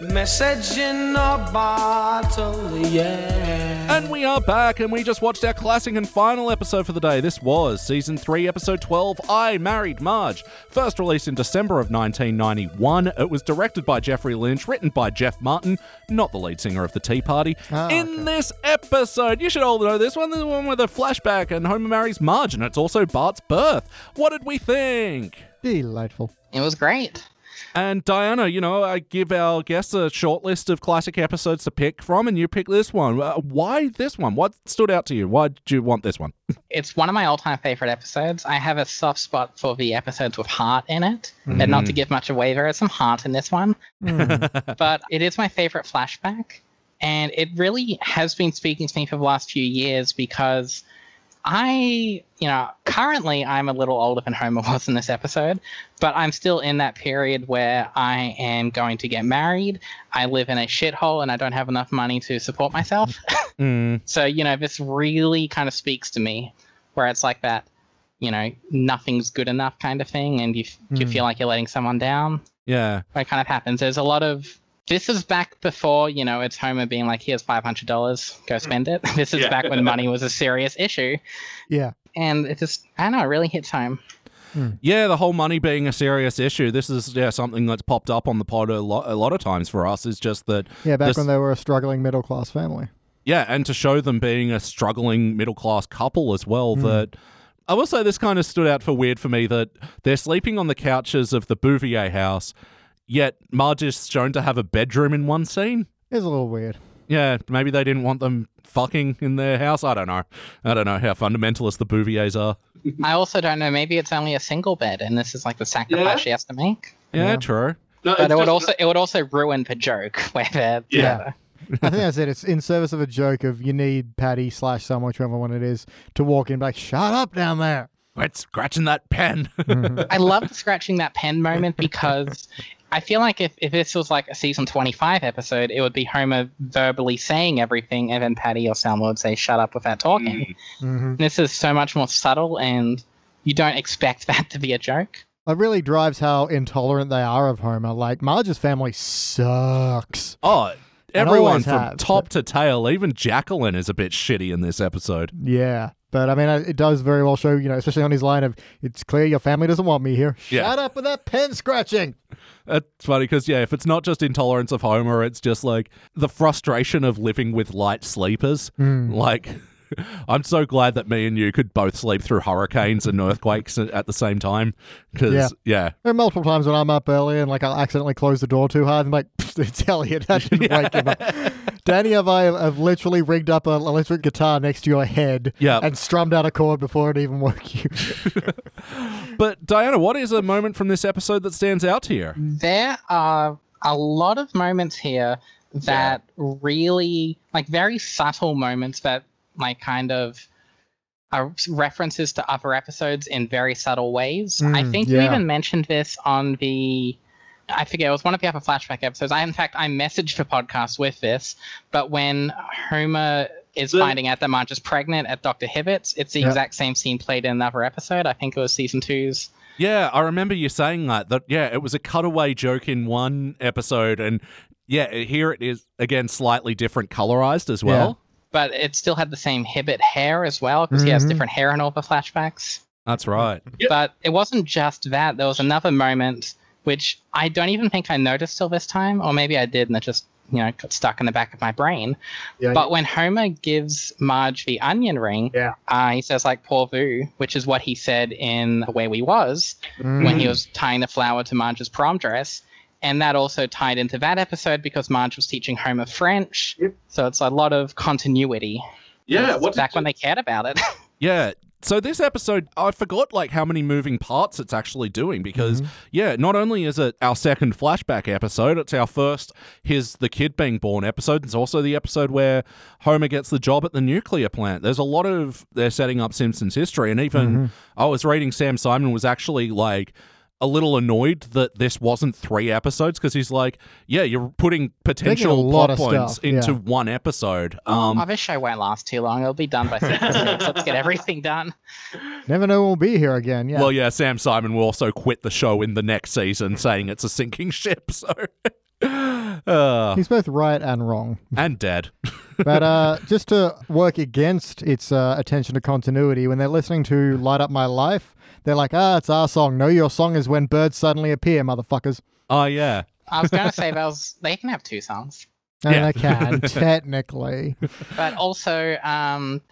[SPEAKER 6] Message in a bottle, yeah.
[SPEAKER 2] And we are back, and we just watched our classic and final episode for the day. This was season 3, episode 12, I Married Marge. First released in December of 1991. It was directed by Jeffrey Lynch, written by Jeff Martin, not the lead singer of the Tea Party.
[SPEAKER 3] Ah,
[SPEAKER 2] in
[SPEAKER 3] okay.
[SPEAKER 2] this episode, you should all know this one, the one with a flashback, and Homer marries Marge, and it's also Bart's birth. What did we think?
[SPEAKER 3] Delightful.
[SPEAKER 4] It was great.
[SPEAKER 2] And Diana, you know, I give our guests a short list of classic episodes to pick from, and you pick this one. Uh, why this one? What stood out to you? Why did you want this one?
[SPEAKER 4] It's one of my all-time favorite episodes. I have a soft spot for the episodes with heart in it, and not to give much away, there is some heart in this one. but it is my favorite flashback, and it really has been speaking to me for the last few years because I, you know, currently I'm a little older than Homer was in this episode, but I'm still in that period where I am going to get married. I live in a shithole and I don't have enough money to support myself.
[SPEAKER 2] Mm,
[SPEAKER 4] So, you know, this really kind of speaks to me where it's like that, you know, nothing's good enough kind of thing, and you, you
[SPEAKER 3] Mm.
[SPEAKER 4] feel like you're letting someone down.
[SPEAKER 2] yeah.
[SPEAKER 4] What kind of happens? There's a lot of. This is back before, you know, it's Homer being like, here's $500, go spend it. This is
[SPEAKER 5] Yeah.
[SPEAKER 4] back when money was a serious issue.
[SPEAKER 3] Yeah.
[SPEAKER 4] And it just, I don't know, it really hits home.
[SPEAKER 2] Yeah, the whole money being a serious issue. This is yeah something that's popped up on the pod a lot, a lot of times for us. Is just that
[SPEAKER 3] Yeah, back
[SPEAKER 2] this-
[SPEAKER 3] when they were a struggling middle class family.
[SPEAKER 2] Yeah, and to show them being a struggling middle class couple as well.
[SPEAKER 3] Hmm.
[SPEAKER 2] That I will say this kind of stood out for weird for me that they're sleeping on the couches of the Bouvier house, yet Marge is shown to have a bedroom in one scene.
[SPEAKER 3] It's a little weird.
[SPEAKER 2] Yeah, maybe they didn't want them fucking in their house. I don't know. I don't know how fundamentalist the Bouviers are.
[SPEAKER 4] I also don't know, maybe it's only a single bed and this is like the sacrifice
[SPEAKER 5] Yeah.
[SPEAKER 4] she has to make.
[SPEAKER 2] Yeah,
[SPEAKER 3] Yeah.
[SPEAKER 2] true.
[SPEAKER 5] No,
[SPEAKER 4] But it would also it would also ruin the joke where they're
[SPEAKER 5] Yeah.
[SPEAKER 4] together.
[SPEAKER 3] I think that's it. It's in service of a joke of you need Patty slash someone, whichever one it is, to walk in and be like, shut up down there.
[SPEAKER 2] Quit scratching that pen. Mm-hmm.
[SPEAKER 4] I love scratching that pen moment because I feel like if, if this was like a season 25 episode, it would be Homer verbally saying everything, and then Patty or Selma would say, shut up without talking.
[SPEAKER 3] hmm
[SPEAKER 4] This is so much more subtle, and you don't expect that to be a joke.
[SPEAKER 3] It really drives how intolerant they are of Homer. Like, Marge's family sucks.
[SPEAKER 2] oh, everyone from
[SPEAKER 3] have,
[SPEAKER 2] top to tail, even Jacqueline is a bit shitty in this episode.
[SPEAKER 3] Yeah. But I mean, it does very well show, you know, especially on his line of, it's clear your family doesn't want me here.
[SPEAKER 2] Yeah.
[SPEAKER 3] Shut up with that pen scratching.
[SPEAKER 2] That's funny because yeah, if it's not just intolerance of Homer, it's just like the frustration of living with light sleepers. Hmm. Like, I'm so glad that me and you could both sleep through hurricanes and earthquakes at the same time. Because
[SPEAKER 3] Yeah.
[SPEAKER 2] yeah,
[SPEAKER 3] There are multiple times when I'm up early and like I'll accidentally close the door too hard and like it's Elliot. That didn't wake him up. Danny and I have literally rigged up an electric guitar next to your head
[SPEAKER 2] Yeah.
[SPEAKER 3] and strummed out a chord before it even woke you.
[SPEAKER 2] But Diana, what is a moment from this episode that stands out to you?
[SPEAKER 4] There are a lot of moments here that really, like, very subtle moments that, like, kind of are references to other episodes in very subtle ways. I
[SPEAKER 3] Mm,
[SPEAKER 4] think you even mentioned this on the I forget, it was one of the other flashback episodes. I, in fact, I messaged for podcast with this, but when Homer is
[SPEAKER 5] The-
[SPEAKER 4] finding out that Marge is pregnant at Dr. Hibbert's, it's the
[SPEAKER 3] Yep.
[SPEAKER 4] exact same scene played in another episode. I think it was season two's.
[SPEAKER 2] Yeah, I remember you saying that. That yeah, it was a cutaway joke in one episode, and yeah, here it is again, slightly different, colorized as well.
[SPEAKER 4] But it still had the same Hibbert hair as well, because he has
[SPEAKER 3] Mhm.
[SPEAKER 4] different hair in all the flashbacks.
[SPEAKER 2] That's right.
[SPEAKER 5] Yep.
[SPEAKER 4] But it wasn't just that. There was another moment which I don't even think I noticed till this time, or maybe I did and it just, you know, got stuck in the back of my brain.
[SPEAKER 3] Yeah,
[SPEAKER 4] but when Homer gives Marge the onion ring,
[SPEAKER 3] Yeah.
[SPEAKER 4] uh, he says like "pour vu," which is what he said in "Way We Was"
[SPEAKER 3] Mm.
[SPEAKER 4] when he was tying the flower to Marge's prom dress. And that also tied into that episode because Marge was teaching Homer French.
[SPEAKER 3] Yep.
[SPEAKER 4] So it's a lot of continuity.
[SPEAKER 5] Yeah, what
[SPEAKER 4] back
[SPEAKER 5] did
[SPEAKER 4] when they cared about it.
[SPEAKER 2] Yeah. So this episode, I forgot like how many moving parts it's actually doing because
[SPEAKER 3] Mm-hmm.
[SPEAKER 2] yeah, not only is it our second flashback episode, it's our first his the kid being born episode. It's also the episode where Homer gets the job at the nuclear plant. There's a lot of they're setting up Simpsons history, and even
[SPEAKER 3] Mm-hmm.
[SPEAKER 2] I was reading Sam Simon was actually like a little annoyed that this wasn't three episodes because he's like, yeah, you're putting potential
[SPEAKER 3] lot
[SPEAKER 2] plot
[SPEAKER 3] of
[SPEAKER 2] points
[SPEAKER 3] stuff,
[SPEAKER 2] into
[SPEAKER 3] yeah.
[SPEAKER 2] one episode. Um,
[SPEAKER 4] oh, this show won't last too long. It'll be done by season six. Let's get everything done.
[SPEAKER 3] Never know when we'll be here again. Yeah.
[SPEAKER 2] Well, yeah, Sam Simon will also quit the show in the next season, saying it's a sinking ship. So, uh,
[SPEAKER 3] He's both right and wrong.
[SPEAKER 2] and dead.
[SPEAKER 3] But uh, just to work against its uh, attention to continuity, when they're listening to Light Up My Life, they're like, ah, it's our song. No, your song is when birds suddenly appear, motherfuckers.
[SPEAKER 2] Oh yeah,
[SPEAKER 4] I was going to say those. They can have two songs,
[SPEAKER 3] And
[SPEAKER 2] Yeah.
[SPEAKER 3] they can, technically.
[SPEAKER 4] but also um,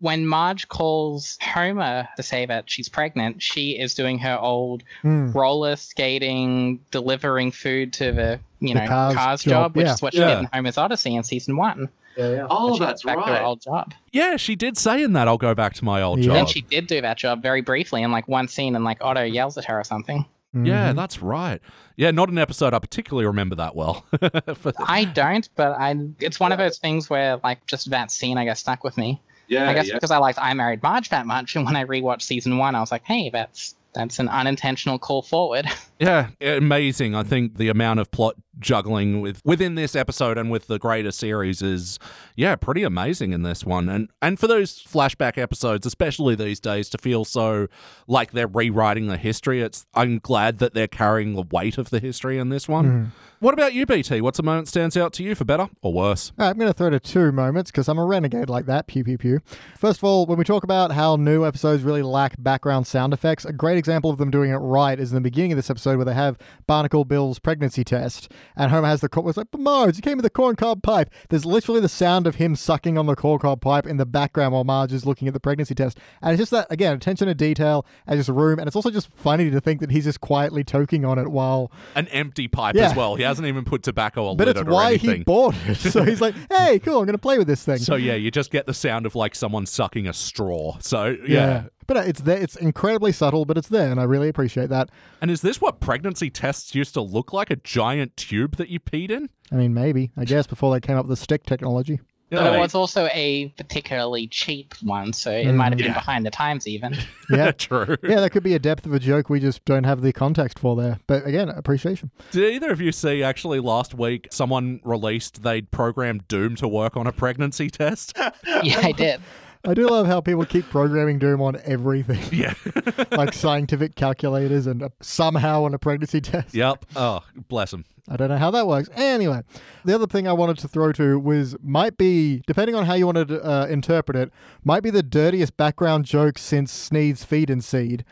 [SPEAKER 4] when Marge calls Homer to say that she's pregnant, she is doing her old
[SPEAKER 3] Hmm.
[SPEAKER 4] roller skating, delivering food to the you
[SPEAKER 3] The
[SPEAKER 4] know
[SPEAKER 3] Cars
[SPEAKER 4] cars,
[SPEAKER 3] job,
[SPEAKER 4] job, which
[SPEAKER 3] yeah.
[SPEAKER 4] is what she
[SPEAKER 2] Yeah.
[SPEAKER 4] did in Homer's Odyssey in season one.
[SPEAKER 5] Oh,
[SPEAKER 4] She
[SPEAKER 5] that's
[SPEAKER 4] went back to her
[SPEAKER 5] right.
[SPEAKER 4] old job.
[SPEAKER 2] yeah. She did say in that, "I'll go back to my old
[SPEAKER 3] Yeah.
[SPEAKER 4] Then
[SPEAKER 2] job."
[SPEAKER 4] she did do that job very briefly in like one scene, and like Otto yells at her or something.
[SPEAKER 2] Yeah,
[SPEAKER 3] Mhm.
[SPEAKER 2] that's right. Yeah, not an episode I particularly remember that well. For-
[SPEAKER 4] I don't, but I. It's one of those things where like just that scene, I guess, stuck with me.
[SPEAKER 5] Yeah,
[SPEAKER 4] I guess
[SPEAKER 5] yeah.
[SPEAKER 4] because I liked I Married Marge that much, and when I rewatched season one, I was like, hey, that's that's an unintentional call forward.
[SPEAKER 2] yeah, amazing. I think the amount of plot juggling with within this episode and with the greater series is yeah, pretty amazing in this one. And and for those flashback episodes, especially these days to feel so like they're rewriting the history, it's I'm glad that they're carrying the weight of the history in this one.
[SPEAKER 3] Mm-hmm.
[SPEAKER 2] What about you, BT? What's a moment stands out to you for better or worse?
[SPEAKER 3] Right, I'm going to throw to two moments because I'm a renegade like that. Pew, pew, pew. First of all, when we talk about how new episodes really lack background sound effects, a great example of them doing it right is in the beginning of this episode where they have Barnacle Bill's pregnancy test, and Homer has the corn. It's like, but Marge, you came with the corncob pipe. There's literally the sound of him sucking on the corncob pipe in the background while Marge is looking at the pregnancy test. And it's just that, again, attention to detail and just room. And it's also just funny to think that he's just quietly toking on it while
[SPEAKER 2] An empty pipe
[SPEAKER 3] Yeah.
[SPEAKER 2] as well. He hasn't even put tobacco or
[SPEAKER 3] but it's why he bought it. So he's like, "Hey, cool! I'm going to play with this thing."
[SPEAKER 2] So yeah, you just get the sound of like someone sucking a straw. So yeah.
[SPEAKER 3] But uh, it's there. It's incredibly subtle, but it's there, and I really appreciate that.
[SPEAKER 2] And is this what pregnancy tests used to look like? A giant tube that you peed in?
[SPEAKER 3] I mean, maybe I guess before they came up with the stick technology.
[SPEAKER 4] But
[SPEAKER 5] Yeah.
[SPEAKER 4] it was also a particularly cheap one, so it might have been
[SPEAKER 5] Yeah.
[SPEAKER 4] behind the times even.
[SPEAKER 3] Yeah,
[SPEAKER 2] True.
[SPEAKER 3] yeah, that could be a depth of a joke we just don't have the context for there. But again, appreciation.
[SPEAKER 2] Did either of you see actually last week someone released they'd programmed Doom to work on a pregnancy test?
[SPEAKER 4] yeah, I did.
[SPEAKER 3] I do love how people keep programming Doom on everything,
[SPEAKER 2] yeah.
[SPEAKER 3] like scientific calculators and uh, somehow on a pregnancy test.
[SPEAKER 2] yep. Oh, bless him.
[SPEAKER 3] I don't know how that works. Anyway, the other thing I wanted to throw to was might be, depending on how you want to uh, interpret it, might be the dirtiest background joke since Sneed's Feed and Seed,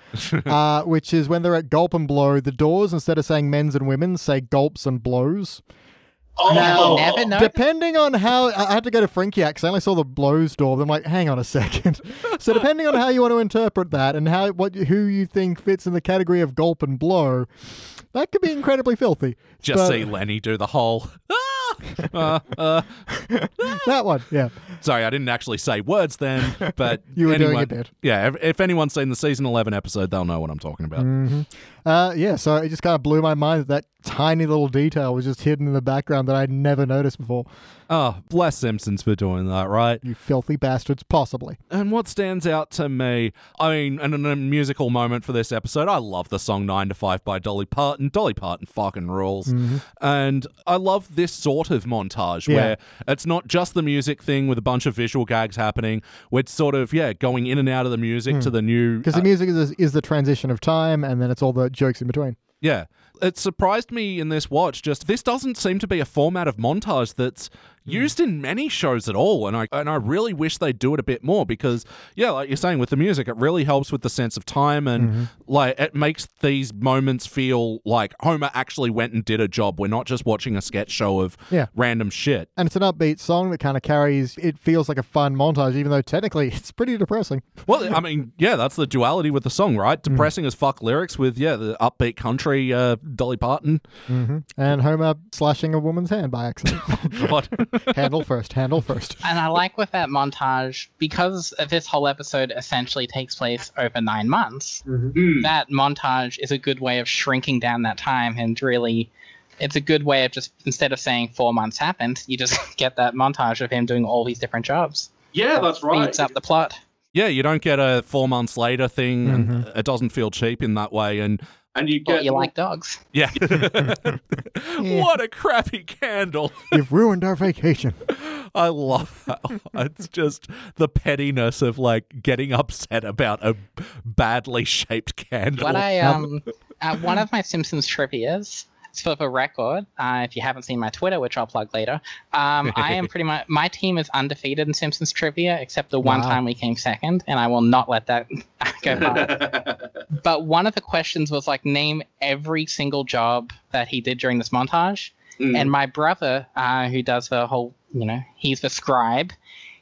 [SPEAKER 3] uh, which is when they're at Gulp and Blow, the doors, instead of saying men's and women's, say gulps and blows.
[SPEAKER 5] Oh,
[SPEAKER 3] Now-
[SPEAKER 4] Never know.
[SPEAKER 3] Depending on how I I had to go to Frankie because I only saw the blows door. I'm like, hang on a second. so depending on how you want to interpret that and how what who you think fits in the category of gulp and blow, that could be incredibly filthy.
[SPEAKER 2] Just
[SPEAKER 3] But-
[SPEAKER 2] see Lenny do the whole. Ah! Uh, uh.
[SPEAKER 3] that one, yeah.
[SPEAKER 2] Sorry, I didn't actually say words then, but
[SPEAKER 3] You were doing
[SPEAKER 2] anyone-
[SPEAKER 3] a bit.
[SPEAKER 2] Yeah, if, if anyone's seen the season eleven episode, they'll know what I'm talking about.
[SPEAKER 3] Uh, yeah, so it just kind of blew my mind that that tiny little detail was just hidden in the background that I'd never noticed before.
[SPEAKER 2] Oh, bless Simpsons for doing that, right?
[SPEAKER 3] You filthy bastards, possibly.
[SPEAKER 2] And what stands out to me, I mean, and in a musical moment for this episode, I love the song 9 to 5 by Dolly Parton. Dolly Parton fucking rules. And I love this sort of montage
[SPEAKER 3] Yeah.
[SPEAKER 2] where it's not just the music thing with a bunch of visual gags happening. We're sort of, yeah, going in and out of the music to the new.
[SPEAKER 3] Because
[SPEAKER 2] uh,
[SPEAKER 3] the music is, is the transition of time, and then it's all the jokes in between.
[SPEAKER 2] Yeah. It surprised me in this watch. Just this doesn't seem to be a format of montage that's Mm. used in many shows at all, and I and I really wish they'd do it a bit more because yeah, like you're saying with the music, it really helps with the sense of time and mm-hmm. like it makes these moments feel like Homer actually went and did a job. We're not just watching a sketch show of
[SPEAKER 3] Yeah.
[SPEAKER 2] random shit.
[SPEAKER 3] And it's an upbeat song that kind of carries, it feels like a fun montage, even though technically it's pretty depressing.
[SPEAKER 2] Well, I mean, yeah, that's the duality with the song, right? Mm. Depressing as fuck lyrics with yeah the upbeat country uh, Dolly Parton. Mm-hmm.
[SPEAKER 3] And Homer slashing a woman's hand by accident.
[SPEAKER 2] Oh, God.
[SPEAKER 3] handle first, handle first.
[SPEAKER 4] And I like with that montage because this whole episode essentially takes place over nine months.
[SPEAKER 5] Mm.
[SPEAKER 4] That montage is a good way of shrinking down that time and really. It's a good way of just instead of saying four months happened, you just get that montage of him doing all these different jobs.
[SPEAKER 5] Yeah, that's right.
[SPEAKER 4] Speeds up the plot.
[SPEAKER 2] Yeah, you don't get a four months later thing, and it doesn't feel cheap in that way. And
[SPEAKER 5] And you
[SPEAKER 4] But
[SPEAKER 5] get
[SPEAKER 4] you like dogs.
[SPEAKER 2] yeah, what a crappy candle!
[SPEAKER 3] You've ruined our vacation.
[SPEAKER 2] I love that. It's just the pettiness of like getting upset about a badly shaped candle.
[SPEAKER 4] What I um, uh, one of my Simpsons trivia's. For the record, uh, if you haven't seen my Twitter, which I'll plug later, um, I am pretty much my team is undefeated in Simpsons trivia, except the one
[SPEAKER 3] Wow.
[SPEAKER 4] time we came second, and I will not let that go by. but one of the questions was like, name every single job that he did during this montage,
[SPEAKER 5] Mm.
[SPEAKER 4] and my brother, uh, who does the whole, you know, he's the scribe.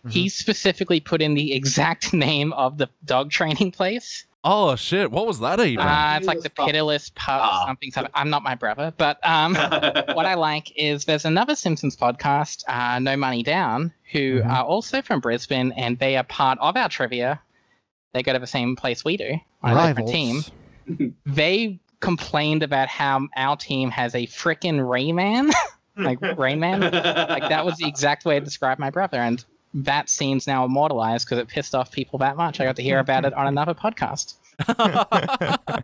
[SPEAKER 4] He specifically put in the exact name of the dog training place.
[SPEAKER 2] Oh shit! What was that even?
[SPEAKER 4] Uh, it's like the pitiless pup
[SPEAKER 5] Ah.
[SPEAKER 4] something something. I'm not my brother, but um, what I like is there's another Simpsons podcast, uh, No Money Down, who
[SPEAKER 3] Mhm.
[SPEAKER 4] are also from Brisbane, and they are part of our trivia. They go to the same place we do on a different
[SPEAKER 3] Rivals.
[SPEAKER 4] team. They complained about how our team has a frickin' Rain Man, like Rain Man. Like that was the exact way to describe my brother, and that scene's now immortalized because it pissed off people that much. I got to hear about it on another podcast.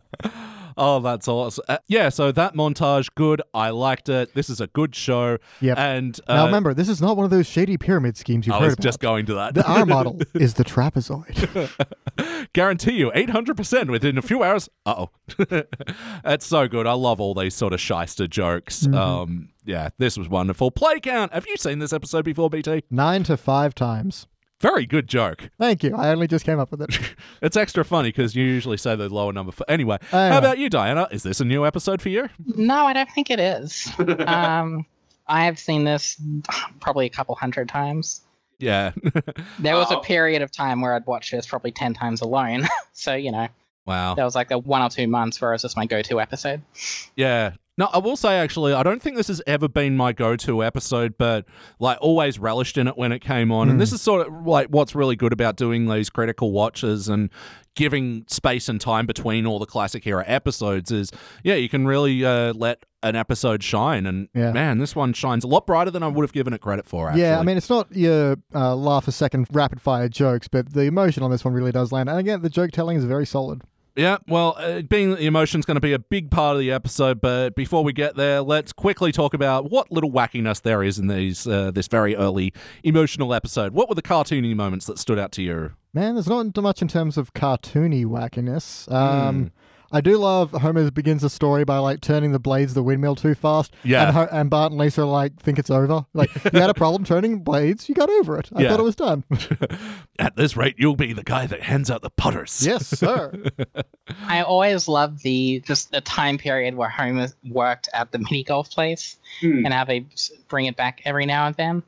[SPEAKER 2] oh, that's awesome. Uh, yeah, so that montage, good. I liked it. This is a good show.
[SPEAKER 3] Yeah.
[SPEAKER 2] And uh,
[SPEAKER 3] now remember, this is not one of those shady pyramid schemes you've
[SPEAKER 2] I
[SPEAKER 3] heard
[SPEAKER 2] was
[SPEAKER 3] about.
[SPEAKER 2] just going to that.
[SPEAKER 3] the R model is the trapezoid.
[SPEAKER 2] Guarantee you 800% within a few hours. Uh oh. it's so good. I love all these sort of shyster jokes.
[SPEAKER 3] Mm-hmm.
[SPEAKER 2] Um, yeah, this was wonderful. Play count. Have you seen this episode before, BT?
[SPEAKER 3] Nine to five times.
[SPEAKER 2] Very good joke.
[SPEAKER 3] Thank you. I only just came up with it.
[SPEAKER 2] It's extra funny because you usually say the lower number. For- anyway,
[SPEAKER 3] Anyway.
[SPEAKER 2] how about you, Diana? Is this a new episode for you?
[SPEAKER 4] No, I don't think it is. um, I have seen this probably a couple hundred times.
[SPEAKER 2] Yeah.
[SPEAKER 4] There was a
[SPEAKER 5] Oh.
[SPEAKER 4] period of time where I'd watch this probably 10 times alone. so, you know,
[SPEAKER 2] wow.
[SPEAKER 4] That was like a one or two months where it was just my go to episode.
[SPEAKER 2] Yeah. No, I will say actually, I don't think this has ever been my go-to episode, but like always relished in it when it came on. And this is sort of like what's really good about doing these critical watches and giving space and time between all the classic era episodes is, yeah, you can really uh, let an episode shine. And
[SPEAKER 3] Yeah.
[SPEAKER 2] man, this one shines a lot brighter than I would have given it credit for. Actually.
[SPEAKER 3] Yeah, I mean, it's not your uh, laugh a second rapid fire jokes, but the emotion on this one really does land. And again, the joke telling is very solid.
[SPEAKER 2] Yeah, well, uh, being the emotion's going to be a big part of the episode, but before we get there, let's quickly talk about what little wackiness there is in these uh, this very early emotional episode. What were the cartoony moments that stood out to you?
[SPEAKER 3] Man, there's not much in terms of cartoony wackiness. Um, I do love Homer begins the story by like turning the blades of the windmill too fast.
[SPEAKER 2] Yeah.
[SPEAKER 3] And, Ho- and Bart and Lisa like think it's over. Like you had a problem turning blades, you got over it. I
[SPEAKER 2] Yeah.
[SPEAKER 3] thought it was done.
[SPEAKER 2] At this rate, you'll be the guy that hands out the putters.
[SPEAKER 3] yes, sir.
[SPEAKER 4] I always love the just the time period where Homer worked at the mini golf place
[SPEAKER 5] Hmm.
[SPEAKER 4] and how they bring it back every now and then.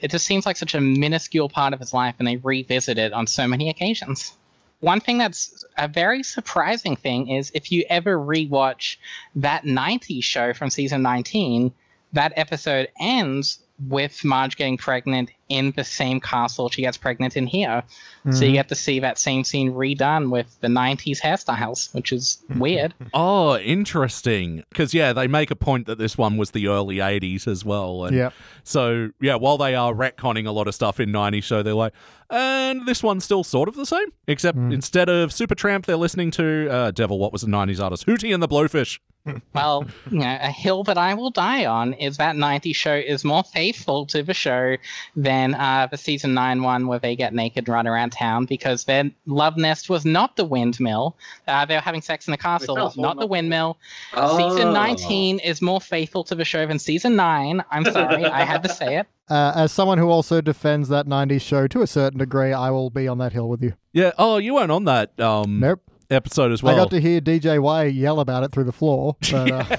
[SPEAKER 4] It just seems like such a minuscule part of his life, and they revisit it on so many occasions. One thing that's a very surprising thing is if you ever rewatch that 90s show from season 19, that episode ends with Marge getting pregnant in the same castle she gets pregnant in here. So you get to see that same scene redone with the 90s hairstyles, which is weird.
[SPEAKER 2] Oh, interesting. Because, yeah, they make a point that this one was the early 80s as well. And
[SPEAKER 3] Yep.
[SPEAKER 2] So, yeah, while they are retconning a lot of stuff in 90s show, they're like, and this one's still sort of the same, except instead of Supertramp, they're listening to, uh, Devil, what was the 90s artist? Hootie and the Blowfish.
[SPEAKER 4] Well, you know, a hill that I will die on is that 90s show is more faithful to the show than uh, the season 9 one where they get naked and run around town because their love nest was not the windmill. Uh, they were having sex in the castle,
[SPEAKER 5] castle,
[SPEAKER 4] not the windmill.
[SPEAKER 5] Oh.
[SPEAKER 4] Season 19 is more faithful to the show than season 9. I'm sorry, I had to say it.
[SPEAKER 3] Uh, as someone who also defends that 90s show to a certain degree, I will be on that hill with you.
[SPEAKER 2] Yeah. Oh, you weren't on that um,
[SPEAKER 3] Nope.
[SPEAKER 2] episode as well.
[SPEAKER 3] I got to hear DJ Y yell about it through the floor. But, uh,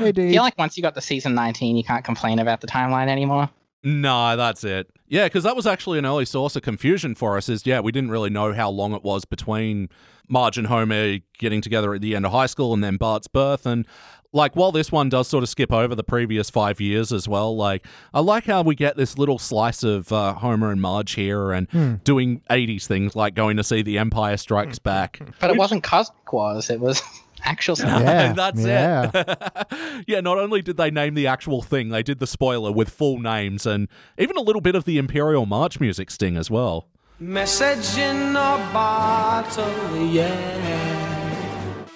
[SPEAKER 3] hey,
[SPEAKER 4] I
[SPEAKER 3] D.
[SPEAKER 4] feel like once you got to season 19, you can't complain about the timeline anymore.
[SPEAKER 2] No, that's it. Yeah, because that was actually an early source of confusion for us. Is yeah, we didn't really know how long it was between Marge and Homer getting together at the end of high school and then Bart's birth. And like, while this one does sort of skip over the previous five years as well, like, I like how we get this little slice of uh, Homer and Marge here and doing 80s things like going to see The Empire Strikes Back.
[SPEAKER 4] But it wasn't Cosmic Wars, it was actual stuff.
[SPEAKER 3] Yeah,
[SPEAKER 2] that's
[SPEAKER 3] yeah.
[SPEAKER 2] it. yeah, not only did they name the actual thing, they did the spoiler with full names and even a little bit of the Imperial March music sting as well.
[SPEAKER 6] Message in a bottle, yeah.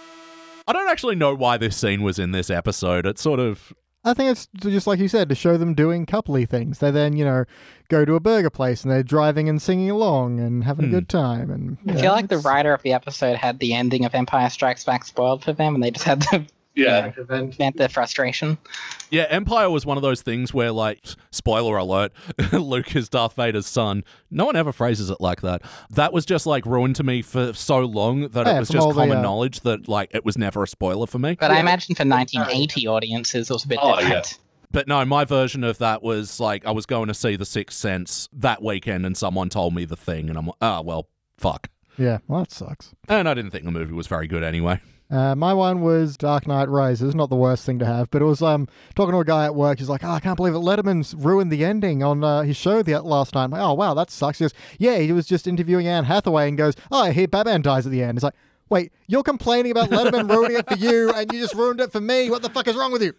[SPEAKER 2] I don't actually know why this scene was in this episode. It's sort of
[SPEAKER 3] I think it's just like you said to show them doing coupley things. They then, you know, go to a burger place and they're driving and singing along and having a hmm. good time. And
[SPEAKER 4] I
[SPEAKER 3] yeah,
[SPEAKER 4] feel like the writer of the episode had the ending of Empire Strikes Back spoiled for them, and they just had to
[SPEAKER 5] Yeah.
[SPEAKER 4] vent their frustration.
[SPEAKER 2] yeah. Empire was one of those things where, like, spoiler alert, Luke is Darth Vader's son. No one ever phrases it like that. That was just like ruined to me for so long that
[SPEAKER 3] Yeah,
[SPEAKER 2] it was just
[SPEAKER 3] all the,
[SPEAKER 2] common
[SPEAKER 3] uh,
[SPEAKER 2] knowledge that like it was never a spoiler for me.
[SPEAKER 4] But I imagine for 1980 audiences, it was a bit
[SPEAKER 5] Oh, yeah.
[SPEAKER 4] different.
[SPEAKER 2] But no, my version of that was like I was going to see The Sixth Sense that weekend, and someone told me the thing, and I'm like, ah, well, fuck.
[SPEAKER 3] Yeah, well, that sucks.
[SPEAKER 2] And I didn't think the movie was very good anyway.
[SPEAKER 3] Uh, my one was Dark Knight Rises. Not the worst thing to have, but it was um talking to a guy at work. He's like, "Oh, I can't believe it. Letterman's ruined the ending on uh, his show the last night." I'm like, "Oh, wow, that sucks." He goes, "Yeah, he was just interviewing Anne Hathaway and goes, "Oh, I hear Batman dies at the end." It's like, "Wait, you're complaining about Letterman ruining it for you, and you just ruined it for me? What the fuck is wrong with you?"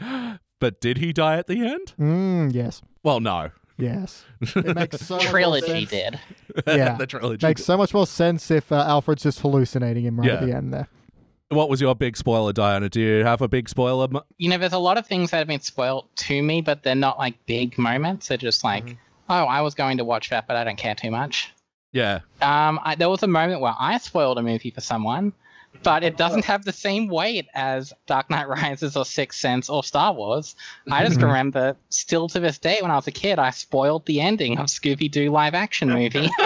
[SPEAKER 2] But did he die at the end?
[SPEAKER 3] Mm, yes,
[SPEAKER 2] Well, no.
[SPEAKER 3] Yes. It makes so much more
[SPEAKER 4] Trilogy
[SPEAKER 3] sense.
[SPEAKER 4] did.
[SPEAKER 3] Yeah,
[SPEAKER 2] the trilogy.
[SPEAKER 3] makes so much more sense if uh, Alfred's just hallucinating him right at the end there.
[SPEAKER 2] What was your big spoiler, Diana? Do you have a big spoiler?
[SPEAKER 4] You know, there's a lot of things that have been spoiled to me, but they're not like big moments. They're just like,
[SPEAKER 3] Mm-hmm.
[SPEAKER 4] oh, I was going to watch that, but I don't care too much.
[SPEAKER 2] Yeah.
[SPEAKER 4] Um, I, there was a moment where I spoiled a movie for someone, but it doesn't have the same weight as Dark Knight Rises or Sixth Sense or Star Wars. I just
[SPEAKER 3] Mhm.
[SPEAKER 4] remember, still to this day, when I was a kid, I spoiled the ending of Scooby Doo live action movie.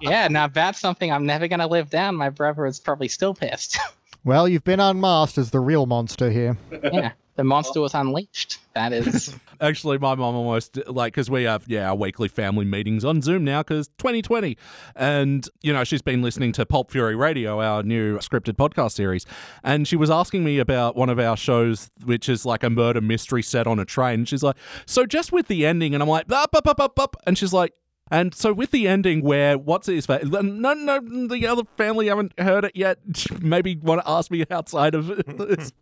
[SPEAKER 4] yeah, now that's something I'm never going to live down. My brother is probably still pissed.
[SPEAKER 3] Well, you've been unmasked as the real monster here.
[SPEAKER 4] yeah, the monster was unleashed. That is.
[SPEAKER 2] Actually, my mom almost like because we have yeah our weekly family meetings on Zoom now because 2020, and you know she's been listening to Pulp Fury Radio, our new scripted podcast series, and she was asking me about one of our shows, which is like a murder mystery set on a train. And She's like, so just with the ending, and I'm like, up, up, up, up, up, and she's like. And so with the ending where what's his face? No, no, the other family haven't heard it yet. Maybe want to ask me outside of this.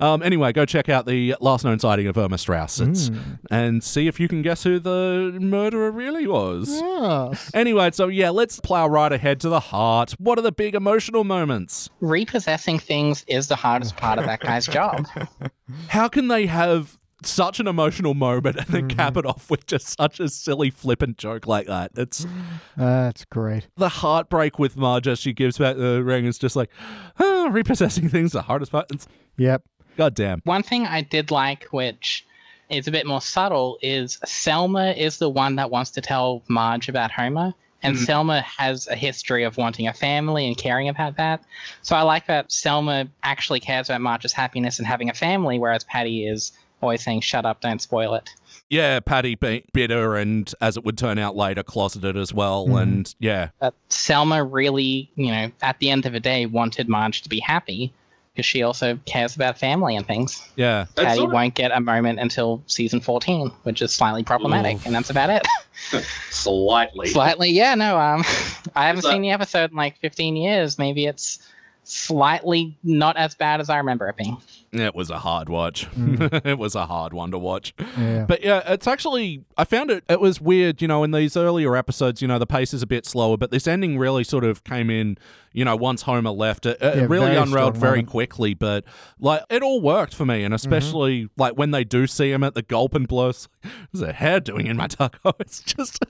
[SPEAKER 2] Um, anyway, go check out the last known sighting of Irma Strauss it's, and see if you can guess who the murderer really was.
[SPEAKER 3] Yes.
[SPEAKER 2] Anyway, so yeah, let's plow right ahead to the heart. What are the big emotional moments?
[SPEAKER 4] repossessing things is the hardest part of that guy's job.
[SPEAKER 2] How can they have such an emotional moment and then cap it off with just such a silly, flippant joke like that? It's
[SPEAKER 3] That's great.
[SPEAKER 2] the heartbreak with Marge as she gives back the ring is just like, ah, repossessing things the hardest part. It's,
[SPEAKER 3] Yep.
[SPEAKER 2] God damn.
[SPEAKER 4] One thing I did like, which is a bit more subtle, is Selma is the one that wants to tell Marge about Homer. And
[SPEAKER 5] Mhm.
[SPEAKER 4] Selma has a history of wanting a family and caring about that. So I like that Selma actually cares about Marge's happiness and having a family, whereas Patty is always saying, shut up, don't spoil it.
[SPEAKER 2] Yeah, Patty being bitter and, as it would turn out later, closeted as well.
[SPEAKER 3] Mhm.
[SPEAKER 2] And yeah,
[SPEAKER 4] But Selma really, you know, at the end of the day, wanted Marge to be happy because she also cares about family and things.
[SPEAKER 2] Yeah.
[SPEAKER 5] That's
[SPEAKER 4] Patty
[SPEAKER 5] sort of-
[SPEAKER 4] won't get a moment until season 14, which is slightly problematic,
[SPEAKER 2] Oof.
[SPEAKER 4] and that's about it.
[SPEAKER 5] Slightly.
[SPEAKER 4] slightly, yeah, no, um, I haven't
[SPEAKER 5] that-
[SPEAKER 4] seen the episode in like 15 years. Maybe it's slightly not as bad as I remember it being.
[SPEAKER 2] It was a hard watch. Mm. it was a hard one to watch.
[SPEAKER 3] Yeah.
[SPEAKER 2] But yeah, it's actually I found it it was weird, you know, in these earlier episodes, you know, the pace is a bit slower, but this ending really sort of came in, you know, once Homer left. It, it
[SPEAKER 3] Yeah,
[SPEAKER 2] really
[SPEAKER 3] very
[SPEAKER 2] unraveled very
[SPEAKER 3] moment.
[SPEAKER 2] quickly, but like it all worked for me, and especially like when they do see him at the gulp and blows what's a hair doing in my taco? It's just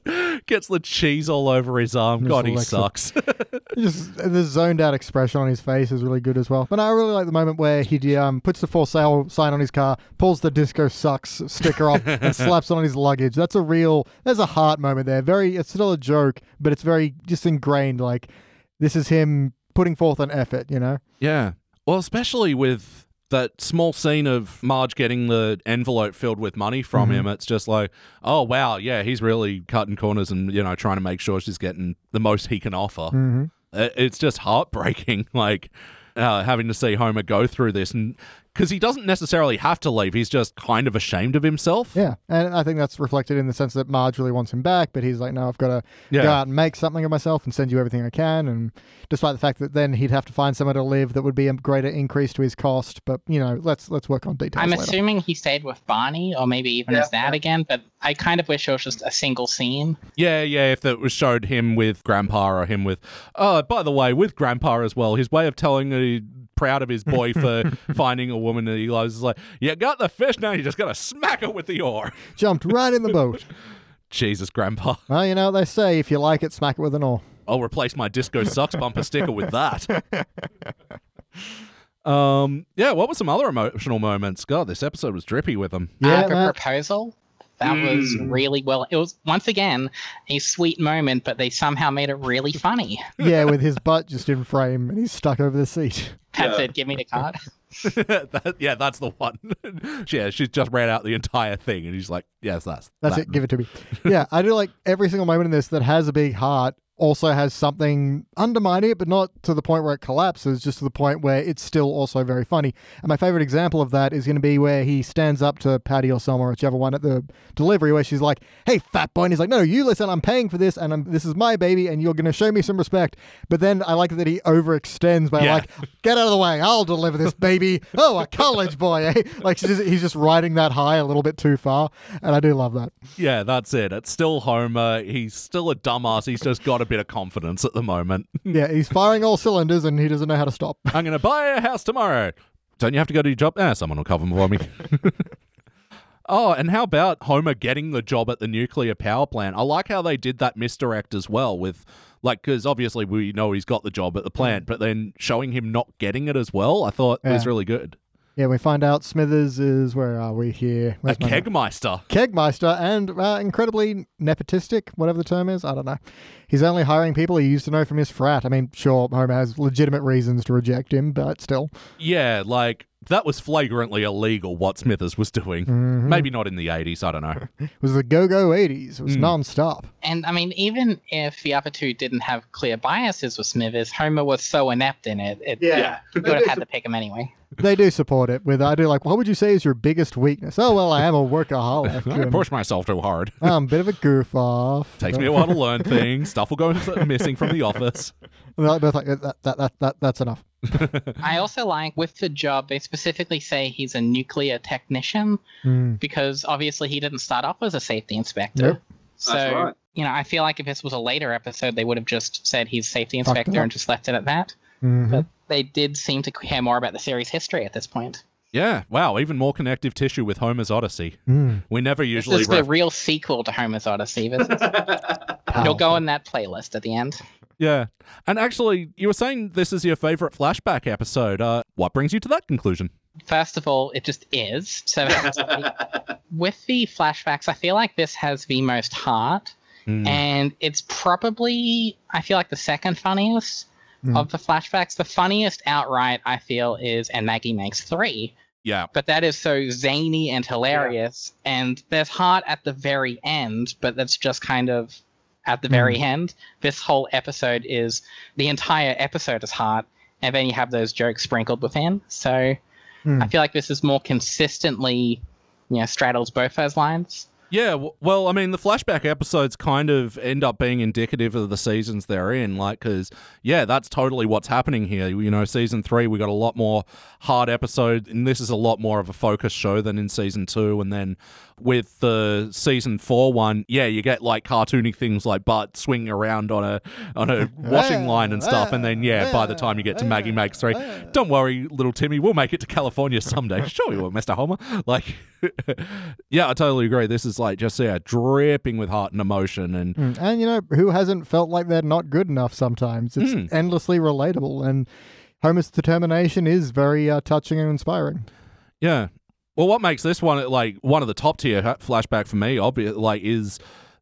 [SPEAKER 2] gets the cheese all over his arm. God, he sucks.
[SPEAKER 3] just the zoned out expression on his face is really good as well. But I really like the moment where he um, puts the for sale sign on his car, pulls the disco sucks sticker off, and slaps it on his luggage. That's a real. There's a heart moment there. Very. It's still a joke, but it's very just ingrained. Like this is him putting forth an effort. You know.
[SPEAKER 2] Yeah. Well, especially with that small scene of Marge getting the envelope filled with money from him, it's just like, oh wow, yeah, he's really cutting corners and you know trying to make sure she's getting the most he can offer.
[SPEAKER 3] Mm-hmm.
[SPEAKER 2] It's just heartbreaking, like uh, having to see Homer go through this, and because he doesn't necessarily have to leave, he's just kind of ashamed of himself.
[SPEAKER 3] Yeah, and I think that's reflected in the sense that Marge really wants him back, but he's like, no, I've got to
[SPEAKER 2] Yeah.
[SPEAKER 3] go out and make something of myself and send you everything I can. And despite the fact that then he'd have to find somewhere to live that would be a greater increase to his cost, but you know, let's let's work on details.
[SPEAKER 4] I'm
[SPEAKER 3] later.
[SPEAKER 4] assuming he stayed with Barney or maybe even
[SPEAKER 5] Yeah,
[SPEAKER 4] his dad again, but I kind of wish it was just a single scene.
[SPEAKER 2] Yeah, yeah. If it was showed him with Grandpa or him with, oh, by the way, with Grandpa as well, his way of telling he proud of his boy for finding a woman that he loves is like, you got the fish now, you just gotta smack her with the oar.
[SPEAKER 3] Jumped right in the boat.
[SPEAKER 2] Jesus, Grandpa,
[SPEAKER 3] well, you know what they say: if you like it, smack it with an oar.
[SPEAKER 2] I'll replace my disco sucks bumper sticker with that. Um, yeah. What were some other emotional moments? God, this episode was drippy with them.
[SPEAKER 3] Yeah,
[SPEAKER 4] uh, her
[SPEAKER 3] Matt.
[SPEAKER 4] proposal. That was
[SPEAKER 5] Mm.
[SPEAKER 4] really well. It was once again a sweet moment, but they somehow made it really funny.
[SPEAKER 3] yeah, with his butt just in frame and he's stuck over the seat.
[SPEAKER 4] Pat
[SPEAKER 5] Yeah.
[SPEAKER 4] said, "Give me the card."
[SPEAKER 2] That- yeah, that's the one. yeah, she just ran out the entire thing, and he's like, "Yes, that's
[SPEAKER 3] That's
[SPEAKER 2] that.
[SPEAKER 3] it. Give it to me. Yeah, I do like every single moment in this that has a big heart. Also has something undermining it, but not to the point where it collapses. Just to the point where it's still also very funny. And my favorite example of that is going to be where he stands up to Patty or Selma or whichever one at the delivery, where she's like, "Hey, fat boy," and he's like, "No, you listen. I'm paying for this, and I'm, this is my baby, and you're going to show me some respect." But then I like that he overextends by
[SPEAKER 2] Yeah.
[SPEAKER 3] like, "Get out of the way. I'll deliver this baby." oh, a college boy, eh? Like just, he's just riding that high a little bit too far, and I do love that.
[SPEAKER 2] Yeah, that's it. It's still Homer. He's still a dumbass. He's just got a bit of confidence at the moment.
[SPEAKER 3] Yeah, he's firing all cylinders and he doesn't know how to stop.
[SPEAKER 2] I'm going to buy a house tomorrow. Don't you have to go to your job? Ah, someone will cover for me. oh, and how about Homer getting the job at the nuclear power plant? I like how they did that misdirect as well with. Like, because obviously we know he's got the job at the plant, but then showing him not getting it as well, I thought was really good.
[SPEAKER 3] Yeah, we find out Smithers is where are we here?
[SPEAKER 2] A
[SPEAKER 3] Where's my note?
[SPEAKER 2] kegmeister.
[SPEAKER 3] Kegmeister and uh, incredibly nepotistic, whatever the term is. I don't know. He's only hiring people he used to know from his frat. I mean, sure, Homer has legitimate reasons to reject him, but still.
[SPEAKER 2] Yeah, like that was flagrantly illegal what Smithers was doing.
[SPEAKER 3] Mhm.
[SPEAKER 2] Maybe not in the 80s, I don't know.
[SPEAKER 3] It was the go go 80s. It was
[SPEAKER 2] Mm.
[SPEAKER 3] non-stop.
[SPEAKER 4] And I mean, even if the other two didn't have clear biases with Smithers, Homer was so inept in it, it
[SPEAKER 5] Yeah.
[SPEAKER 4] you would have had to pick him anyway.
[SPEAKER 3] They do support it with, I do like, what would you say is your biggest weakness? Oh, well, I am a workaholic.
[SPEAKER 2] I push myself too hard.
[SPEAKER 3] I'm a bit of a goof off.
[SPEAKER 2] Takes me a while to learn things. Stuff will go missing from the office.
[SPEAKER 3] And they're both like, that, that, that, that, that's enough.
[SPEAKER 4] I also like with the job, they specifically say he's a nuclear technician
[SPEAKER 3] Mm.
[SPEAKER 4] because obviously he didn't start off as a safety inspector.
[SPEAKER 3] Nope.
[SPEAKER 4] So,
[SPEAKER 5] That's right.
[SPEAKER 4] you know, I feel like if this was a later episode, they would have just said he's safety inspector and just left it at that.
[SPEAKER 3] Mhm.
[SPEAKER 4] But they did seem to care more about the series history at this point.
[SPEAKER 2] Yeah, wow, even more connective tissue with Homer's Odyssey.
[SPEAKER 3] Mm.
[SPEAKER 2] We never usually.
[SPEAKER 4] This
[SPEAKER 2] usually.
[SPEAKER 4] is the real sequel to Homer's Odyssey. This is- You'll go in that playlist at the end.
[SPEAKER 2] yeah. And actually, you were saying this is your favorite flashback episode. Uh, what brings you to that conclusion?
[SPEAKER 4] First of all, it just is. So with the flashbacks, I feel like this has the most heart,
[SPEAKER 2] Mm.
[SPEAKER 4] and it's probably I feel like the second funniest
[SPEAKER 3] Mm.
[SPEAKER 4] of the flashbacks. The funniest outright I feel is and Maggie makes three,
[SPEAKER 2] yeah.
[SPEAKER 4] but that is so zany and hilarious, and there's heart at the very end, but that's just kind of at the very end. This whole episode is the entire episode is heart. and then you have those jokes sprinkled within. So
[SPEAKER 3] Hmm.
[SPEAKER 4] I feel like this is more consistently, you know, straddles both those lines.
[SPEAKER 2] Yeah, well, I mean, the flashback episodes kind of end up being indicative of the seasons they're in, like, because, yeah, that's totally what's happening here. You know, season three, we got a lot more hard episode, and this is a lot more of a focus show than in season two. And then with the season four one, yeah, you get like cartoony things like Bart swinging around on a on a washing line and stuff. And then, yeah, by the time you get to Maggie Makes three, don't worry, little Timmy, we'll make it to California someday. sure, we will, Mr. Homer. Like, yeah, I totally agree. This is like just yeah, dripping with heart and emotion, and
[SPEAKER 3] Mm, And you know, who hasn't felt like they're not good enough sometimes? It's
[SPEAKER 2] Mm.
[SPEAKER 3] endlessly relatable, and Homer's determination is very uh, touching and inspiring.
[SPEAKER 2] yeah. Well, what makes this one like one of the top tier flashback for me, obvious, like, is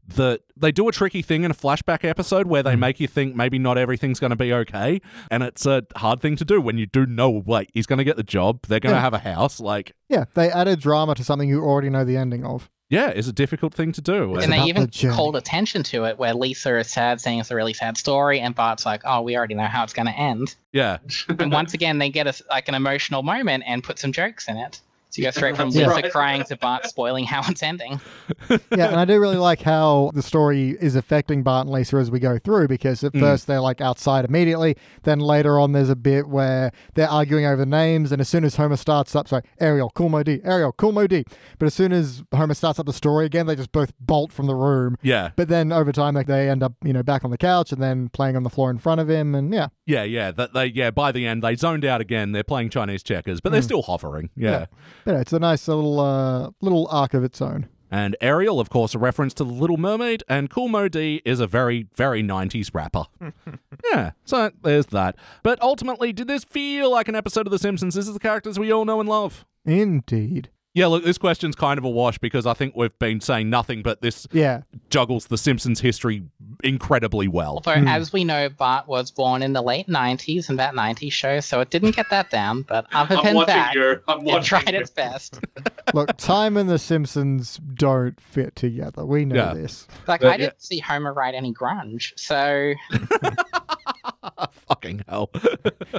[SPEAKER 2] that they do a tricky thing in a flashback episode where they hmm. make you think maybe not everything's going to be okay, and it's a hard thing to do when you do know like he's going to get the job, they're going to
[SPEAKER 3] Yeah.
[SPEAKER 2] have a house, like.
[SPEAKER 3] Yeah, they added drama to something you already know the ending of.
[SPEAKER 2] Yeah, it's a difficult thing to do.
[SPEAKER 3] It's
[SPEAKER 4] and they even
[SPEAKER 3] the
[SPEAKER 4] called attention to it where Lisa is sad, saying it's a really sad story, and Bart's like, oh, we already know how it's going to end.
[SPEAKER 2] yeah,
[SPEAKER 4] and once again, they get us like an emotional moment and put some jokes in it. So you go straight from
[SPEAKER 5] That's
[SPEAKER 4] Lisa
[SPEAKER 5] right.
[SPEAKER 4] crying to Bart spoiling how it's ending.
[SPEAKER 3] yeah, and I do really like how the story is affecting Bart and Lisa as we go through because at
[SPEAKER 2] Mm.
[SPEAKER 3] first they're like outside immediately, then later on there's a bit where they're arguing over names, and as soon as Homer starts up, sorry, Ariel, cool Moe Dee, Ariel, cool Moe Dee. But as soon as Homer starts up the story again, they just both bolt from the room.
[SPEAKER 2] yeah,
[SPEAKER 3] But then over time, they, they end up, you know, back on the couch and then playing on the floor in front of him, and yeah,
[SPEAKER 2] yeah, yeah. That they yeah. By the end, they zoned out again. They're playing Chinese checkers, but they're still hovering. yeah.
[SPEAKER 3] but it's a nice little uh, little arc of its own.
[SPEAKER 2] And Ariel, of course, a reference to The Little Mermaid, and Cool Moe Dee is a very, very 90s rapper. yeah, so there's that. But ultimately, did this feel like an episode of The Simpsons? This is the characters we all know and love.
[SPEAKER 3] Indeed.
[SPEAKER 2] Yeah, look, this question's kind of a wash because I think we've been saying nothing, but this
[SPEAKER 3] Yeah.
[SPEAKER 2] juggles The Simpsons history incredibly well.
[SPEAKER 4] Although, hmm. as we know, Bart was born in the late 90s in that 90s show, so it didn't get that down. But other
[SPEAKER 5] I'm
[SPEAKER 4] than
[SPEAKER 5] watching
[SPEAKER 4] that,
[SPEAKER 5] your. I'm
[SPEAKER 4] it tried
[SPEAKER 5] your-
[SPEAKER 4] its best.
[SPEAKER 3] Look, time and The Simpsons don't fit together. We know
[SPEAKER 2] Yeah.
[SPEAKER 3] this.
[SPEAKER 4] Like,
[SPEAKER 2] But,
[SPEAKER 4] I didn't see Homer write any grunge, so
[SPEAKER 2] Fucking hell.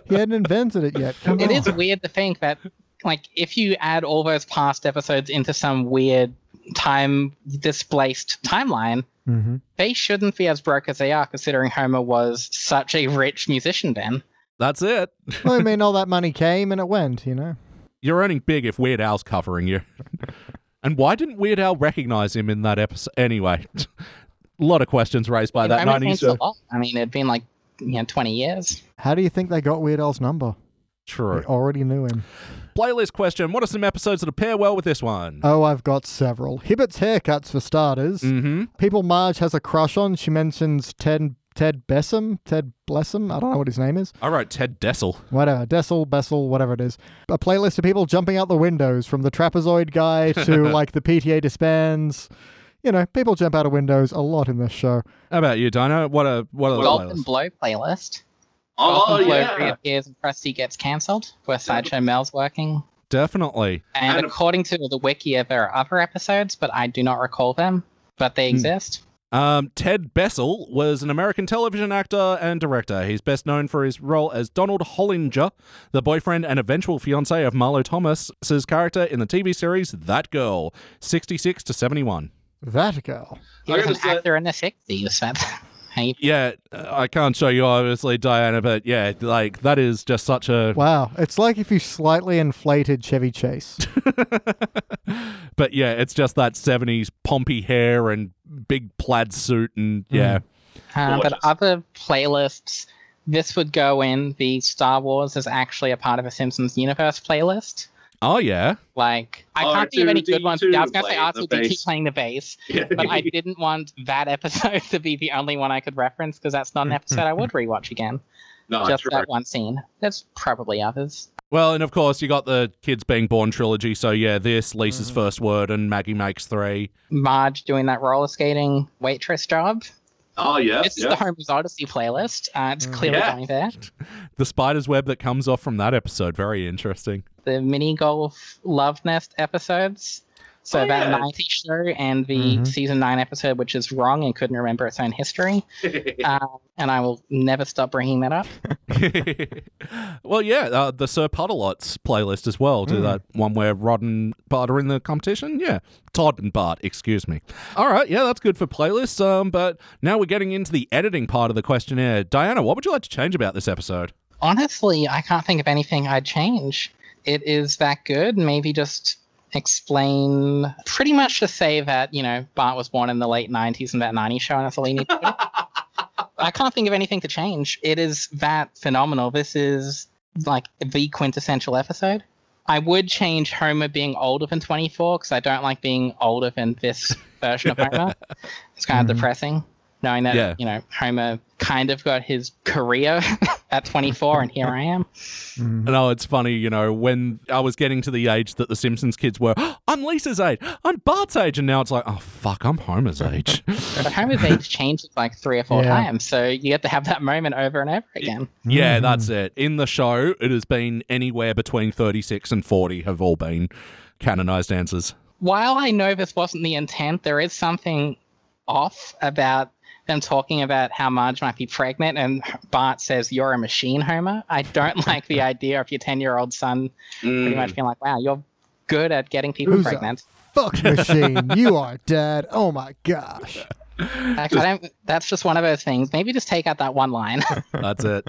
[SPEAKER 3] He hadn't invented it yet. Come
[SPEAKER 4] it
[SPEAKER 3] on.
[SPEAKER 4] is weird to think that, like, if you add all those past episodes into some weird time displaced timeline,
[SPEAKER 3] hmm
[SPEAKER 4] they shouldn't be as broke as they are, considering Homer was such a rich musician then.
[SPEAKER 2] That's it.
[SPEAKER 3] Well, I mean, all that money came and it went, you know?
[SPEAKER 2] You're earning big if Weird Al's covering you. and why didn't Weird Al recognize him in that episode? Anyway, a lot of questions raised by
[SPEAKER 4] And
[SPEAKER 2] that
[SPEAKER 4] Homer
[SPEAKER 2] 90s
[SPEAKER 4] changed
[SPEAKER 2] show.
[SPEAKER 4] a lot. I mean, it'd been like, you know, 20 years.
[SPEAKER 3] How do you think they got Weird Al's number?
[SPEAKER 2] True.
[SPEAKER 3] They already knew him.
[SPEAKER 2] Playlist question What are some episodes that pair well with this one?
[SPEAKER 3] Oh, I've got several. Hibbert's haircuts, for starters.
[SPEAKER 2] mm-hmm.
[SPEAKER 3] People Marge has a crush on. She mentions Ted Ted Bessem, Ted Blessem. I don't know what his name is.
[SPEAKER 2] I wrote Ted Dessel.
[SPEAKER 3] Whatever, Dessel, Bessel, whatever it is. A playlist of people jumping out the windows, from the trapezoid guy to like the PTA disbands. You know, people jump out of windows a lot in this show.
[SPEAKER 2] How about you, Dino? What a what a the
[SPEAKER 4] Golden
[SPEAKER 2] playlists?
[SPEAKER 4] Blow playlist.
[SPEAKER 5] Oh
[SPEAKER 4] Gulp 'n' Blow
[SPEAKER 5] yeah.
[SPEAKER 4] reappears and Krusty gets cancelled, where Sideshow Mel's working.
[SPEAKER 2] Definitely.
[SPEAKER 4] And
[SPEAKER 5] And-
[SPEAKER 4] according to the wiki, there are other episodes, but I do not recall them. But they
[SPEAKER 3] Hmm.
[SPEAKER 4] exist.
[SPEAKER 2] Um, Ted Bessel was an American television actor and director. He's best known for his role as Donald Hollinger, the boyfriend and eventual fiance of Marlo Thomas's character in the TV series That Girl, 66 to 71.
[SPEAKER 3] That girl.
[SPEAKER 4] He
[SPEAKER 5] I
[SPEAKER 4] was an
[SPEAKER 5] say-
[SPEAKER 4] actor in the 60s. That's how
[SPEAKER 2] Yeah, uh, I can't show you obviously, Diana, but yeah, like that is just such a.
[SPEAKER 3] Wow. It's like if you slightly inflated Chevy Chase.
[SPEAKER 2] but yeah, it's just that 70s pompy hair and big plaid suit, and yeah.
[SPEAKER 4] Um, but other playlists, this would go in the Star Wars is actually a part of a Simpsons universe playlist.
[SPEAKER 2] Oh, yeah.
[SPEAKER 4] Like, I oh, can't think of any good ones. I was going to say
[SPEAKER 5] playing the
[SPEAKER 4] R2D2 playing the bass, but I didn't want that episode to be the only one I could reference because that's not an episode I would rewatch again.
[SPEAKER 5] no,
[SPEAKER 4] Just
[SPEAKER 5] true.
[SPEAKER 4] that one scene. There's probably others.
[SPEAKER 2] Well, and of course, you got the Kids Being Born trilogy. So, yeah, this, Lisa's mm. First Word, and Maggie Makes Three.
[SPEAKER 4] Marge doing that roller skating waitress job.
[SPEAKER 5] Oh yeah.
[SPEAKER 4] This is the Homer's Odyssey playlist. Uh, it's clearly
[SPEAKER 5] Yeah.
[SPEAKER 4] going there.
[SPEAKER 2] The spider's web that comes off from that episode. Very interesting.
[SPEAKER 4] The mini golf love nest episodes. So
[SPEAKER 5] Oh,
[SPEAKER 4] that
[SPEAKER 5] yeah.
[SPEAKER 4] 90 show and the
[SPEAKER 3] Mhm.
[SPEAKER 4] season 9 episode, which is wrong and couldn't remember its own history. Um, and I will never stop bringing that up.
[SPEAKER 2] well, yeah, uh, the Sir Putt-A-Lot's playlist as well. Do
[SPEAKER 3] Mm.
[SPEAKER 2] that one where Rod and Bart are in the competition. Yeah, Todd and Bart, excuse me. All right, yeah, that's good for playlists. Um, but now we're getting into the editing part of the questionnaire. Diana, what would you like to change about this episode?
[SPEAKER 4] Honestly, I can't think of anything I'd change. It is that good. Maybe just explain pretty much to say that, you know, Bart was born in the late 90s and that 90s show, and that's all you need to do. I can't think of anything to change. It is that phenomenal. This is like the quintessential episode. I would change Homer being older than 24 because I don't like being older than this version of Homer. It's kind of
[SPEAKER 3] Mhm.
[SPEAKER 4] depressing knowing that,
[SPEAKER 2] Yeah.
[SPEAKER 4] you know, Homer kind of got his career at 24 and here I am.
[SPEAKER 3] Mhm.
[SPEAKER 2] No, it's funny, you know, when I was getting to the age that the Simpsons kids were, I'm Lisa's age, I'm Bart's age, and now it's like, oh, fuck, I'm Homer's age.
[SPEAKER 4] But Homer's age changes like three or four
[SPEAKER 3] Yeah.
[SPEAKER 4] times. So you get to have that moment over and over again.
[SPEAKER 2] yeah,
[SPEAKER 3] Mhm.
[SPEAKER 2] that's it. In the show, it has been anywhere between 36 and 40 have all been canonized answers.
[SPEAKER 4] while I know this wasn't the intent, there is something off about them talking about how Marge might be pregnant, and Bart says, You're a machine, Homer. I don't like the idea of your 10 year old son pretty much being like, Wow, you're good at getting people
[SPEAKER 3] Who's
[SPEAKER 4] pregnant.
[SPEAKER 3] Fuck machine. you are dad. Oh my gosh.
[SPEAKER 4] Like, I don't, that's just one of those things. Maybe just take out that one line.
[SPEAKER 2] That's it.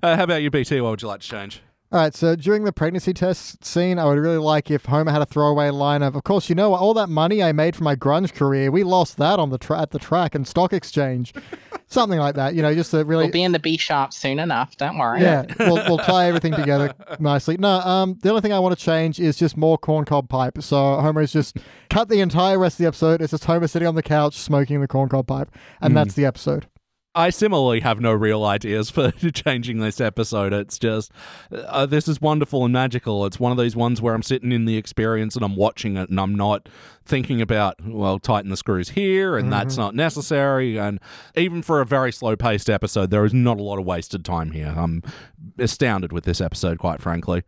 [SPEAKER 2] uh, how about you, BT? What would you like to change?
[SPEAKER 3] All right, so during the pregnancy test scene, I would really like if Homer had a throwaway line of, "Of course, you know all that money I made from my grunge career, we lost that on the tra- at the track and stock exchange, something like that." You know, just to really
[SPEAKER 4] we'll be in the B sharp soon enough. Don't worry.
[SPEAKER 3] Yeah, we'll, we'll tie everything together nicely. No, um, the only thing I want to change is just more corncob pipe. So Homer is just cut the entire rest of the episode. It's just Homer sitting on the couch smoking the corncob pipe, and that's the episode.
[SPEAKER 2] I similarly have no real ideas for changing this episode. It's just, uh, this is wonderful and magical. It's one of those ones where I'm sitting in the experience and I'm watching it and I'm not thinking about, well, tighten the screws here and that's not necessary. And even for a very slow paced episode, there is not a lot of wasted time here. I'm astounded with this episode, quite frankly.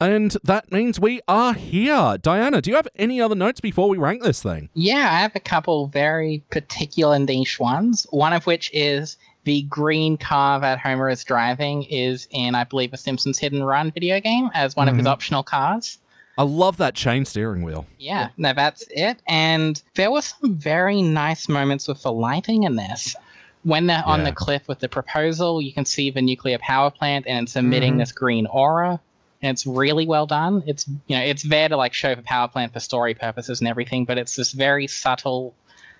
[SPEAKER 2] And that means we are here. Diana, do you have any other notes before we rank this thing?
[SPEAKER 4] Yeah, I have a couple very particular niche ones. One of which is the green car that Homer is driving is in, I believe, a Simpsons Hit and Run video game as one of his
[SPEAKER 3] Mhm.
[SPEAKER 4] optional cars.
[SPEAKER 2] I love that chain steering wheel.
[SPEAKER 4] Yeah, no, that's it. And there were some very nice moments with the lighting in this. When they're on
[SPEAKER 2] Yeah.
[SPEAKER 4] the cliff with the proposal, you can see the nuclear power plant and it's emitting
[SPEAKER 3] Mhm.
[SPEAKER 4] this green aura. And it's really well done. It's you know, it's there to like show the power plant for story purposes and everything, but it's this very subtle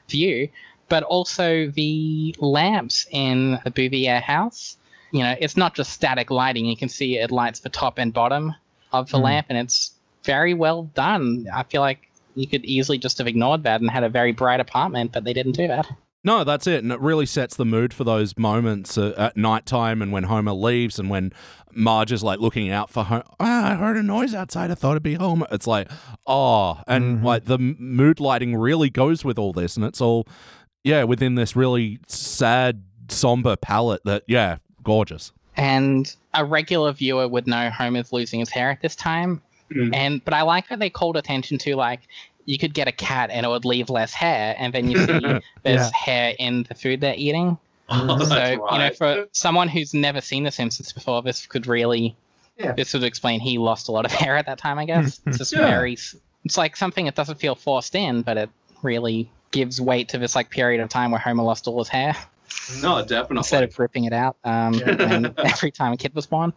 [SPEAKER 4] view. But also the lamps in the Bouvier house. You know, it's not just static lighting. You can see it lights the top and bottom of the
[SPEAKER 3] Mm.
[SPEAKER 4] lamp, and it's very well done. I feel like you could easily just have ignored that and had a very bright apartment, but they didn't do that.
[SPEAKER 2] No, that's it. And it really sets the mood for those moments uh, at nighttime and when Homer leaves and when Marge is like looking out for Homer. Ah, I heard a noise outside. I thought it'd be Homer. It's like, oh, and
[SPEAKER 3] Mhm.
[SPEAKER 2] like the mood lighting really goes with all this. And it's all, yeah, within this really sad, somber palette that, yeah, gorgeous.
[SPEAKER 4] And a regular viewer would know Homer's losing his hair at this time.
[SPEAKER 5] Mm.
[SPEAKER 4] And but I like that they called attention to like you could get a cat and it would leave less hair, and then you see there's
[SPEAKER 3] Yeah.
[SPEAKER 4] hair in the food they're eating.
[SPEAKER 5] Oh,
[SPEAKER 4] so
[SPEAKER 5] right.
[SPEAKER 4] you know, for someone who's never seen The Simpsons before, this could really,
[SPEAKER 5] Yeah.
[SPEAKER 4] this would explain he lost a lot of hair at that time. I guess it's just
[SPEAKER 5] Yeah.
[SPEAKER 4] very, it's like something that doesn't feel forced in, but it really gives weight to this like period of time where Homer lost all his hair
[SPEAKER 5] no, definitely.
[SPEAKER 4] instead
[SPEAKER 5] definitely.
[SPEAKER 4] of ripping it out um, when every time a kid was born.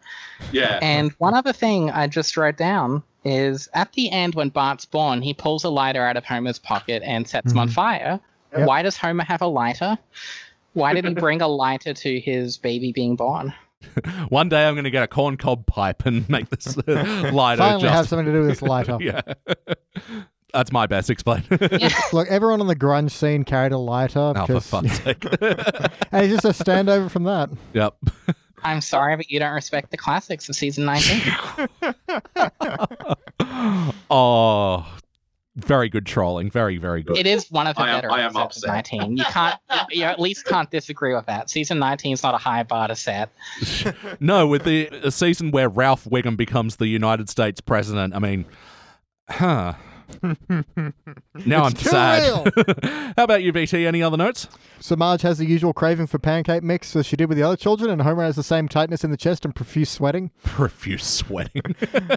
[SPEAKER 5] Yeah.
[SPEAKER 4] And one other thing I just wrote down is at the end when Bart's born, he pulls a lighter out of Homer's pocket and sets him on
[SPEAKER 3] Mhm.
[SPEAKER 4] fire.
[SPEAKER 3] Yep.
[SPEAKER 4] Why does Homer have a lighter? Why did he bring a lighter to his baby being born?
[SPEAKER 2] One day I'm going to get a corncob pipe and make this uh, lighter.
[SPEAKER 3] Finally,
[SPEAKER 2] just-
[SPEAKER 3] have something to do with this lighter.
[SPEAKER 2] yeah. That's my best explain.
[SPEAKER 3] Look, everyone on the grunge scene carried a lighter,
[SPEAKER 2] oh, for
[SPEAKER 3] 'cause-
[SPEAKER 2] fuck's sake.
[SPEAKER 3] and it's just a standover from that.
[SPEAKER 2] yep.
[SPEAKER 4] I'm sorry, but you don't respect the classics of season 19.
[SPEAKER 2] oh, very good trolling. Very, very good.
[SPEAKER 4] it is one of the
[SPEAKER 5] I am-
[SPEAKER 4] better
[SPEAKER 5] I am
[SPEAKER 4] episodes of
[SPEAKER 5] upset.
[SPEAKER 4] 19. You can't, you at least can't disagree with that. Season 19 is not a high bar to set.
[SPEAKER 2] no, with the a season where Ralph Wiggum becomes the United States president, I mean, huh. now I'm
[SPEAKER 3] It's
[SPEAKER 2] sad. How about you, BT? Any other notes?
[SPEAKER 3] So Marge has the usual craving for pancake mix as she did with the other children, and Homer has the same tightness in the chest and profuse sweating.
[SPEAKER 2] Profuse sweating.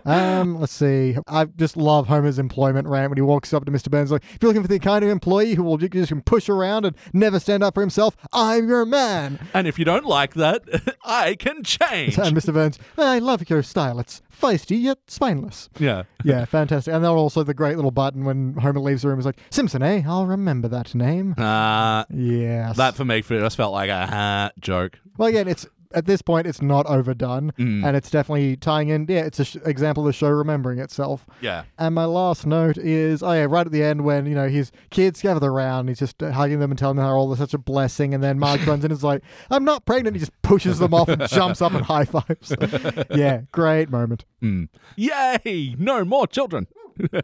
[SPEAKER 3] Um, let's see. I just love Homer's employment rant when he walks up to Mr. Burns like, if you're looking for the kind of employee who will just can push around and never stand up for himself, I'm your man.
[SPEAKER 2] and if you don't like that, I can change.
[SPEAKER 3] And Mr. Burns, I love your style. It's feisty yet spineless.
[SPEAKER 2] yeah.
[SPEAKER 3] Yeah, fantastic. And then also the great little button when Homer leaves the room is like, Simpson, eh? I'll remember that name.
[SPEAKER 2] Uh,
[SPEAKER 3] Yes.
[SPEAKER 2] that for me just felt like a ha joke.
[SPEAKER 3] Well, again, it's at this point it's not overdone,
[SPEAKER 2] Mm.
[SPEAKER 3] and it's definitely tying in. Yeah, it's an sh- example of the show remembering itself.
[SPEAKER 2] Yeah.
[SPEAKER 3] And my last note is, oh yeah, right at the end when you know his kids gather around, he's just uh, hugging them and telling them how all is such a blessing, and then Marge runs in and is like, "I'm not pregnant." He just pushes them off and jumps up and high fives. yeah, great moment.
[SPEAKER 2] Mm. Yay! No more children.
[SPEAKER 4] That's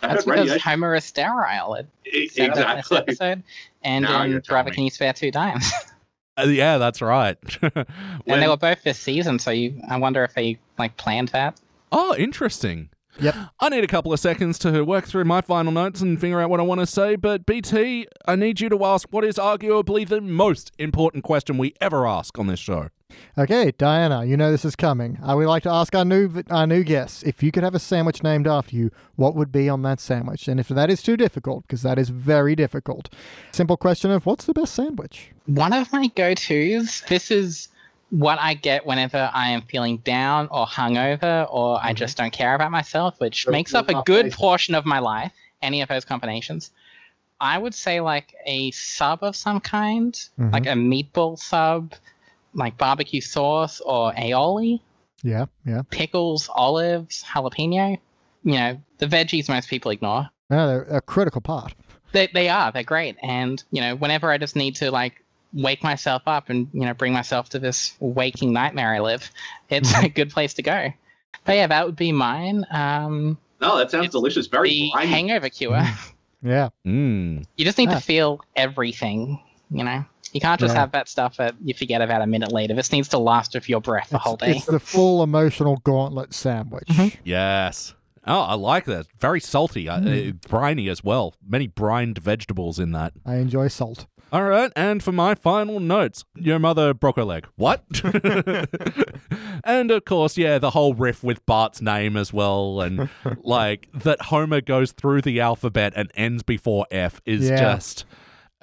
[SPEAKER 4] because
[SPEAKER 5] radiation.
[SPEAKER 4] Homer is sterile. It in this
[SPEAKER 5] Exactly.
[SPEAKER 4] episode. And
[SPEAKER 5] Now
[SPEAKER 4] in
[SPEAKER 5] you're telling
[SPEAKER 4] Driver. Can You Spare Two Dimes?
[SPEAKER 2] Uh, yeah, that's right.
[SPEAKER 4] and they were both this season, so you, I wonder if they like planned that.
[SPEAKER 2] oh, interesting.
[SPEAKER 3] Yep.
[SPEAKER 2] I need a couple of seconds to work through my final notes and figure out what I want to say, but BT, I need you to ask what is arguably the most important question we ever ask on this show.
[SPEAKER 3] Okay, Diana, you know this is coming. Uh, we like to ask our new our new guests if you could have a sandwich named after you, what would be on that sandwich? And if that is too difficult, because that is very difficult, simple question of what's the best sandwich?
[SPEAKER 4] One of my go tos, this is what I get whenever I am feeling down or hungover or I just don't care about myself, which
[SPEAKER 5] So
[SPEAKER 4] makes up a good portion of my life, any of those combinations. I would say like a sub of some kind,
[SPEAKER 3] Mhm.
[SPEAKER 4] like a meatball sub, like barbecue sauce or aioli,
[SPEAKER 3] Yeah, yeah.
[SPEAKER 4] pickles, olives, jalapeno. You know, the veggies most people ignore.
[SPEAKER 3] No, they're a critical part.
[SPEAKER 4] They they are. They're great. And you know, whenever I just need to like wake myself up and you know bring myself to this waking nightmare I live, it's a good place to go. But yeah, that would be mine. Um,
[SPEAKER 5] No, that sounds delicious. Very
[SPEAKER 4] the hangover cure.
[SPEAKER 3] Yeah.
[SPEAKER 2] Mm.
[SPEAKER 4] You just need
[SPEAKER 3] Ah.
[SPEAKER 4] to feel everything. You know, you can't just
[SPEAKER 3] Yeah.
[SPEAKER 4] have that stuff that you forget about a minute later. This needs to last with your breath the
[SPEAKER 3] It's,
[SPEAKER 4] whole day.
[SPEAKER 3] it's the full emotional gauntlet sandwich.
[SPEAKER 4] Mhm.
[SPEAKER 2] Yes. Oh, I like that. Very salty, uh, uh, briny as well. Many brined vegetables in that.
[SPEAKER 3] I enjoy salt.
[SPEAKER 2] All right, and for my final notes, your mother broke her leg. What? and of course, yeah, the whole riff with Bart's name as well, and like that Homer goes through the alphabet and ends before F is
[SPEAKER 3] Yeah.
[SPEAKER 2] just.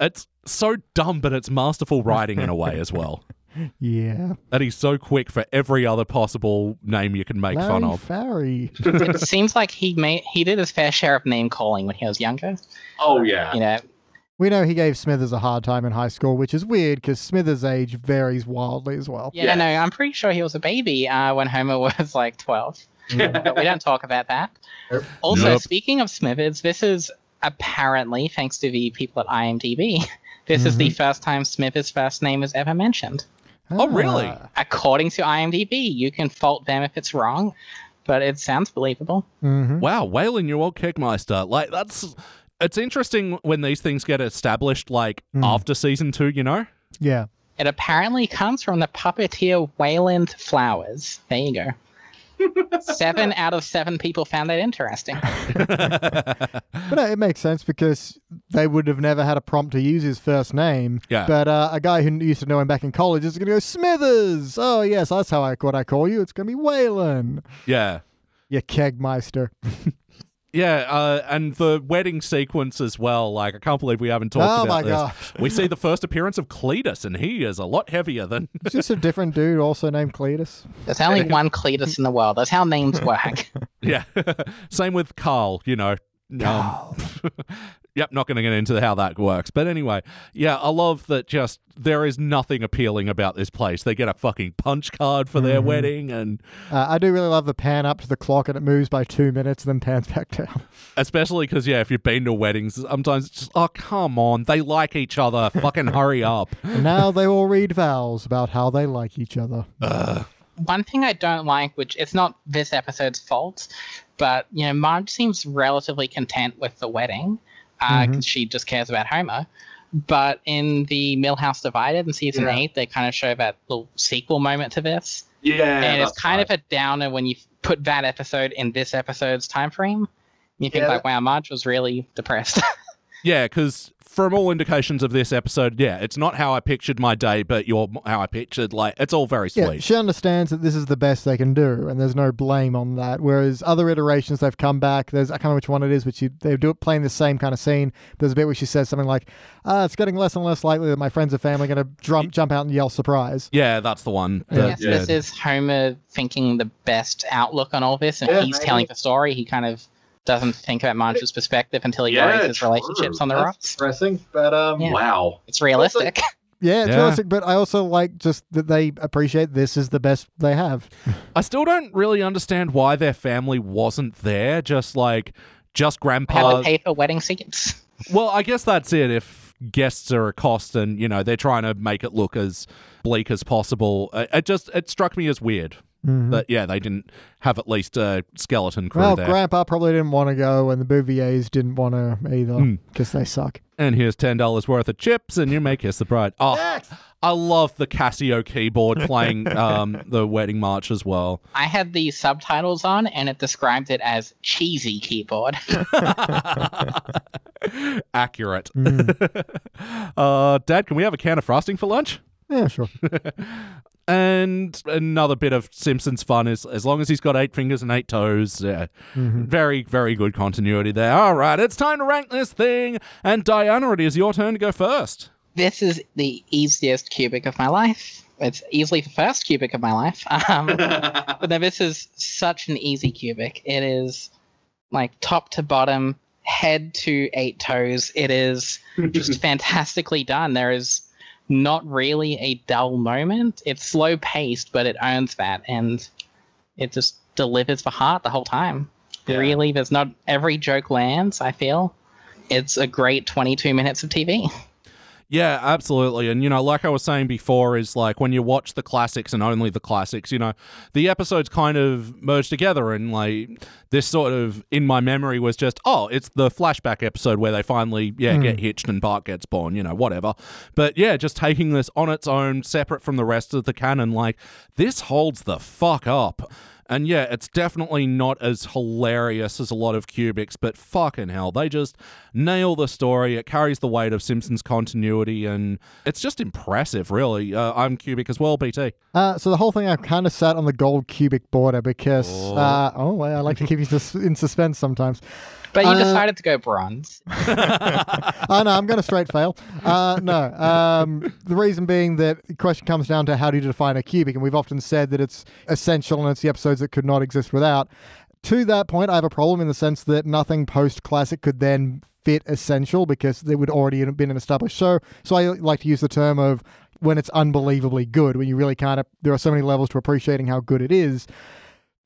[SPEAKER 2] It's so dumb, but it's masterful writing in a way as well.
[SPEAKER 3] Yeah.
[SPEAKER 2] And he's so quick for every other possible name you can make
[SPEAKER 3] Larry
[SPEAKER 2] fun of.
[SPEAKER 3] Farry.
[SPEAKER 4] it seems like he made he did his fair share of name calling when he was younger.
[SPEAKER 5] Oh yeah.
[SPEAKER 4] You know,
[SPEAKER 3] We know he gave Smithers a hard time in high school, which is weird because Smithers' age varies wildly as well.
[SPEAKER 4] yeah,
[SPEAKER 5] Yeah.
[SPEAKER 4] no, I'm pretty sure he was a baby uh, when Homer was like 12. but we don't talk about that. Also,
[SPEAKER 2] Nope.
[SPEAKER 4] speaking of Smithers, this is apparently, thanks to the people at IMDb, this is the first time Smith's first name is ever mentioned.
[SPEAKER 2] Oh, really?
[SPEAKER 3] Ah.
[SPEAKER 4] According to IMDb, you can fault them if it's wrong, but it sounds believable.
[SPEAKER 3] Mhm.
[SPEAKER 2] Wow, Waylon, you old Kegmeister. Like, that's. It's interesting when these things get established, like,
[SPEAKER 3] Mm.
[SPEAKER 2] after season two, you know?
[SPEAKER 3] Yeah.
[SPEAKER 4] It apparently comes from the puppeteer Wayland Flowers. There you go. Seven out of seven people found that interesting.
[SPEAKER 3] But no, it makes sense because they would have never had a prompt to use his first name.
[SPEAKER 2] Yeah.
[SPEAKER 3] But uh, a guy who used to know him back in college is going to go, Smithers! Oh, yes, that's how I what I call you. It's going to be Waylon.
[SPEAKER 2] yeah.
[SPEAKER 3] You kegmeister.
[SPEAKER 2] Yeah, uh, and the wedding sequence as well. Like, I can't believe we haven't talked
[SPEAKER 3] Oh,
[SPEAKER 2] about
[SPEAKER 3] my
[SPEAKER 2] this.
[SPEAKER 3] gosh.
[SPEAKER 2] We see the first appearance of Cletus, and he is a lot heavier than.
[SPEAKER 3] It's just a different dude also named Cletus.
[SPEAKER 4] There's only one Cletus in the world. That's how names work.
[SPEAKER 2] yeah. Same with Carl, you know. Um, yep, not going to get into how that works. But anyway, yeah, I love that just there is nothing appealing about this place. They get a fucking punch card for their wedding, and
[SPEAKER 3] Uh, I do really love the pan up to the clock and it moves by two minutes and then pans back down.
[SPEAKER 2] especially because, yeah, if you've been to weddings, sometimes it's just, oh, come on, they like each other. Fucking hurry up.
[SPEAKER 3] And now they all read vows about how they like each other.
[SPEAKER 4] one thing I don't like, which it's not this episode's fault, but you know, Marge seems relatively content with the wedding Uh, mm-hmm. because she just cares about Homer. But in the Milhouse Divided in season
[SPEAKER 5] Yeah.
[SPEAKER 4] eight, they kind of show that little sequel moment to this,
[SPEAKER 5] Yeah.
[SPEAKER 4] and it's kind
[SPEAKER 5] right.
[SPEAKER 4] of a downer when you put that episode in this episode's time frame. You think
[SPEAKER 5] Yeah.
[SPEAKER 4] like, wow, Marge was really depressed.
[SPEAKER 2] Yeah, because from all indications of this episode, yeah, it's not how I pictured my day, but you're how I pictured. Like, it's all very sweet.
[SPEAKER 3] Yeah,
[SPEAKER 2] sweet.
[SPEAKER 3] she understands that this is the best they can do, and there's no blame on that. Whereas other iterations, they've come back. There's I can't remember which one it is, but she, they do it playing the same kind of scene. There's a bit where she says something like, uh, "It's getting less and less likely that my friends and family are going to jump jump out and yell surprise."
[SPEAKER 2] Yeah, that's the one.
[SPEAKER 3] Yeah.
[SPEAKER 2] that-
[SPEAKER 4] yes,
[SPEAKER 5] Yeah.
[SPEAKER 4] this is Homer thinking the best outlook on all this, and
[SPEAKER 5] Yeah,
[SPEAKER 4] he's
[SPEAKER 5] maybe.
[SPEAKER 4] telling the story. He kind of doesn't think about Marge's perspective until he
[SPEAKER 5] Yeah,
[SPEAKER 4] worries his
[SPEAKER 5] true.
[SPEAKER 4] relationships on the
[SPEAKER 5] That's
[SPEAKER 4] rocks.
[SPEAKER 5] Depressing, but um,
[SPEAKER 4] Yeah.
[SPEAKER 5] wow.
[SPEAKER 4] It's realistic.
[SPEAKER 3] Yeah, it's
[SPEAKER 2] Yeah.
[SPEAKER 3] realistic, but I also like just that they appreciate this is the best they have.
[SPEAKER 2] I still don't really understand why their family wasn't there. Just like, just
[SPEAKER 4] Have
[SPEAKER 2] grandpa.
[SPEAKER 4] to pay for wedding tickets.
[SPEAKER 2] Well, I guess that's it. If guests are a cost, and you know they're trying to make it look as bleak as possible, it, it just it struck me as weird
[SPEAKER 3] Mhm.
[SPEAKER 2] that yeah they didn't have at least a skeleton crew
[SPEAKER 3] Well,
[SPEAKER 2] there.
[SPEAKER 3] Grandpa probably didn't want to go, and the Bouviers didn't want to either
[SPEAKER 2] Hmm.
[SPEAKER 3] because they suck.
[SPEAKER 2] and here's ten dollars worth of chips, and you may kiss the bride. Oh, I love the Casio keyboard playing um, the wedding march as well.
[SPEAKER 4] I had the subtitles on, and it described it as cheesy keyboard.
[SPEAKER 2] Accurate.
[SPEAKER 3] Mm.
[SPEAKER 2] uh, Dad, can we have a can of frosting for lunch?
[SPEAKER 3] Yeah, sure.
[SPEAKER 2] And another bit of Simpsons fun is as long as he's got eight fingers and eight toes. Yeah.
[SPEAKER 3] Mhm.
[SPEAKER 2] Very, very good continuity there. All right, it's time to rank this thing. And Diana, it is your turn to go first.
[SPEAKER 4] this is the easiest cubic of my life. It's easily the first cubic of my life. Um, but no, this is such an easy cubic. It is like top to bottom, head to eight toes. It is just fantastically done. There is not really a dull moment. It's slow paced, but it owns that and it just delivers for heart the whole time.
[SPEAKER 5] Yeah.
[SPEAKER 4] Really, there's not every joke lands, I feel. It's a great 22 minutes of TV.
[SPEAKER 2] Yeah, absolutely. And, you know, like I was saying before, is like when you watch the classics and only the classics, you know, the episodes kind of merge together. And, like, this sort of, in my memory, was just, oh, it's the flashback episode where they finally, yeah, hmm. get hitched and Bart gets born, you know, whatever. But, yeah, just taking this on its own, separate from the rest of the canon, like, this holds the fuck up. And yeah, it's definitely not as hilarious as a lot of cubics, but fucking hell, they just nail the story. It carries the weight of Simpsons continuity, and it's just impressive, really. Uh, I'm cubic as well, BT.
[SPEAKER 3] Uh, so the whole thing, I kind of sat on the gold cubic border because,
[SPEAKER 2] Oh.
[SPEAKER 3] uh, oh, I like to keep you in suspense sometimes.
[SPEAKER 4] But you
[SPEAKER 3] Uh,
[SPEAKER 4] decided to go bronze.
[SPEAKER 3] oh no, I'm going to straight fail. Uh, no, um, the reason being that the question comes down to how do you define a cubic, and we've often said that it's essential and it's the episodes that could not exist without. To that point, I have a problem in the sense that nothing post classic could then fit essential because there would already have been an established show. So I like to use the term of when it's unbelievably good, when you really can't, there are so many levels to appreciating how good it is.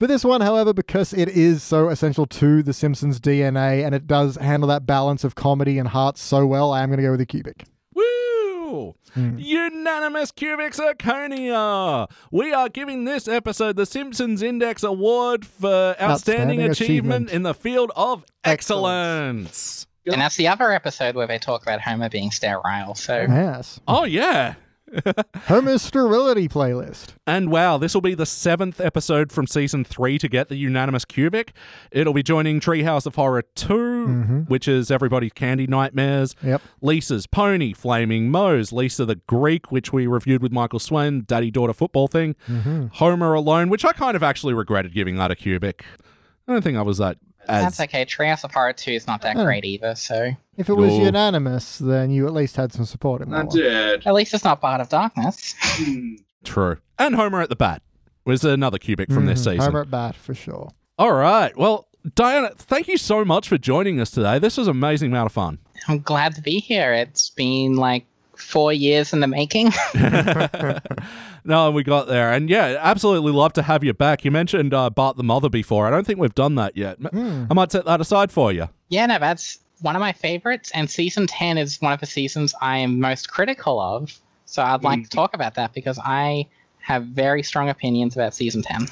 [SPEAKER 3] But this one, however, because it is so essential to The Simpsons DNA and it does handle that balance of comedy and heart so well, I am going to go with the cubic.
[SPEAKER 2] Woo! Hmm. Unanimous Cubic Zirconia! We are giving this episode the Simpsons Index Award for Outstanding,
[SPEAKER 3] Outstanding
[SPEAKER 2] achievement,
[SPEAKER 3] Achievement.
[SPEAKER 2] in the field of
[SPEAKER 3] Excellence.
[SPEAKER 2] excellence.
[SPEAKER 4] And that's the other episode where they talk about Homer being sterile. So
[SPEAKER 3] Yes.
[SPEAKER 2] Oh, yeah.
[SPEAKER 3] Homer's sterility playlist.
[SPEAKER 2] And wow, this will be the seventh episode from season three to get the unanimous cubic. It'll be joining Treehouse of Horror 2, mm-hmm. which is Everybody's Candy Nightmares.
[SPEAKER 3] Yep.
[SPEAKER 2] Lisa's Pony, Flaming Moe's, Lisa the Greek, which we reviewed with Michael Swain, Daddy Daughter Football Thing, mm-hmm. Homer Alone, which I kind of actually regretted giving that a cubic. I don't think I was that as.
[SPEAKER 4] that's okay. Treehouse of Horror 2 is not that
[SPEAKER 3] Oh.
[SPEAKER 4] great either. So
[SPEAKER 3] If it was
[SPEAKER 2] Ooh.
[SPEAKER 3] unanimous, then you at least had some support in
[SPEAKER 5] I
[SPEAKER 3] that one.
[SPEAKER 5] did.
[SPEAKER 4] at least it's not Part of Darkness.
[SPEAKER 5] Hmm.
[SPEAKER 2] True. And Homer at the Bat was another cubic from this
[SPEAKER 3] Mhm.
[SPEAKER 2] season.
[SPEAKER 3] Homer at bat for sure.
[SPEAKER 2] All right. Well, Diana, thank you so much for joining us today. This was an amazing amount of fun.
[SPEAKER 4] I'm glad to be here. It's been like four years in the making.
[SPEAKER 2] no, we got there. And yeah, absolutely love to have you back. You mentioned uh, Bart the Mother before. I don't think we've done that yet. I might set that aside for you.
[SPEAKER 4] yeah, no, that's one of my favorites. And season 10 is one of the seasons I am most critical of. So I'd like to talk about that because I have very strong opinions about season 10.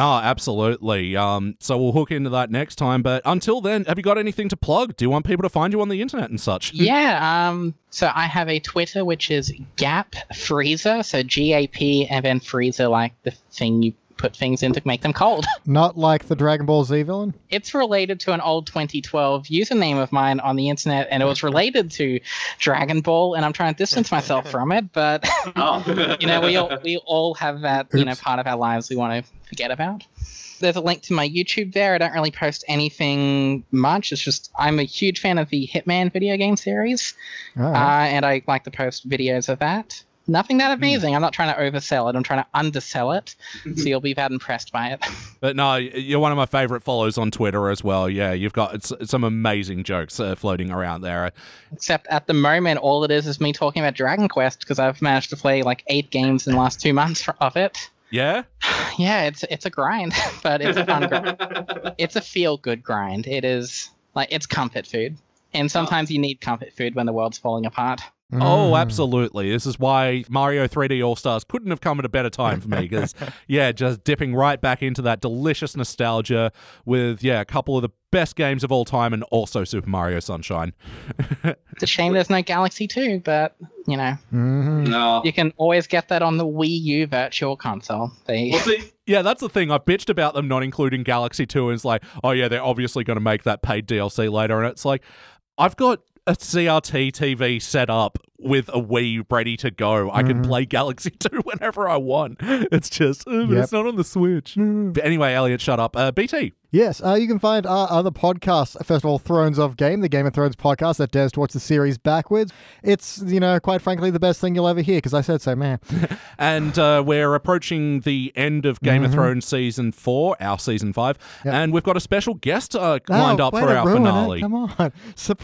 [SPEAKER 2] Oh, absolutely. Um, so we'll hook into that next time. But until then, have you got anything to plug? Do you want people to find you on the internet and such?
[SPEAKER 4] Yeah, um, so I have a Twitter which is Gap Freezer, so G A P and then Freezer, like the thing you put things in to make them cold.
[SPEAKER 3] Not like the Dragon Ball Z villain.
[SPEAKER 4] It's related to an old 2012 username of mine on the internet, and it was related to Dragon Ball. And I'm trying to distance myself from it, but
[SPEAKER 5] Oh.
[SPEAKER 4] you know, we all we all have that you know part of our lives we want to forget about. There's a link to my YouTube there. I don't really post anything much. It's just I'm a huge fan of the Hitman video game series,
[SPEAKER 3] All
[SPEAKER 4] uh, and I like to post videos of that. Nothing that amazing. I'm not trying to oversell it. I'm trying to undersell it, so you'll be that impressed by it.
[SPEAKER 2] But no, you're one of my favorite follows on Twitter as well. Yeah, you've got some amazing jokes uh, floating around there.
[SPEAKER 4] Except at the moment, all it is is me talking about Dragon Quest because I've managed to play like eight games in the last two months of it.
[SPEAKER 2] Yeah?
[SPEAKER 4] Yeah, it's it's a grind, but it's a fun grind. It's a feel good grind. It is like it's comfort food, and sometimes you need comfort food when the world's falling apart.
[SPEAKER 2] Oh,
[SPEAKER 3] Mm.
[SPEAKER 2] absolutely. This is why Mario 3D All Stars couldn't have come at a better time for me because, yeah, just dipping right back into that delicious nostalgia with, yeah, a couple of the best games of all time and also Super Mario Sunshine.
[SPEAKER 4] It's a shame there's no Galaxy 2, but you know
[SPEAKER 3] Mhm.
[SPEAKER 5] no.
[SPEAKER 4] you can always get that on the Wii U Virtual Console. They
[SPEAKER 5] Well, see,
[SPEAKER 2] Yeah, that's the thing. I've bitched about them not including Galaxy 2 and it's like, oh, yeah, they're obviously going to make that paid DLC later. And it's like, I've got a CRT TV set up with a Wii ready to go. I can play Galaxy 2 whenever I want. It's just, but
[SPEAKER 3] Yep.
[SPEAKER 2] it's not on the Switch. But anyway, Elliot, shut up. Uh, BT.
[SPEAKER 3] Yes, uh, you can find our other podcasts. First of all, Thrones of Game, the Game of Thrones podcast that dares to watch the series backwards. It's, you know, quite frankly, the best thing you'll ever hear because I said so, man.
[SPEAKER 2] And uh, we're approaching the end of Game of Thrones season four, our season five.
[SPEAKER 3] Mm-hmm. Yep.
[SPEAKER 2] And we've got a special guest uh, lined
[SPEAKER 3] Oh,
[SPEAKER 2] up for our
[SPEAKER 3] ruin it.
[SPEAKER 2] finale.
[SPEAKER 3] Come on.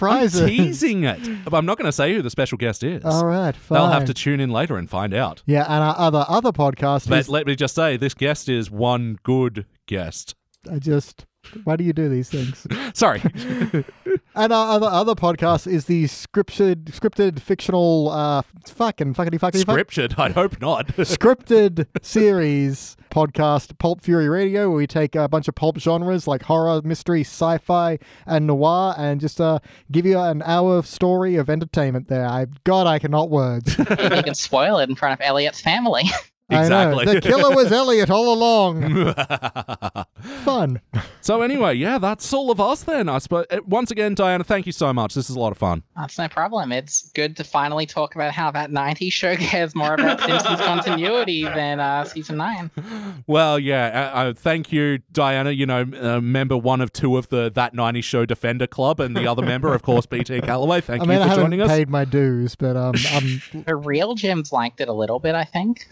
[SPEAKER 2] I'm teasing it. I'm not going to say who the special guest is.
[SPEAKER 3] All right, fine.
[SPEAKER 2] They'll have to tune in later and find out.
[SPEAKER 3] Yeah, and our other other podcast
[SPEAKER 2] But
[SPEAKER 3] is
[SPEAKER 2] let me just say, this guest is one good guest.
[SPEAKER 3] I just why do you do these things?
[SPEAKER 2] Sorry.
[SPEAKER 3] and our other other podcast is the scripted scripted fictional uh fucking fuckity fuckity fuck
[SPEAKER 2] Scriptured. I hope not.
[SPEAKER 3] scripted series podcast Pulp Fury Radio where we take a bunch of pulp genres like horror, mystery, sci-fi, and noir and just uh give you an hour of story of entertainment there. I God I cannot words.
[SPEAKER 4] you can spoil it in front of Elliot's family.
[SPEAKER 3] I know.
[SPEAKER 2] Exactly.
[SPEAKER 3] The killer was Elliot all along. Fun.
[SPEAKER 2] so anyway, yeah, that's all of us then. I suppose. Uh, Once again, Diana, thank you so much. This is a lot of fun.
[SPEAKER 4] That's no problem. It's good to finally talk about how that 90s show cares more about Simpsons continuity than uh, season 9.
[SPEAKER 2] Well, yeah. Uh, uh, thank you, Diana. You know, uh, member one of two of the That 90s Show Defender Club, and the other member, of course, BT Calloway. Thank
[SPEAKER 3] I mean
[SPEAKER 2] you
[SPEAKER 3] I
[SPEAKER 2] for
[SPEAKER 3] haven't
[SPEAKER 2] joining us.
[SPEAKER 3] paid my dues, but um I'm
[SPEAKER 4] The real Jims liked it a little bit, I think.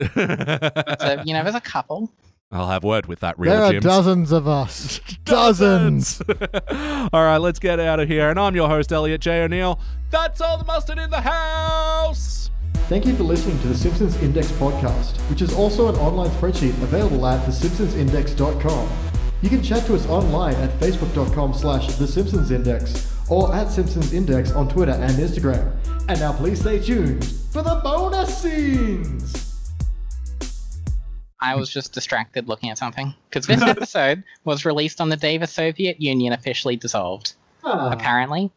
[SPEAKER 4] So, you know, there's a couple.
[SPEAKER 2] I'll have word with that real
[SPEAKER 3] there are
[SPEAKER 2] Jims.
[SPEAKER 3] dozens of us. dozens.
[SPEAKER 2] all right, let's get out of here. And I'm your host, Elliot J. O'Neill. That's all the mustard in the house.
[SPEAKER 3] Thank you for listening to the Simpsons Index podcast, which is also an online spreadsheet available at thesimpsonsindex.com. You can chat to us online at facebook.com slash thesimpsonsindex or at Simpsons Index on Twitter and Instagram. And now please stay tuned for the bonus scenes!
[SPEAKER 4] I was just distracted looking at something. Because this episode was released on the day the Soviet Union officially dissolved. Apparently,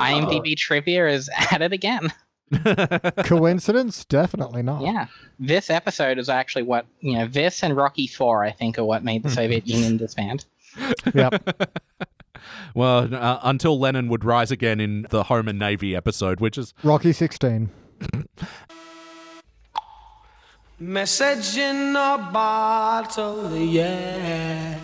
[SPEAKER 4] IMDb trivia is at it again.
[SPEAKER 3] Coincidence? Definitely not.
[SPEAKER 4] Yeah. This episode is actually what, you know, this and Rocky 4, I think, are what made the Soviet Union disband.
[SPEAKER 3] Yep.
[SPEAKER 2] Well, uh, until Lenin would rise again in the Home and Navy episode, which is
[SPEAKER 3] Rocky 16.
[SPEAKER 6] Message in a bottle, yeah.